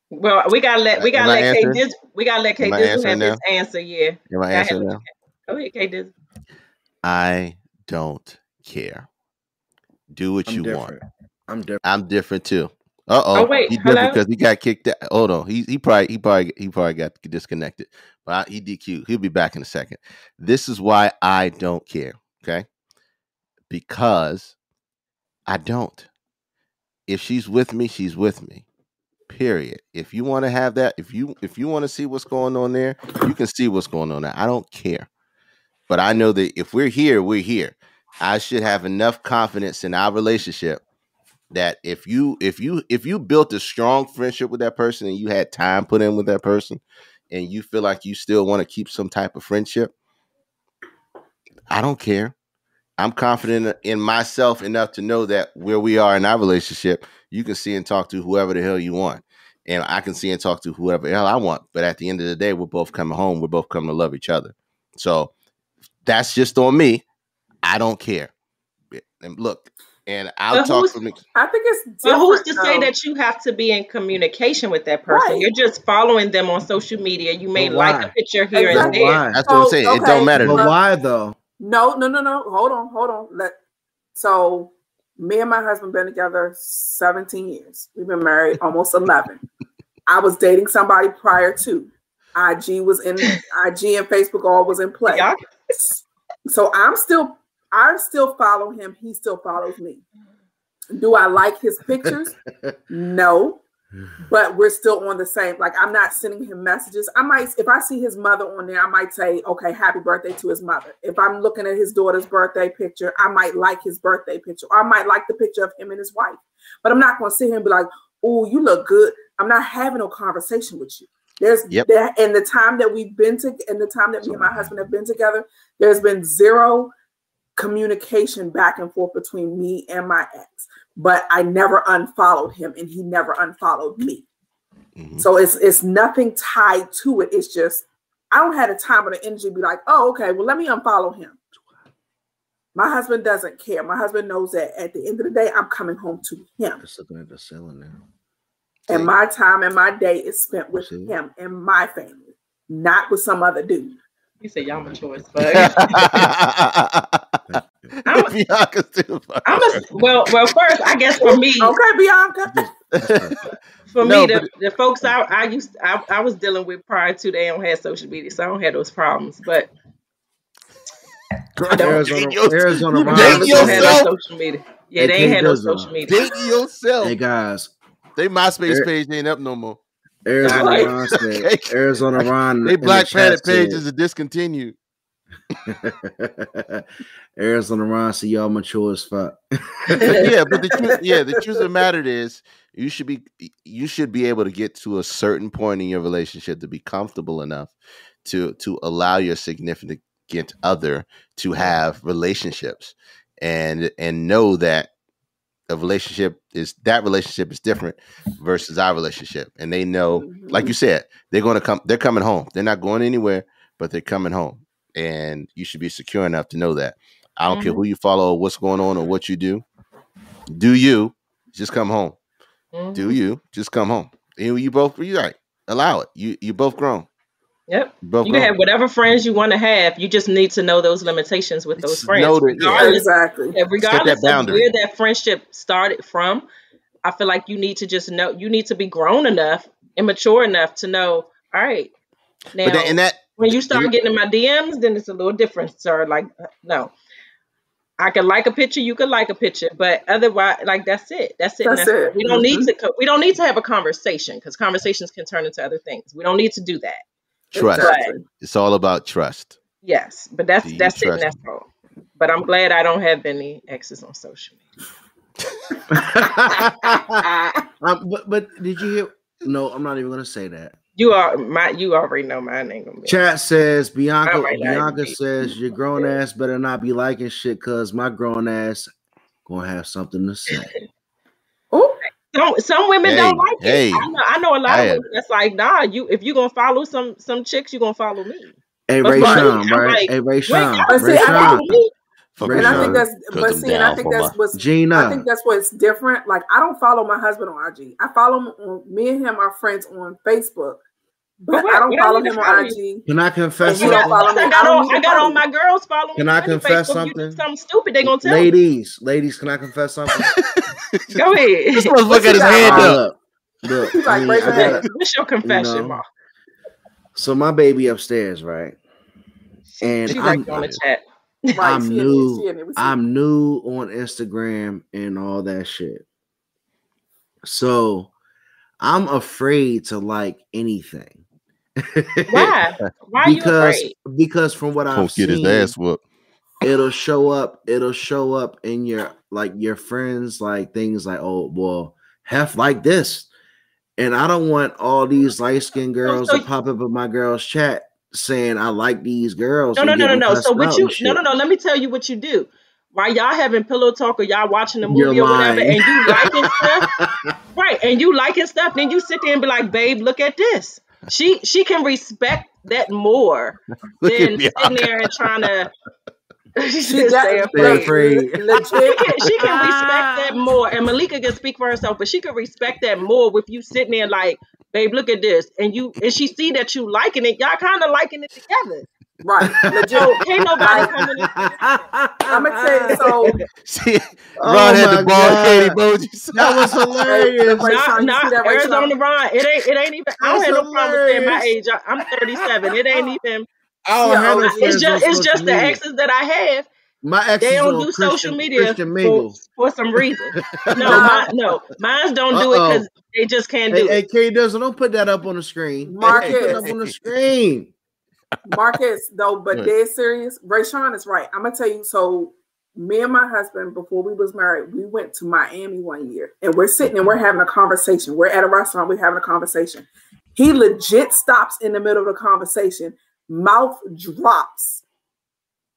Well, we gotta let we gotta I let K answering? Diz, we gotta let K Am I Dizzle answering have his answer. Yeah, Am I Go ahead. answering now? go ahead, K Dizzle. I don't care. Do what I'm you different. want. I'm different. I'm different too. Uh oh. Oh, wait, he different hello? because he got kicked out. Hold on. He he probably he probably he probably got disconnected. But I, he DQ. He'll be back in a second. This is why I don't care. Okay. Because I don't. If she's with me, she's with me. Period. If you want to have that, if you if you want to see what's going on there, you can see what's going on there. I don't care. But I know that if we're here, we're here. I should have enough confidence in our relationship that if you if you if you built a strong friendship with that person and you had time put in with that person and you feel like you still want to keep some type of friendship, I don't care. I'm confident in myself enough to know that where we are in our relationship, you can see and talk to whoever the hell you want. And I can see and talk to whoever the hell I want. But at the end of the day, we're both coming home. We're both coming to love each other. So that's just on me. I don't care. And look, and I'll But talk to me. I think it's different. But who's to say that you have to be in communication with that person? Right. You're just following them on social media. You may like a picture here But and there. why? That's what I'm Oh, saying. It don't matter. But why though? No, no, no, no. Hold on, hold on. Let so me and my husband been together 17 years. We've been married almost 11. I was dating somebody prior to. IG was in IG and Facebook all was in play. Y'all- So I'm still I still follow him. He still follows me. Do I like his pictures? no. But we're still on the same. Like I'm not sending him messages. I might, if I see his mother on there, I might say, "Okay, happy birthday to his mother." If I'm looking at his daughter's birthday picture, I might like his birthday picture, or I might like the picture of him and his wife. But I'm not going to sit here and be like, "Oh, you look good." I'm not having no conversation with you. There's Yep. there in the time that we've been to, in the time that me and my husband have been together, there's been zero communication back and forth between me and my ex. But I never unfollowed him, and he never unfollowed me. Mhm. So it's it's nothing tied to it. It's just I don't have the time or the energy to be like, oh, okay, well, let me unfollow him. My husband doesn't care. My husband knows that at the end of the day, I'm coming home to him. Just looking at the ceiling now. And my time and my day is spent with See? him and my family, not with some other dude. You say y'all mature as fuck. I'm- Bianca still I'm a well. Well, first, I guess for me, Okay, Bianca. for No, me, the, but- the folks I, I used I, I was dealing with prior to they don't have social media, so I don't have those problems. But Arizona, Arizona You Ron. date I don't have yourself? no social media. Yeah, Hey, they ain't King had no social media. Dating yourself. Hey guys, They MySpace Ar- page ain't up no more. Arizona Right. Ron said. Arizona Ron. They in the Black chat Planet said- pages are discontinued. Arizona Ron said y'all mature as fuck. But yeah, but the truth, yeah, the truth of the matter is, you should be you should be able to get to a certain point in your relationship to be comfortable enough to to allow your significant other to have relationships and and know that a relationship is that relationship is different versus our relationship. And they know like mm-hmm. you said they're going to come they're coming home. They're not going anywhere but they're coming home and you should be secure enough to know that i don't care who you follow or what's going on or what you do do you just come home Mhm. do you just come home you, you both you right allow it you you both grown Yep. you both You grown. can have whatever friends you want to have. You just need to know those limitations with those Just friends. know that- yeah. Regardless, Exactly. yeah, regardless of where that friendship started from, I feel like you need to just know you need to be grown enough and mature enough to know, all right, now but then, and that when you start getting in my DMs, then it's a little different, sir. Like, uh, no. I can like a picture, you can like a picture, but otherwise, like that's it. That's it. and That's it. We don't need Mhm. to. We don't need to have a conversation because conversations can turn into other things. We don't need to do that. trust Exactly. it's all about trust Yes, but that's that's it. That's all. But I'm glad I don't have any exes on social media. um, but but did you hear? No, I'm not even gonna say that. You are my. You already know my name. gonna. Chat says Bianca. I might not Bianca says your grown ass better not be liking shit, cause my grown ass gonna have something to say. Ooh, Some some women Hey, don't like hey. it. I know, I know a lot I of had- women that's like, nah. You if you gonna follow some some chicks, you gonna follow me. Hey But Ray for Sean, right? like, hey Ray Sean, y'all But Ray I Sean, me. Fuck Ray and I think that's Cause but see, and I think that's my- what's I think that's what's different. Like I don't follow my husband on IG. I follow him me and him are friends on Facebook, but what- I don't follow need him on? IG. Can I confess you don't something? follow me. I I got don't on. need to I got follow on my girls following me. Can I confess Facebook. You do something? something stupid, they gonna tell me. Ladies, ladies, can I confess something? Go ahead. this motherfucker What's got his hand on? up look, look. He's I like, mean, raise I gotta- What's your confession, know, Ma? so my baby upstairs, right? And She I'm, right on the chat. Right, I'm new. there, she in there. We see. I'm new on Instagram and all that shit. So I'm afraid to like anything. Why? Why are you because afraid? because from what I've Gonna get his seen, ass whooped it'll show up. It'll show up in your like your friends, like things like, oh well, hef like this, and I don't want all these light skinned girls so- to pop up in my girls' chat saying I like these girls. No, no, no, no, no. So what you? No, no, no. Let me tell you what you do. While y'all having pillow talk or y'all watching the You're movie or whatever, lying. and you liking stuff, right? And you liking stuff, then you sit there and be like, "Babe, look at this." She she can respect that more Look than sitting there and trying to. she She just got say Stay afraid. afraid. She can, she can respect that ah. more, and Malika can speak for herself, but she can respect that more with you sitting there like, babe, look at this, and you and she see that you liking it, y'all kind of liking it together. Right, legit. So can't nobody coming in. I'm gonna tell you. So See, Oh Ron had the bald God. head. That was hilarious. Ray not Sean, not that, Ray Arizona Sean? Ron. It ain't it ain't even. I don't That's have no problem saying my age. I, I'm 37. It ain't even. I don't Yeah, have no oh, friends It's just it's just the media. exes that I have. My ex They don't do Christian, social media for, for some reason. No, my, no, mine don't do it because they just can't Hey, do hey, it. K Dizzle, don't put that up on the screen. Put Marcus, it up on the screen. Marcus, though, but dead serious. Ray Sean is right. I'm gonna tell you. So, me and my husband, before we was married, we went to Miami one year, and we're sitting and we're having a conversation. We're at a restaurant. We're having a conversation. He legit stops in the middle of the conversation, mouth drops,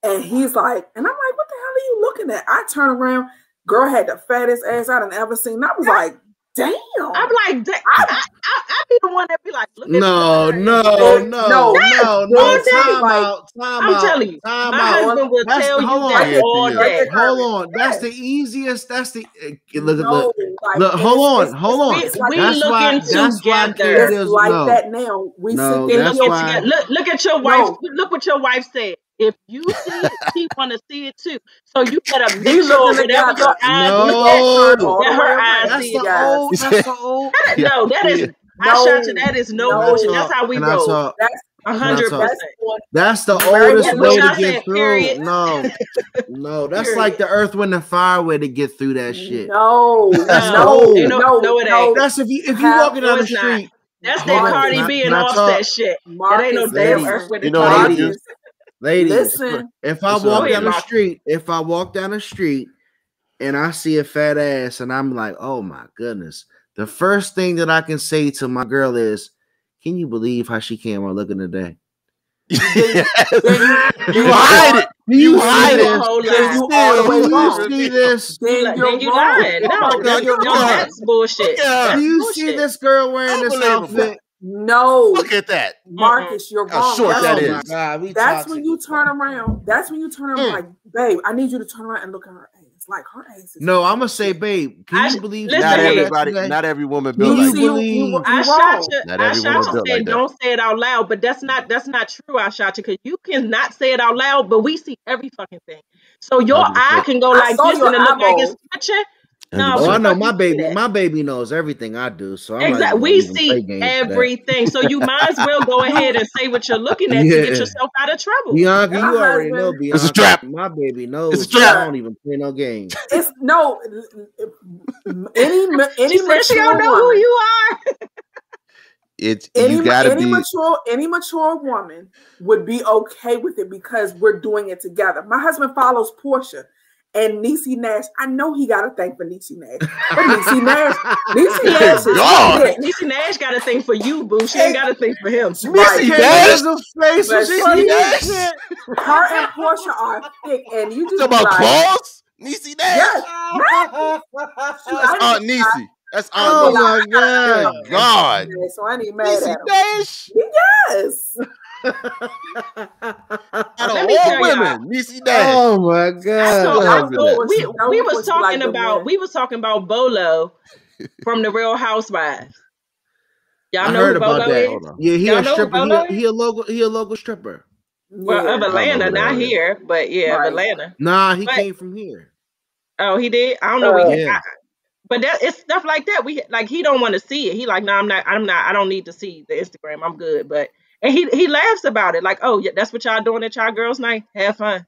and he's like, and I'm like, what the hell are you looking at? I turn around, girl had the fattest ass I'd ever seen. I was like, damn. I'm like, da- I, I, I, I be the one that be like, look at No, me. no, No, no, no. no, no. Yes, Time like, out. Time I'm out. telling you, Time my out. husband will That's- tell you hold on. that Yeah, all yeah. day. Hold on. That's the easiest. That's the eh, look at No, look. like, Look, and hold on, it's- hold on. it's We, like- we That's why- looking that's why together. Kid It's is- like no. that now. We No, sit there that's and Look, look why- at, look, look at your No. wife. Look what your wife said. If you see it, she want to see it too. So you better We make sure looking whatever your eyes No. look all Let her eyes. That's see the it, guys. old. That's the old. at. No, that is. I No, shot you. That is no no. bullshit. That's how we Can roll. That's A hundred percent. that's the oldest way to get said, through. period. No, no, that's Period. like the Earth, Wind, and Fire way to get through that shit. No, That's no, old. no, No, no, it ain't. That's if you if you Have- walking no, down the it's not. street. That's that Cardi can I- B can and I Offset shit. Marcus, That ain't no damn Earth with you the know what I Cardi do? B. Ladies, Listen, if I walk down the street, if I walk down the street and I see a fat ass and I'm like, oh my goodness, the first thing that I can say to my girl is, can you believe how she came out looking today? you you hide it. You see hide You a this? Then you all the way Do you wrong. see this? Then Like, you're then you wrong. lying. No, that's, you're no, wrong. that's bullshit. Look at her. That's Do you bullshit. see this girl wearing this outfit? No, Look at that. Marcus, you're wrong. How wrong. short That's that oh when- god, That's toxic. when you turn around. That's when you turn around Mm. like, babe, I need you to turn around and look at her ass. Like her ass is No, I'm gonna say, babe, can I you believe listen Not she wore that everybody. today? Not every woman Do built you like that. believe? you, I shot you. Not I every shot woman's you. Said like that. don't say it out loud, but that's not that's not true. I shot you because you cannot say it out loud, but we see every fucking thing. So your 100%. eye can go like this and it look like it's eyeball. Touching. No, Oh, I know my baby. My baby knows everything I do, so I'm Exactly. even We gonna even play see games for that. everything. So you might as well go ahead and say what you're looking at to get yourself out of trouble. Bianca, My you already know husband- Bianca. It's a trap. My baby knows. It's a trap. I don't even play no games. It's no any any She said she don't mature know who you are. It's Any, you gotta any be. mature any mature woman would be okay with it because we're doing it together. My husband follows Portia and Niecy Nash. I know he got a thing for Niecy Nash, but Niecy Nash, Niecy Nash is God. Niecy Nash got a thing for you, boo. She ain't got a thing for him. Right. Niecy Can't Nash? use face But she- she Niecy Nash? Her and Portia are thick, and you You just about like, claws? Niecy Nash? yes, That's I Aunt didn't- Niecy. That's Oh Aunt my Niecy. god. God. so I ain't mad Niecy at him. Nash? Yes, Out Let of me all tell y'all. women, Niecy Nash. oh my So, god. Yeah. so we we was you like talking about we was talking about Bolo from the Real Housewives. Y'all I know heard who about Bolo that. is? Yeah, he Y'all a stripper. He a, he a local. He a local stripper. Well, Yeah. of don't Atlanta, not is. here, but yeah, of Right. Atlanta. Nah, he But- came from here. Oh, he did. I don't know. Uh, we, Yeah. I, but that it's stuff like that. We like he don't want to see it. He like, no, I'm not. I'm not. I don't need to see the Instagram. I'm good. But and he he laughs about it. Like, oh yeah, that's what y'all doing at y'all girls' night. Have fun.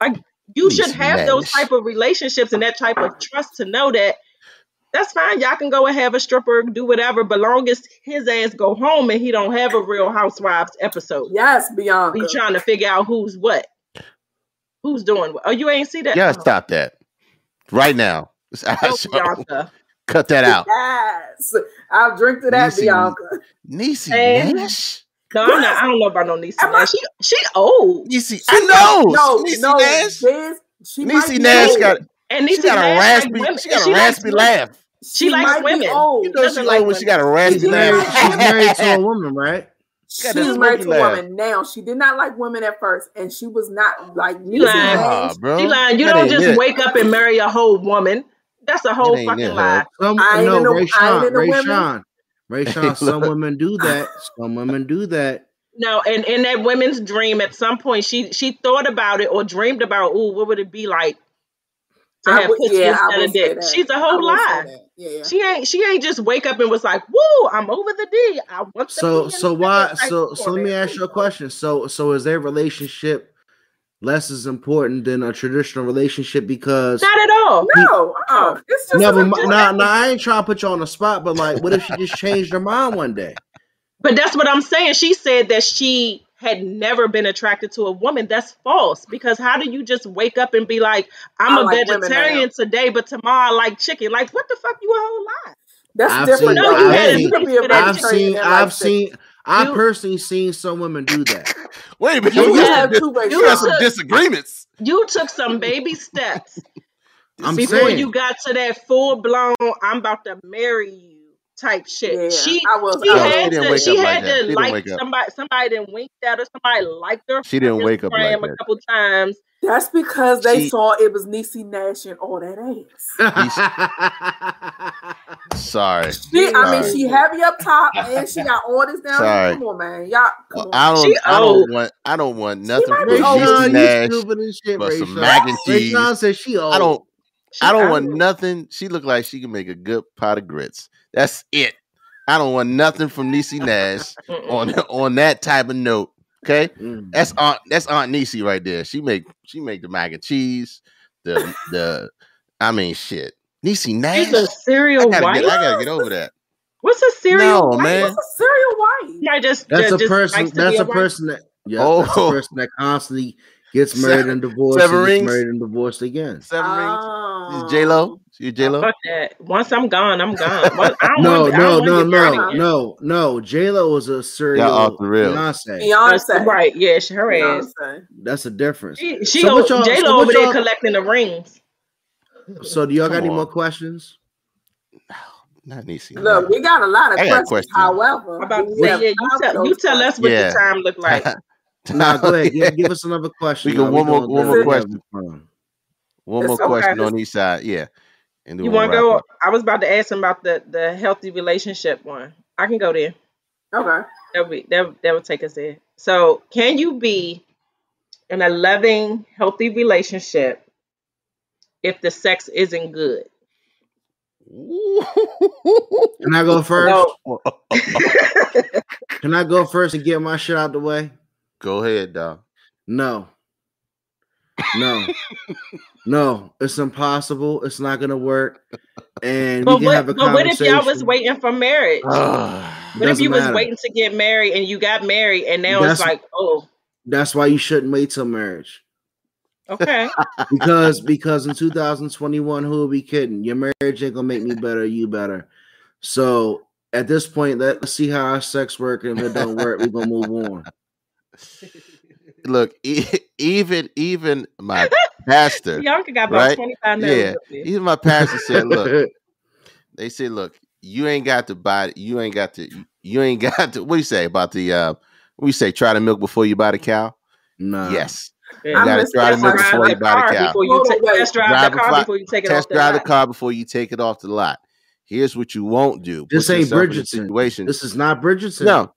Like you should Niecy have those type of relationships and that type of trust to know that that's fine. Y'all can go and have a stripper, do whatever, but long as his ass go home and he don't have a Real Housewives episode. yes, Bianca. You trying to figure out who's what, who's doing what. Oh, you ain't see that? Yeah, Oh, stop that. Right now. No. Oh, Bianca. Cut that out. Yes, I'll drink to that, Niecy- Bianca. Niecy Hey. Nash? No, I'm not. I don't know about no Niecy Am I- Nash. She she old, Niecy, I know. No, Niecy no, Nash. This, she might Niecy Nash old. got and she Niecy got a Nash like raspy women. she got she a likes raspy women. laugh. She likes might be women. old. You know doesn't she like old when she got a raspy She's married, she's married to a woman, right? Got She's married to a woman now. She did not like women at first, and she was not like You lying. Nah, bro. She lying. You That don't just it. wake up and marry a whole woman. That's a whole ain't fucking it, lie. Some I ain't no, into- Ray I ain't Sean, into Ray women. Sean, Ray Sean. Some women do that. Some women do that. No, and in that women's dream, at some point, she she thought about it or dreamed about, ooh, what would it be like to I have would- pussy yeah, I instead of dick? that. She's a whole will say lie. that. Yeah. She ain't she ain't just wake up and was like, woo, I'm over the D. I want So so why? So so let me ask you a question. So so is their relationship less is important than a traditional relationship because Not at all. No, uh, it's just never a- mind. Nah, nah, I ain't trying to put you on the spot, but like, what if she just changed her mind one day? But that's what I'm saying. She said that she had never been attracted to a woman. That's false. Because how do you just wake up and be like, I'm I a like vegetarian today, but tomorrow I like chicken? Like, what the fuck you a whole lot? That's I've different. seen- No, you You had can- a you can be a taste for that I've seen, I've seen, I You- personally seen some women do that. Wait a minute. You You, You have some, two-way you got some disagreements. You took some baby steps I'm before saying. you got to that full blown, I'm about to marry you type shit. Yeah, she I was- she I was- had to she up like had that. She to like somebody somebody didn't winked at her, somebody liked her She didn't on wake up like Instagram that. a couple times. That's because they She- saw it was Niecy Nash and all that ass. Sorry. She, I mean, she heavy up top and she got all this down. Sorry. Come on, man, y'all. Come Well, on. I don't. She I don't want. I don't want nothing from be Ray old. Niecy Sean, Nash. stupid as shit, but Ray some Sean. mac and Ray cheese. Sean said she old. I don't. She I don't old. want nothing. She look like she can make a good pot of grits. That's it. I don't want nothing from Niecy Nash on on that type of note. Okay, Mm. that's Aunt that's Aunt Niecy right there. She make she make the mac and cheese. The the I mean shit. Niecy Nash. She's a I serial gotta wife. get. I gotta get over that. What's a serial No, wife? man. What's a serial wife? Might just That's ju- a person. That's be a person that. Yeah, that's a Oh. person that constantly gets married and divorced, Seven and gets rings? married and divorced again. Seven rings. Oh. J Lo. You J Lo. Fuck that. Once I'm gone, I'm gone. Well, I don't No, want, I no, don't no, want to get married no, no, no. J Lo was a serial Y'all off the rails. Beyonce. Beyonce. Right? Yeah, she, her ass. That's a difference. She, she So what y'all- J so Lo what over there collecting the rings. So, do y'all got Come any more questions? No, not Niecy. Look, we got a lot of I got a questions. However, about to we say, have yeah, you tell, you tell us what Yeah. the time looked like. Nah, go ahead. Give, give us another question. We got y'all. one more- one more question. having. One more question on each side. Yeah. And You want to go? up. I was about to ask him about the the healthy relationship one. I can go there. Okay. That would be that that would take us there. So, can you be in a loving, healthy relationship if the sex isn't good? Can I go first? No. Can I go first and get my shit out the way? Go ahead, dog. No. No. no. It's impossible. It's not gonna work. And But we can what, have a but what if y'all was waiting for marriage? Ah. What if Doesn't you was waiting to get married and you got married and now it's like, oh, That's why you shouldn't wait till marriage. okay. Because because in 2021, who will be kidding? Your marriage ain't gonna make me better, you better. So at this point, let's see how our sex work. And if it don't work, we're gonna move on. Look, e- even even my pastor, Bianca got about Right? 25 yeah, minutes. even my pastor said, "Look, they said, look, you ain't got to buy, you ain't got to, you ain't got to. What do you say about the? uh What you say? Try the milk before you buy the cow. nah. Yes, you I'm gotta try the milk before you buy the cow. before you ta- test drive Drive the car before- before you take it Test off the drive the lot. car before you take it off the lot. Here's what you won't do. This Put ain't yourself Bridgerton. Situation. This is not Bridgerton. No, th-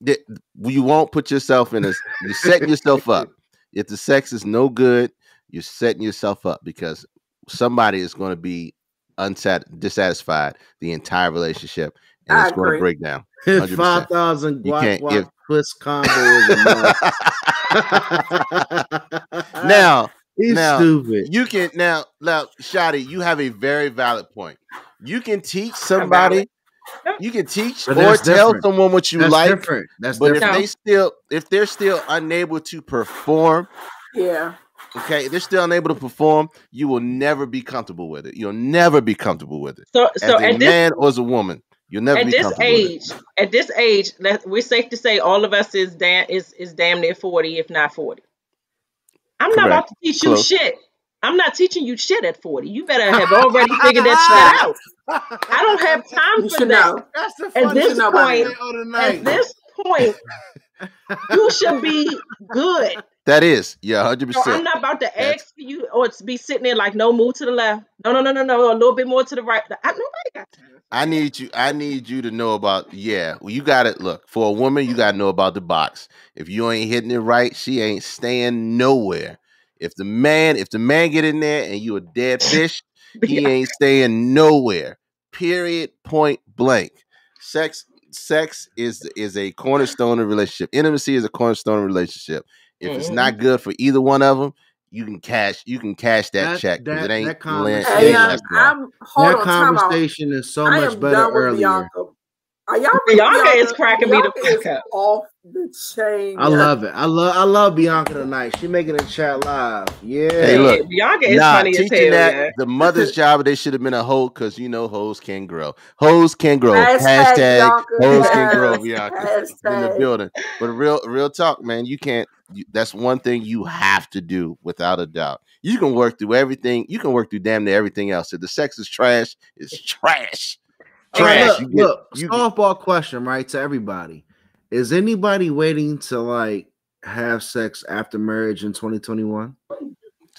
you won't put yourself in a. You're setting yourself up. If the sex is no good, you're setting yourself up because somebody is going to be unsat dissatisfied the entire relationship, and I it's going to break down. 100%. five thousand You guac can't give- twist combo is enough. now he's now, stupid. you can now now Shadi, you have a very valid point. You can teach somebody. You can teach or that's tell someone what you That's like, different. That's but different. if they still if they're still unable to perform Yeah. Okay, if they're still unable to perform, you will never be comfortable with it. You'll never be comfortable with it. So, As a at this man or as a woman, you'll never at be this comfortable with age, at this age, let, we're safe to say all of us is damn is is damn near forty, if not forty. I'm not about to teach you shit. I'm not teaching you shit at forty. You better have already figured that shit out. I don't have time You for that. know. That's the At this point point- At this point, you should be good. That is, yeah, hundred So I'm not about to That's- ask you or to be sitting there like no move to the left. No, no, no, no, no, a little bit more to the right. I, nobody got time. I need you. I need you to know about. Yeah, well, you got to look for a woman. You got to know about the box. If you ain't hitting it right, she ain't staying nowhere. If the man, if the man get in there and you a dead fish, he ain't staying nowhere. Period. Point blank. Sex, sex is is a cornerstone of relationship. Intimacy is a cornerstone of relationship. If it's Mhm. not good for either one of them, you can cash you can cash that, That- check because that- it ain't that land- conversation- Hey, ain't um. I'm hold that on, conversation is so I much better earlier. Bianca. Are y'all Bianca is cracking me the fuck up. Off the chain. I love it. I love I love Bianca tonight. She making a chat live. Yeah. Hey, look. Bianca is Nah, funny as teaching hell. that yeah. the mother's job they should have been a hoe because you know hoes can grow. Hoes can grow. Hashtag Hashtag, Bianca, hoes can grow, yes. Bianca. in the building. But real, real talk, man. You can't. You, that's one thing you have to do without a doubt. You can work through everything. You can work through damn near everything else. If the sex is trash, it's trash. All right, Trash. look, You get- look, you- softball question, right, to everybody. Is anybody waiting to like have sex after marriage in 2021?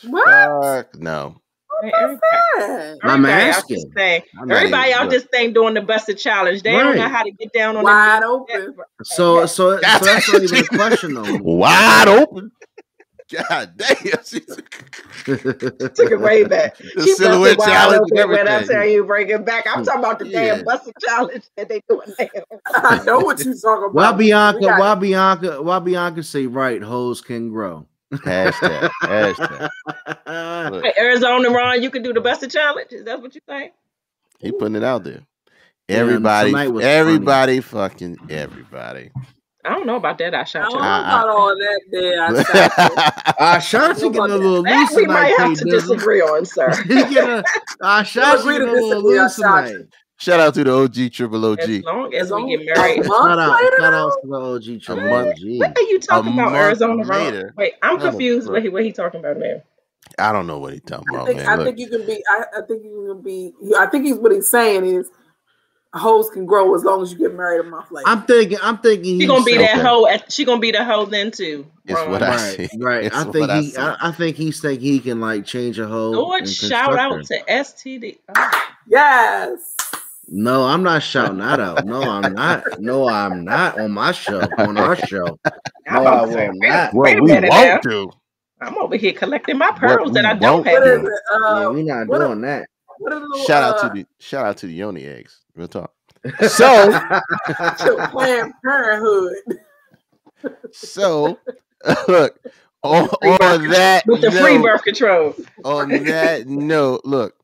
What? Fuck no. Hey, everybody- I'm asking. this thing- I'm Everybody even- out look, this thing doing the busted challenge. They don't know how to get down on Wide their open. So, so, so that's not even a question though. wide open. God damn. Took it way back. the She silhouette busted challenge and open when I everything. tell you bring it back. I'm hmm. talking about the Yeah. damn busted challenge that they doing now. I know what you're talking about. Why Bianca? We got- Why Bianca? Why Bianca say right? Hoes can grow. Hashtag. Hashtag. Look, Hey, Arizona Ron, you can do the busted challenge. Is that what you think? he putting it out there. Yeah, Everybody, tonight was funny. everybody, fucking everybody. I don't know about that. I I don't know about all that there. I shot Uh, getting a little That loose we tonight. might have to disagree on, sir. He getting a, uh, to getting a little disagree, I loose tonight. Shout out to the OG Triple OG. As long as As we get married. Shout out, shout out to the OG Triple OG. What are you talking about, Arizona later. Wait, I'm confused. What he what he talking about now? I don't know what he's talking I about, think man. I Look, think you can be. I, I think you can be. I think he's what he's saying is, hoes can grow as long as you get married a month later. I'm thinking. I'm thinking. She he's gonna be that Okay. hoe. At, she gonna be the hoe then too. It's Ron. what I Right, see. right. It's I what think I he. see. I, I think he's thinking he can like change a hoe. Lord, shout out her. to STD. Oh, yes. No, I'm not shouting that out. No, I'm not. No, I'm not on my show. On our show. I'm No, I about will wait, not. Well, wait a we won't do. I'm over here collecting my pearls that I don't have. What is do. it? Yeah, Uh, we not what a- doing that. what a little, Shout out uh, to the shout out to the Yoni eggs. Real talk. So to Planned Parenthood. so look on, on that With the free birth control. on that note, look,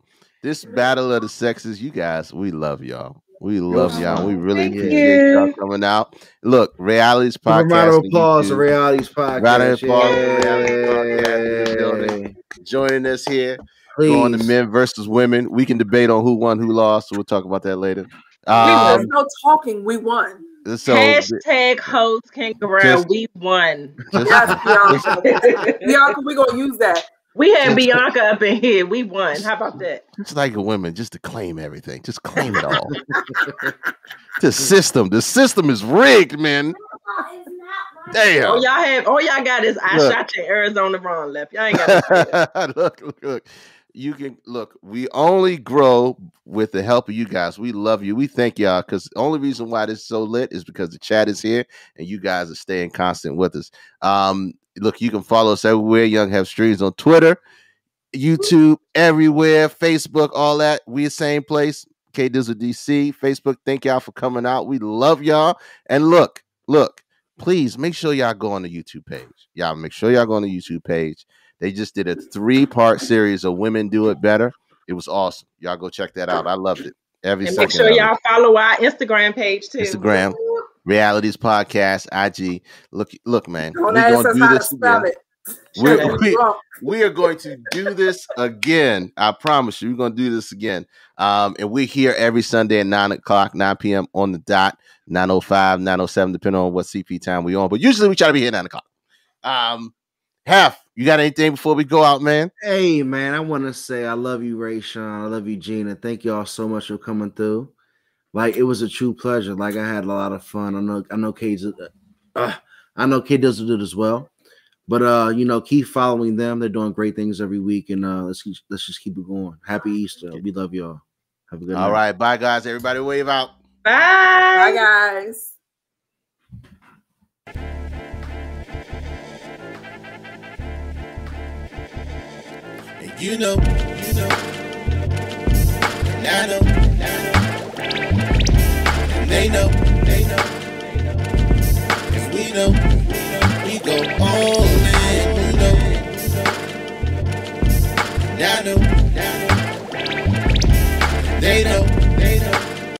this battle of the sexes, you guys, we love y'all. We love y'all. We really Thank appreciate y'all coming out. Look, realities Give a round podcast. of applause to YouTube. Realities Podcast. Round of applause to Realities Podcast in the building. Yay. joining us here. Going to men versus women. We can debate on who won, who lost. So we'll talk about that later. we Um, There's no talking. We won. so Hashtag hoes can grow. Just- We won. just- Yes, Bianca. Bianca, we're gonna use that. We had Bianca up in here. We won. How about that? just like a women, just to claim everything, just claim it all. the system, the system is rigged, man. Damn. All y'all have, all y'all got is I Look. shot you Arizona Ron left. Y'all ain't got. look, look, look. You can look. We only grow with the help of you guys. We love you. We thank y'all because the only reason why this is so lit is because the chat is here and you guys are staying constant with us. Um, look, you can follow us everywhere. Young Have Streams on Twitter, YouTube, everywhere, Facebook, all that. We the same place. K Dizzle DC, Facebook. Thank y'all for coming out. We love y'all. And look, look, please make sure y'all go on the YouTube page. Y'all make sure y'all go on the YouTube page. They just did a three part series of Women Do It Better. It was awesome. Y'all go check that out. I loved it. Every And second. make sure y'all follow our Instagram page too. Instagram. Realities Podcast, IG. Look, look, man. Don't We're gonna do how to this again. We're- we- we are going to do this again. I promise you, we're going to do this again. Um, and we're here every Sunday at 9 o'clock, 9 p.m. on the dot, 905, 907, depending on what CP time we on. But usually we try to be here at 9 o'clock. Um, Half, you got anything before we go out, man? Hey man, I want to say I love you, Ray Sean. I love you, Gina. Thank y'all so much for coming through. Like it was a true pleasure. Like I had a lot of fun. I know I know K's uh, I know K does it as well. But uh, you know, keep following them. They're doing great things every week, and uh, let's keep, let's just keep it going. Happy Easter. We love y'all. Have a good All night. right, bye, guys. Everybody wave out. Bye. Bye, guys. You know, you know. And I know, and I know. And they know, they know. And we know, we go all in. You know. And I know, and I know. And they know.